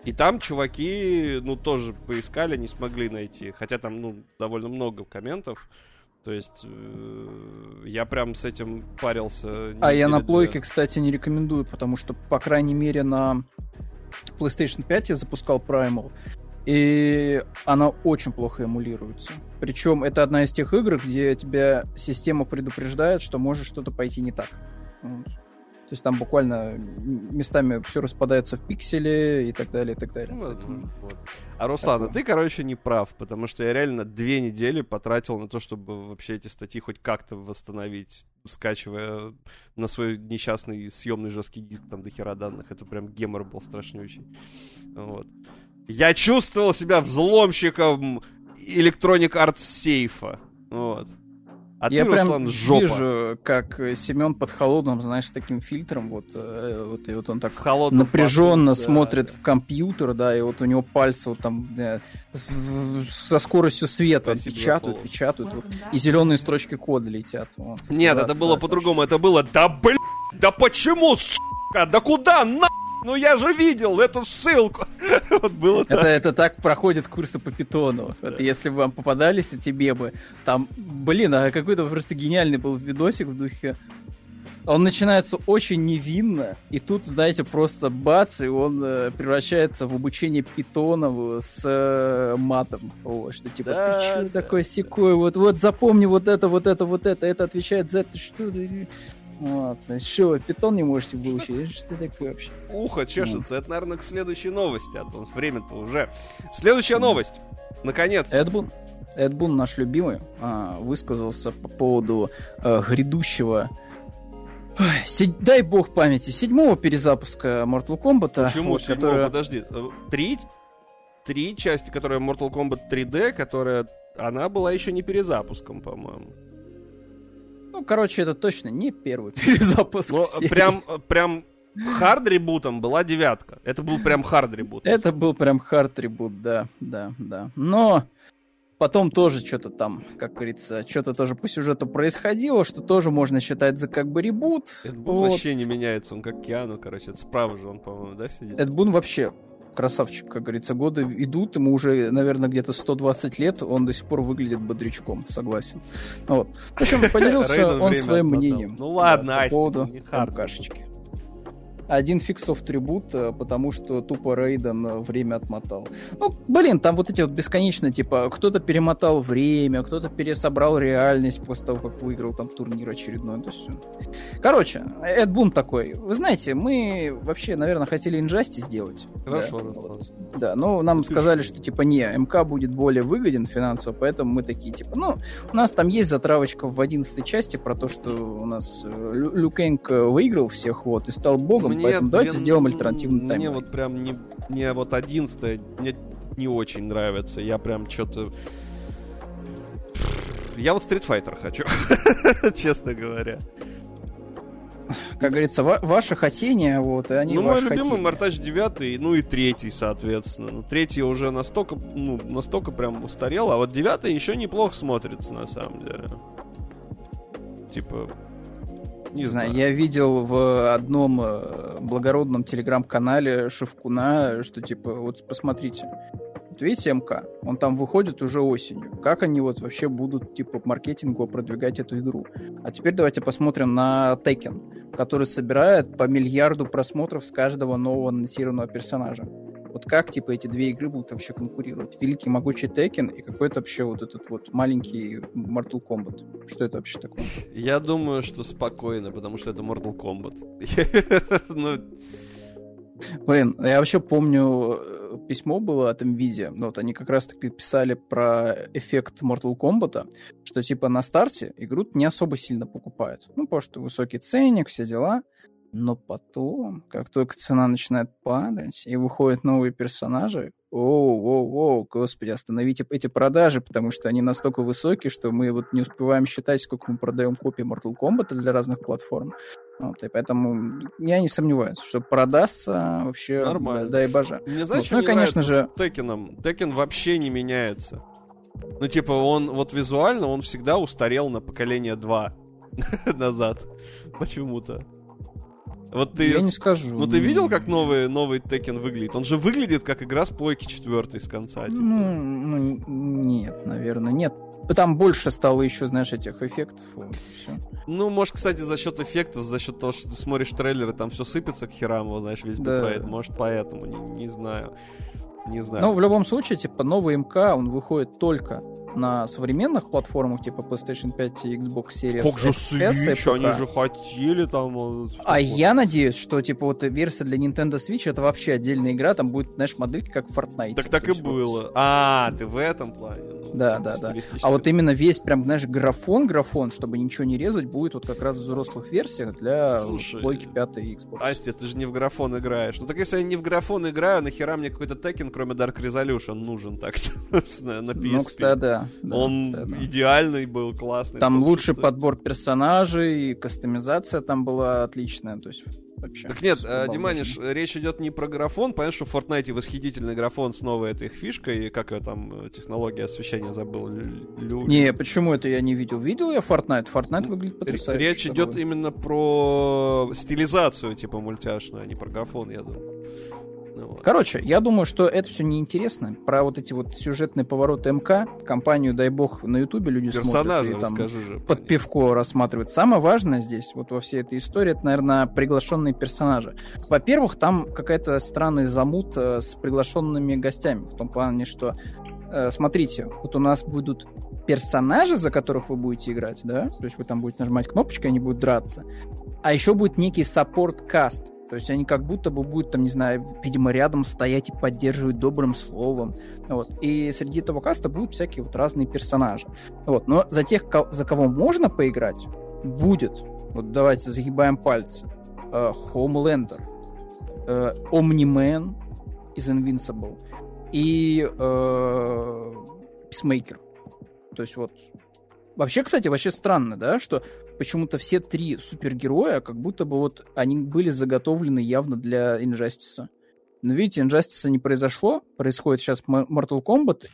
и там чуваки, ну, тоже поискали, не смогли найти. Хотя там, ну, довольно много комментов. То есть э, я прям с этим парился. А я на две. плойке, кстати, не рекомендую, потому что, по крайней мере, на PlayStation 5 я запускал Primal, и она очень плохо эмулируется. Причем это одна из тех игр, где тебя система предупреждает, что может что-то пойти не так. Вот. То есть там буквально местами все распадается в пиксели и так далее, и так далее. Ну, Поэтому- вот. А Руслан, а Такое. ты, короче, не прав, потому что я реально две недели потратил на то, чтобы вообще эти статьи хоть как-то восстановить, скачивая на свой несчастный съемный жесткий диск там до хера данных. Это прям гемор был страшнющий. Вот. Я чувствовал себя взломщиком Electronic Arts сейфа. Вот. А Я ты, прям Руслан, жопа. вижу, как Семен под холодным, знаешь, таким фильтром, вот, э, вот и вот он так В холодном напряженно да, смотрит да. в компьютер, да, и вот у него пальцы вот там э, в- в- со скоростью света Спасибо печатают, печатают, вот, и зеленые строчки кода летят. вот. Нет, Да, это было да, по-другому. Это было, да блин, да почему, сука, да куда, на? Ну я же видел эту ссылку. Вот было Это, так. это так проходят курсы по питону. Это если бы вам попадались эти мемы, там, блин, а какой-то просто гениальный был видосик в духе. Он начинается очень невинно, и тут, знаете, просто бац, и он э, превращается в обучение питона с э, матом. Вот, что типа, Да, ты что да, такой секой, вот, вот запомни вот это, вот это, вот это, это отвечает за это, что ты... Вот, что, вы питон не можете выучить? Что такое вообще? Ухо чешется. Это, наверное, к следующей новости, а то время-то уже. Следующая новость. Наконец. Эд Бун, Эд Бун, наш любимый, а, высказался по поводу э, грядущего, ой, дай бог памяти, седьмого перезапуска Mortal Kombat. Почему? вот, Седьмого? которая- Подожди. Э, Три? Три части, которая Mortal Kombat 3D, которая... Она была еще не перезапуском, по-моему. Ну, короче, это точно не первый перезапуск. Но серии. прям, прям хард-ребутом была девятка. Это был прям хард-ребут. Это был прям хард ребут, да, да, да. Но потом тоже что-то там, как говорится, что-то тоже по сюжету происходило, что тоже можно считать за как бы ребут. Эд Бун Вот. вообще не меняется, он как Киану, короче, это справа же он, по-моему, да, сидит? Эд Бун вообще красавчик, как говорится, годы идут, ему уже, наверное, где-то 120 лет, он до сих пор выглядит бодрячком, согласен. Вот. В общем, поделился он своим мнением. Ну ладно, Асти, по поводу. МКшечки. Один фиксов трибут, э, потому что тупо Рейден э, время отмотал. Ну, блин, там вот эти вот бесконечно, типа, кто-то перемотал время, кто-то пересобрал реальность после того, как выиграл там турнир очередной. То есть... Короче, Эд Бун такой. Вы знаете, мы вообще, наверное, хотели инжасти сделать. Хорошо, да, вот. Да, но нам ты сказали, что? типа не, МК будет более выгоден финансово, поэтому мы такие типа, ну, у нас там есть затравочка в 11 части про то, что у нас э, Лю, Лю Кэнг, э, выиграл всех вот и стал богом, поэтому давайте блин, сделаем альтернативный Мне таймлайн. вот прям не, не вот 11 мне не очень нравится. Я прям что-то... Я вот Street Fighter хочу, честно говоря. Как говорится, ва- ваше хотение, вот, и они ну, мой любимый. Мартач 9, ну и третий, соответственно. Ну, третий уже настолько, ну, настолько прям устарел, а вот девятый еще неплохо смотрится, на самом деле. Типа, не знаю, я видел в одном э, благородном телеграм-канале Шевкуна, что типа, вот посмотрите, вот видите МК, он там выходит уже осенью. Как они вот вообще будут типа маркетингу продвигать эту игру? А теперь давайте посмотрим на Tekken, который собирает по миллиарду просмотров с каждого нового анонсированного персонажа. Вот как, типа, эти две игры будут вообще конкурировать? Великий могучий Tekken и какой-то вообще вот этот вот маленький Mortal Kombat. Что это вообще такое? Я думаю, что спокойно, потому что это Mortal Kombat. Ну, Блин, я вообще помню, э, письмо было от NVIDIA, вот они как раз-таки писали про эффект Mortal Kombat, что типа на старте игру не особо сильно покупают. Ну, потому что высокий ценник, все дела. Но потом, как только цена начинает падать, и выходят новые персонажи, оу, оу, оу, господи, остановите эти продажи, потому что они настолько высокие, что мы вот не успеваем считать, сколько мы продаем копий Mortal Kombat для разных платформ. Вот, и поэтому я не сомневаюсь, что продастся вообще, Нормально. да, дай боже. Мне знаешь, Вот, ну и, конечно же- Текеном? Текен вообще не меняется. Ну, типа, он вот визуально, он всегда устарел на поколение 2 назад. Почему-то. Вот ты... я не скажу. Ну, ты видел, как новый, новый Текен выглядит? Он же выглядит как игра с плойки четвертой с конца. типа. Ну, ну, нет, наверное, нет. Там больше стало еще, знаешь, этих эффектов. Вот. Ну, может, кстати, за счет эффектов, за счет того, что ты смотришь трейлеры, там все сыпется к херам, вот, знаешь, весь Да. битрейт. Может, поэтому, не, не знаю. Не знаю. Но в любом случае, типа, новый МК, он выходит только на современных платформах, типа PlayStation 5 и Xbox Series как же X, Switch, они ПК. же хотели там... вот, А вот. я надеюсь, что, типа, вот версия для Nintendo Switch это вообще отдельная игра, там будет, знаешь, модельки как в Fortnite. Так То так и вот- было. А, ты в этом плане. ну, Да, типа, да, да. А вот именно весь прям, знаешь, графон, графон, чтобы ничего не резать, будет вот как раз в взрослых версиях для Слушай, плойки 5 и Xbox. Асти, ты же не в графон играешь. Ну так если я не в графон играю, нахера мне какой-то Tekken, кроме Dark Resolution, нужен так, собственно, на PSP? Ну, кстати, да. Да, да, Он да. идеальный был, классный. Там лучший подбор персонажей, кастомизация там была отличная, то есть вообще. Так нет, э. Диманиш, речь идет не про графон. Понятно, что в Fortnite восхитительный графон с новой этой их фишкой. Как ее там, э, технология освещения забыл. Лю- лю- Не, почему это я не видел? Видел я Fortnite? Fortnite выглядит потрясающе. Речь идет именно про стилизацию, типа мультяшную, а не про графон, я думаю. Ну, вот. Короче, я думаю, что это все неинтересно. Про вот эти вот сюжетные повороты МК, компанию, дай бог, на Ютубе люди Персонажи, смотрят и там расскажи же. под пивко рассматривают. Самое важное здесь, вот во всей этой истории, это, наверное, приглашенные персонажи. Во-первых, там какая-то странный замут э, с приглашенными гостями, в том плане, что э, смотрите, вот у нас будут персонажи, за которых вы будете играть, да, то есть вы там будете нажимать кнопочки, они будут драться, а еще будет некий саппорт-каст, то есть они как будто бы будут, там, не знаю, видимо, рядом стоять и поддерживать добрым словом. Вот. И среди этого каста будут всякие вот разные персонажи. Вот. Но за тех, за кого можно поиграть, будет, вот давайте загибаем пальцы, э, Homelander, э, из Invincible и э, Peacemaker. То есть вот Вообще, кстати, вообще странно, да, что почему-то все три супергероя, как будто бы вот они были заготовлены явно для Injustice. Но видите, Injustice не произошло, происходит сейчас Mortal Kombat,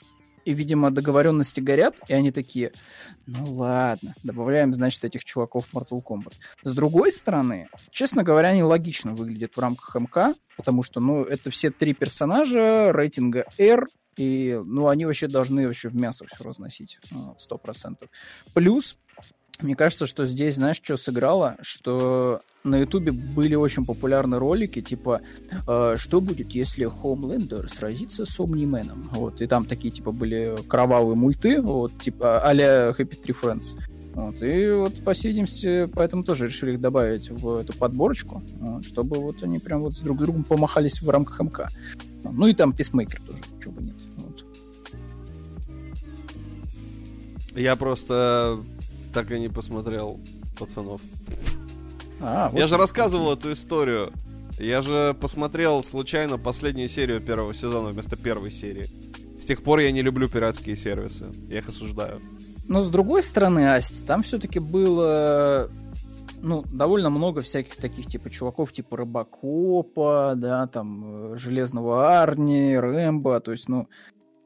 и, видимо, договоренности горят, и они такие, ну ладно, добавляем, значит, этих чуваков в Mortal Kombat. С другой стороны, честно говоря, они логично выглядят в рамках МК, потому что, ну, это все три персонажа рейтинга R, и, ну, они вообще должны вообще в мясо все разносить, ну, сто процентов. Плюс, мне кажется, что здесь, знаешь, что сыграло? Что на Ютубе были очень популярны ролики, типа, э, что будет, если Хомлендер сразится с Омнименом? Вот, и там такие, типа, были кровавые мульты, вот, типа, а-ля Happy Tree Friends. Вот, и вот, по видимости, поэтому тоже решили их добавить в эту подборочку, вот, чтобы вот они прям вот с друг другом помахались в рамках МК. Ну и там Писмейкер тоже, чего бы нет. Вот. Я просто так и не посмотрел пацанов. А, вот Я же рассказывал эту историю. Я же посмотрел случайно последнюю серию первого сезона вместо первой серии. С тех пор я не люблю пиратские сервисы. Я их осуждаю. Но с другой стороны, Ась, там все-таки было ну, довольно много всяких таких, типа, чуваков, типа Рыбакопа, да, там, э, Железного Арни, Рэмбо, то есть, ну,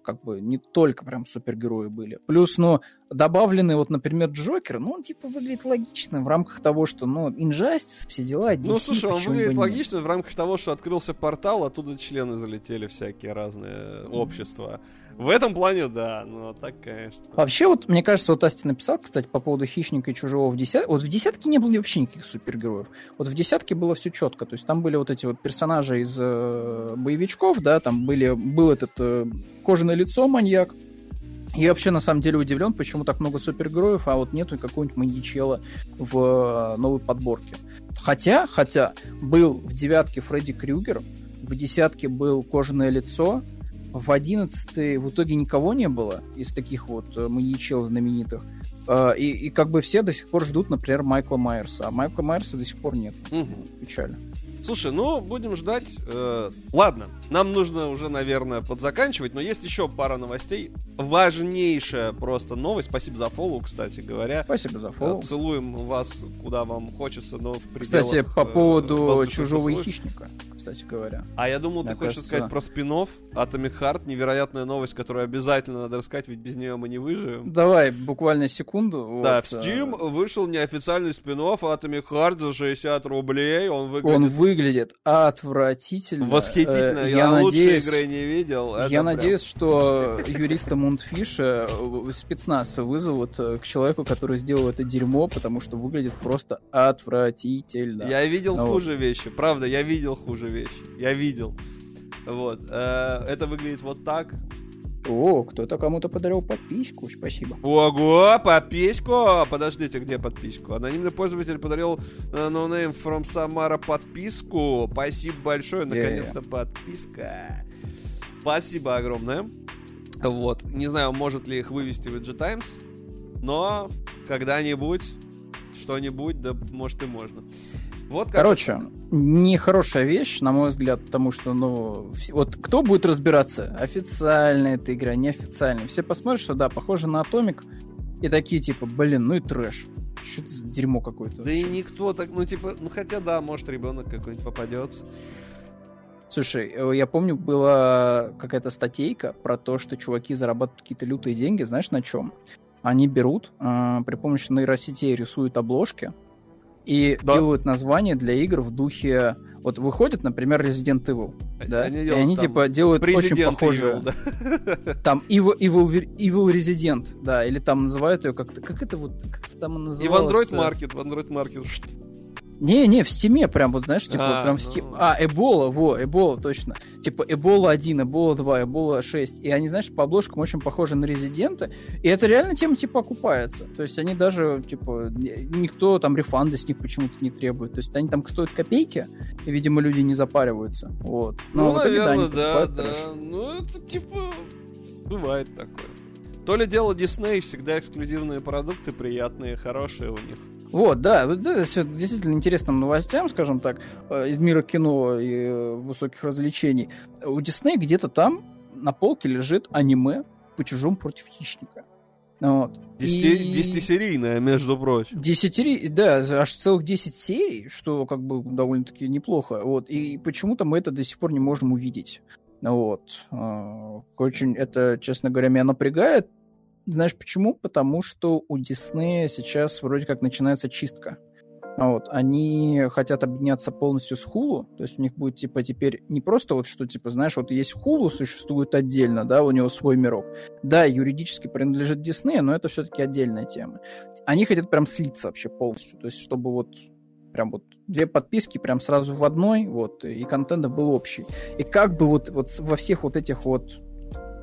как бы не только прям супергерои были. Плюс, ну, добавленный, вот, например, Джокер, ну, он, типа, выглядит логично в рамках того, что, ну, Инжастис, все дела, DC, Ну, слушай, он выглядит логично в рамках того, что открылся портал, оттуда члены залетели всякие разные общества. В этом плане, да, но так, конечно. Вообще, вот, мне кажется, вот Асти написал, кстати, по поводу Хищника и Чужого в десятке. Вот в десятке не было вообще никаких супергероев. Вот в десятке было все четко. То есть там были вот эти вот персонажи из э, боевичков, да, там были, был этот э, кожаное лицо маньяк. Я вообще на самом деле удивлен, почему так много супергероев, а вот нету какого-нибудь маньячела в э, новой подборке. Хотя, хотя, был в девятке Фредди Крюгер, в десятке был кожаное лицо, в одиннадцатой в итоге никого не было из таких вот э, маньячел знаменитых. Э, И, и как бы все до сих пор ждут, например, Майкла Майерса, а Майкла Майерса до сих пор нет. Мгм. Печально. Слушай, ну, будем ждать. Э, ладно, нам нужно уже, наверное, подзаканчивать, но есть еще пара новостей. Важнейшая просто новость. Спасибо за фоллоу, кстати говоря. Спасибо за Э, фоллоу. Целуем вас, куда вам хочется, но в пределах... Кстати, по э, поводу чужого и хищника, кстати говоря. А я думал, ты Мне хочешь кажется- сказать про спин Atomic Heart, невероятная новость, которую обязательно надо рассказать, ведь без нее мы не выживем. Давай, буквально секунду. Да, вот, в э, Steam вышел неофициальный спин Atomic Heart за 60 рублей. Он выглядит Он выглядит отвратительно. восхитительно. Э, я лучшей надеюсь, игры не видел. Это Я прям- надеюсь, что юриста Мунтфиша э, спецназ вызовут э, к человеку, который сделал это дерьмо, потому что выглядит просто отвратительно. Я видел Ну хуже вещи. Правда, я видел хуже вещи. Я видел. Вот. э, Это выглядит вот так. О, кто-то кому-то подарил подписку, спасибо. Ого, подписку! Подождите, где подписку? Анонимный пользователь подарил э, No Name from Samara подписку. Спасибо большое, наконец-то подписка. Спасибо огромное. Вот. Не знаю, может ли их вывести в EG Times, но когда-нибудь что-нибудь, да может и можно. Вот как Короче, нехорошая вещь, на мой взгляд, потому что, ну, вот кто будет разбираться, официальная эта игра, неофициальная. Все посмотрят, что да, похоже на Атомик, и такие типа, блин, ну и трэш. Что это за дерьмо какое-то? Да и никто так, ну типа, ну хотя да, может ребенок какой-нибудь попадется. Слушай, э, я помню, была какая-то статейка про то, что чуваки зарабатывают какие-то лютые деньги, знаешь, на чем? Они берут э, при помощи нейросетей рисуют обложки и Да. делают названия для игр в духе... Вот выходит, например, Resident Evil, да? Они и они типа делают очень похожие... Evil, да. Там Evil, Evil, Evil Resident, да, или там называют ее как-то... Как это вот... Как это там И в называлось? Android Market, в Android Market. Не-не, в стиме прям, вот знаешь, типа, А, вот прям в ну. Steam. А, Эбола, во, Эбола, точно. Типа Эбола 1, Эбола 2, Эбола 6. И они, знаешь, по обложкам очень похожи на Резидента. И это реально тема, типа, окупается. То есть они даже, типа, ни- никто там рефанды с них почему-то не требует. То есть они там стоят копейки, и, видимо, люди не запариваются. Вот. Ну, в итоге, наверное, да, да. трэш. Ну, это типа бывает такое. То ли дело Дисней, всегда эксклюзивные продукты приятные, хорошие у них. Вот, да, все действительно интересным новостям, скажем так, э, из мира кино и э, высоких развлечений. У Дисней где-то там на полке лежит аниме по чужому против хищника. Вот. Десяти- И- Десятисерийная, между прочим. Десятери... Да, аж целых 10 серий, что как бы довольно-таки неплохо. Вот. И почему-то мы это до сих пор не можем увидеть. Вот. А, Очень это, честно говоря, меня напрягает. Знаешь почему? Потому что у Диснея сейчас вроде как начинается чистка. А Вот, они хотят объединяться полностью с Hulu, то есть у них будет, типа, теперь не просто вот что, типа, знаешь, вот есть Hulu, существует отдельно, да, у него свой мирок. Да, юридически принадлежит Диснею, но это все-таки отдельная тема они хотят прям слиться вообще полностью. То есть, чтобы вот прям вот две подписки прям сразу в одной, вот, и контент был общий. И как бы вот, вот во всех вот этих вот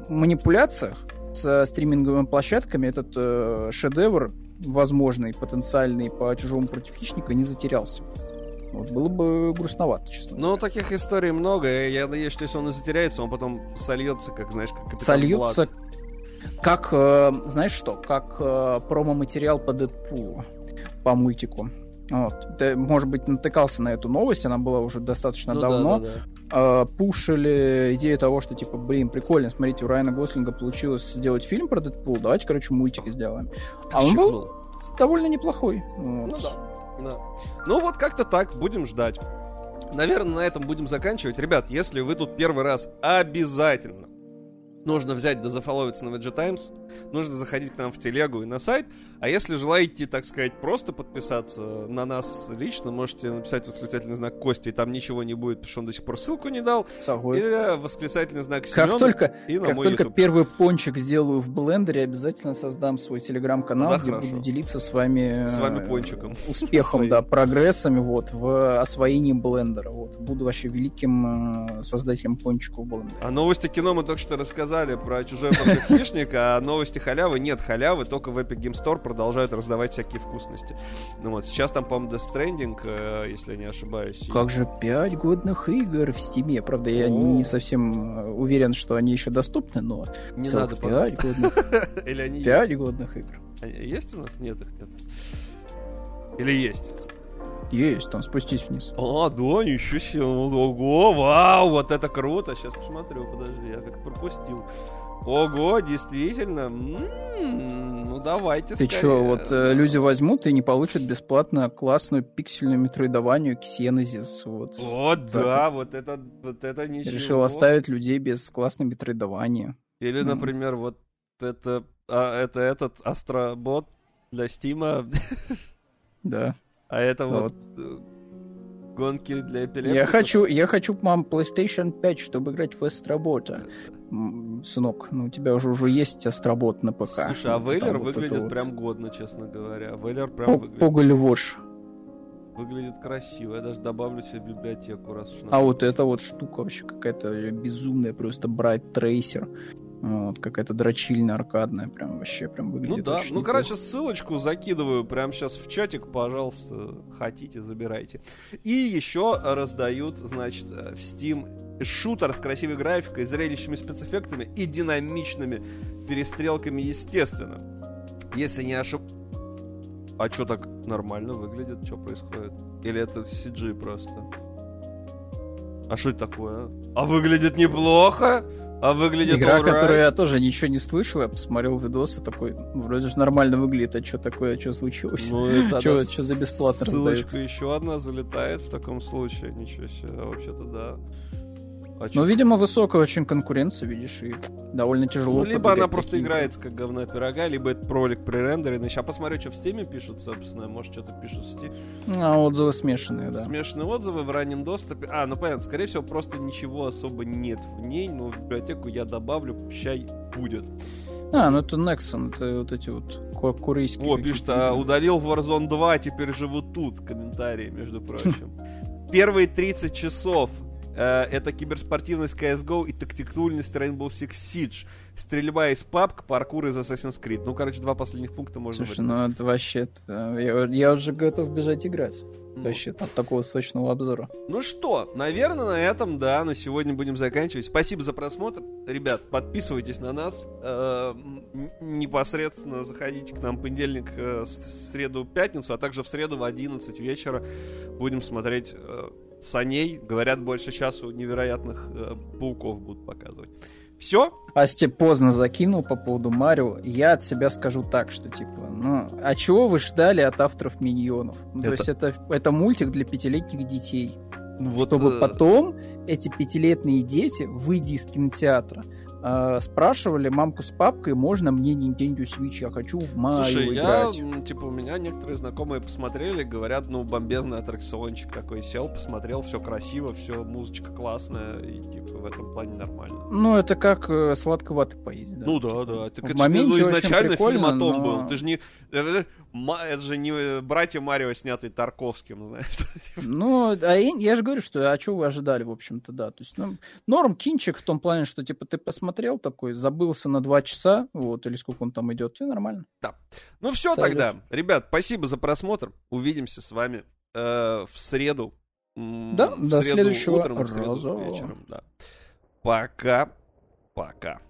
манипуляциях с стриминговыми площадками этот э, шедевр возможный, потенциальный по чужому против хищника не затерялся. Вот было бы грустновато, честно. Ну, таких историй много, и я надеюсь, что если он и затеряется, он потом сольется, как, знаешь, как Капитан сольется Блад. как, э, знаешь что, как э, промо-материал по Дэдпулу, по мультику. Вот. Ты, может быть, натыкался на эту новость, она была уже достаточно Ну да, давно. да, да. Э, пушили идею того, что, типа, блин, прикольно, смотрите, у Райана Гослинга получилось сделать фильм про Дэдпул, давайте, короче, мультик сделаем. А он был довольно неплохой. Вот. Ну да. да. Ну вот как-то так, будем ждать. Наверное, на этом будем заканчивать. Ребят, если вы тут первый раз, обязательно нужно взять да зафоловиться на VG Times, нужно заходить к нам в телегу и на сайт, а если желаете, так сказать, просто подписаться на нас лично, можете написать восклицательный знак Кости, и там ничего не будет, потому что он до сих пор ссылку не дал, Согласен. или восклицательный знак Как Семёна только, и на как мой только YouTube. первый пончик сделаю в блендере, обязательно создам свой телеграм-канал, Да, где хорошо. буду делиться с вами, С вами э, пончиком. успехом, Своим. да, прогрессами вот в освоении блендера. Вот. Буду вообще великим э, создателем пончиков в блендере. А новости кино мы только что рассказали про чужой против хищника, а новости халявы нет халявы, только в Epic Game Store продолжают раздавать всякие вкусности. Ну вот, сейчас там, по-моему, Death Stranding, э, если я не ошибаюсь. Как же пять годных игр в стиме. Правда, я О. не совсем э, уверен, что они еще доступны, но Не надо, пожалуйста. пять годных, Или они пять годных игр. Они есть у нас? Нет, их нет. Или есть? Есть, там спустись вниз. А, да, ничего себе. Ого, вау, вот это круто. Сейчас посмотрю, подожди, я как пропустил. Ого, действительно. М, Ну давайте Ты скорее. чё, вот э, люди возьмут и не получат бесплатно классную пиксельную метроидованию Xenesis. Вот. О, да, вот это, вот это ничего. Решил оставить людей без классной метроидования. Или, Ну, например, вот это, а, это этот астробот для Стима, Да. а это Ну вот, э, гонки для эпилептиков. Я хочу, я хочу, мам, PlayStation 5, чтобы играть в Астробота. М, Сынок, ну у тебя уже уже есть Астробот на ПК. Слушай, а Вот Вейлер вот выглядит вот. прям годно, честно говоря. Вейлер прям По- выглядит, Поголь Вош. выглядит красиво. Я даже добавлю себе в библиотеку, раз уж А вот эта вот штука вообще какая-то безумная, просто Bright Tracer. Вот, какая-то дрочильная, аркадная, прям вообще прям выглядит Ну да, ну неплохо. короче, ссылочку закидываю прямо сейчас в чатик, пожалуйста, хотите, забирайте. И еще раздают, значит, э, в Steam шутер с красивой графикой, зрелищными спецэффектами и динамичными перестрелками, естественно. Если не ошибаюсь, А что так нормально выглядит? Что происходит? Или это CG просто? А что это такое? А выглядит неплохо? А выглядит Игра, alright. которую я тоже ничего не слышал, я посмотрел видосы, такой, вроде же нормально выглядит, а что такое, что случилось? Ну, это чё за бесплатно Ссылочка еще одна залетает в таком случае. Ничего себе, вообще-то да. А Ну, видимо, высокая очень конкуренция, видишь, и довольно тяжело. Ну, либо она просто игры. играется как говна пирога, либо это пролик пререндеренный. Сейчас посмотрю, что в стиме пишут, собственно. Может, что-то пишут в стиме. А, отзывы смешанные, да. Смешанные отзывы в раннем доступе. А, ну понятно, скорее всего, просто ничего особо нет в ней, но в библиотеку я добавлю, пущай будет. А, ну это Nexon, это вот эти вот ку- корейские. О, пишет, а, удалил Warzone 2, теперь живу тут. Комментарии, между прочим. Первые 30 часов это киберспортивность CSGO и тактикульность Rainbow Six Siege. Стрельба из PUBG, паркур из Assassin's Creed. Ну, короче, два последних пункта можно Слушай, ну это вообще... Я, я уже готов бежать играть. Ну, Вообще, от такого сочного обзора. Ну что, наверное, на этом, да, на сегодня будем заканчивать. Спасибо за просмотр. Ребят, подписывайтесь на нас. Э, непосредственно заходите к нам в понедельник, э, среду, пятницу, а также в среду в 11 вечера будем смотреть э, саней. Говорят, больше часу невероятных э, пауков будут показывать. Все? Асти поздно закинул по поводу Марио. Я от себя скажу так, что типа, ну, а чего вы ждали от авторов Миньонов? Ну, То Это- есть это, это мультик для пятилетних детей. Вот, чтобы э, потом эти пятилетние дети, выйдя из кинотеатра, э, спрашивали мамку с папкой, можно мне Nintendo Switch, я хочу в Марио Слушай, я, играть. м, типа, у меня некоторые знакомые посмотрели, говорят, ну, бомбезный аттракциончик такой сел, посмотрел, все красиво, все, музычка классная, и, типа, в этом плане нормально. Ну, это как э, сладковатый поесть, да. Ну да, да. Так В это ж, моменте ну, изначально фильм о том но- был. Ты же не. Это, же не э, братья Марио, снятый Тарковским, знаешь. Ну, а я, я же говорю, что а что вы ожидали, в общем-то, да. То есть, ну, норм кинчик в том плане, что типа ты посмотрел такой, забылся на два часа, вот, или сколько он там идет, и нормально. Ну все Салют. тогда. Ребят, спасибо за просмотр. Увидимся с вами э, в среду. Да, в до среду следующего утром, в среду раза. вечером. Да. Пока. Пока.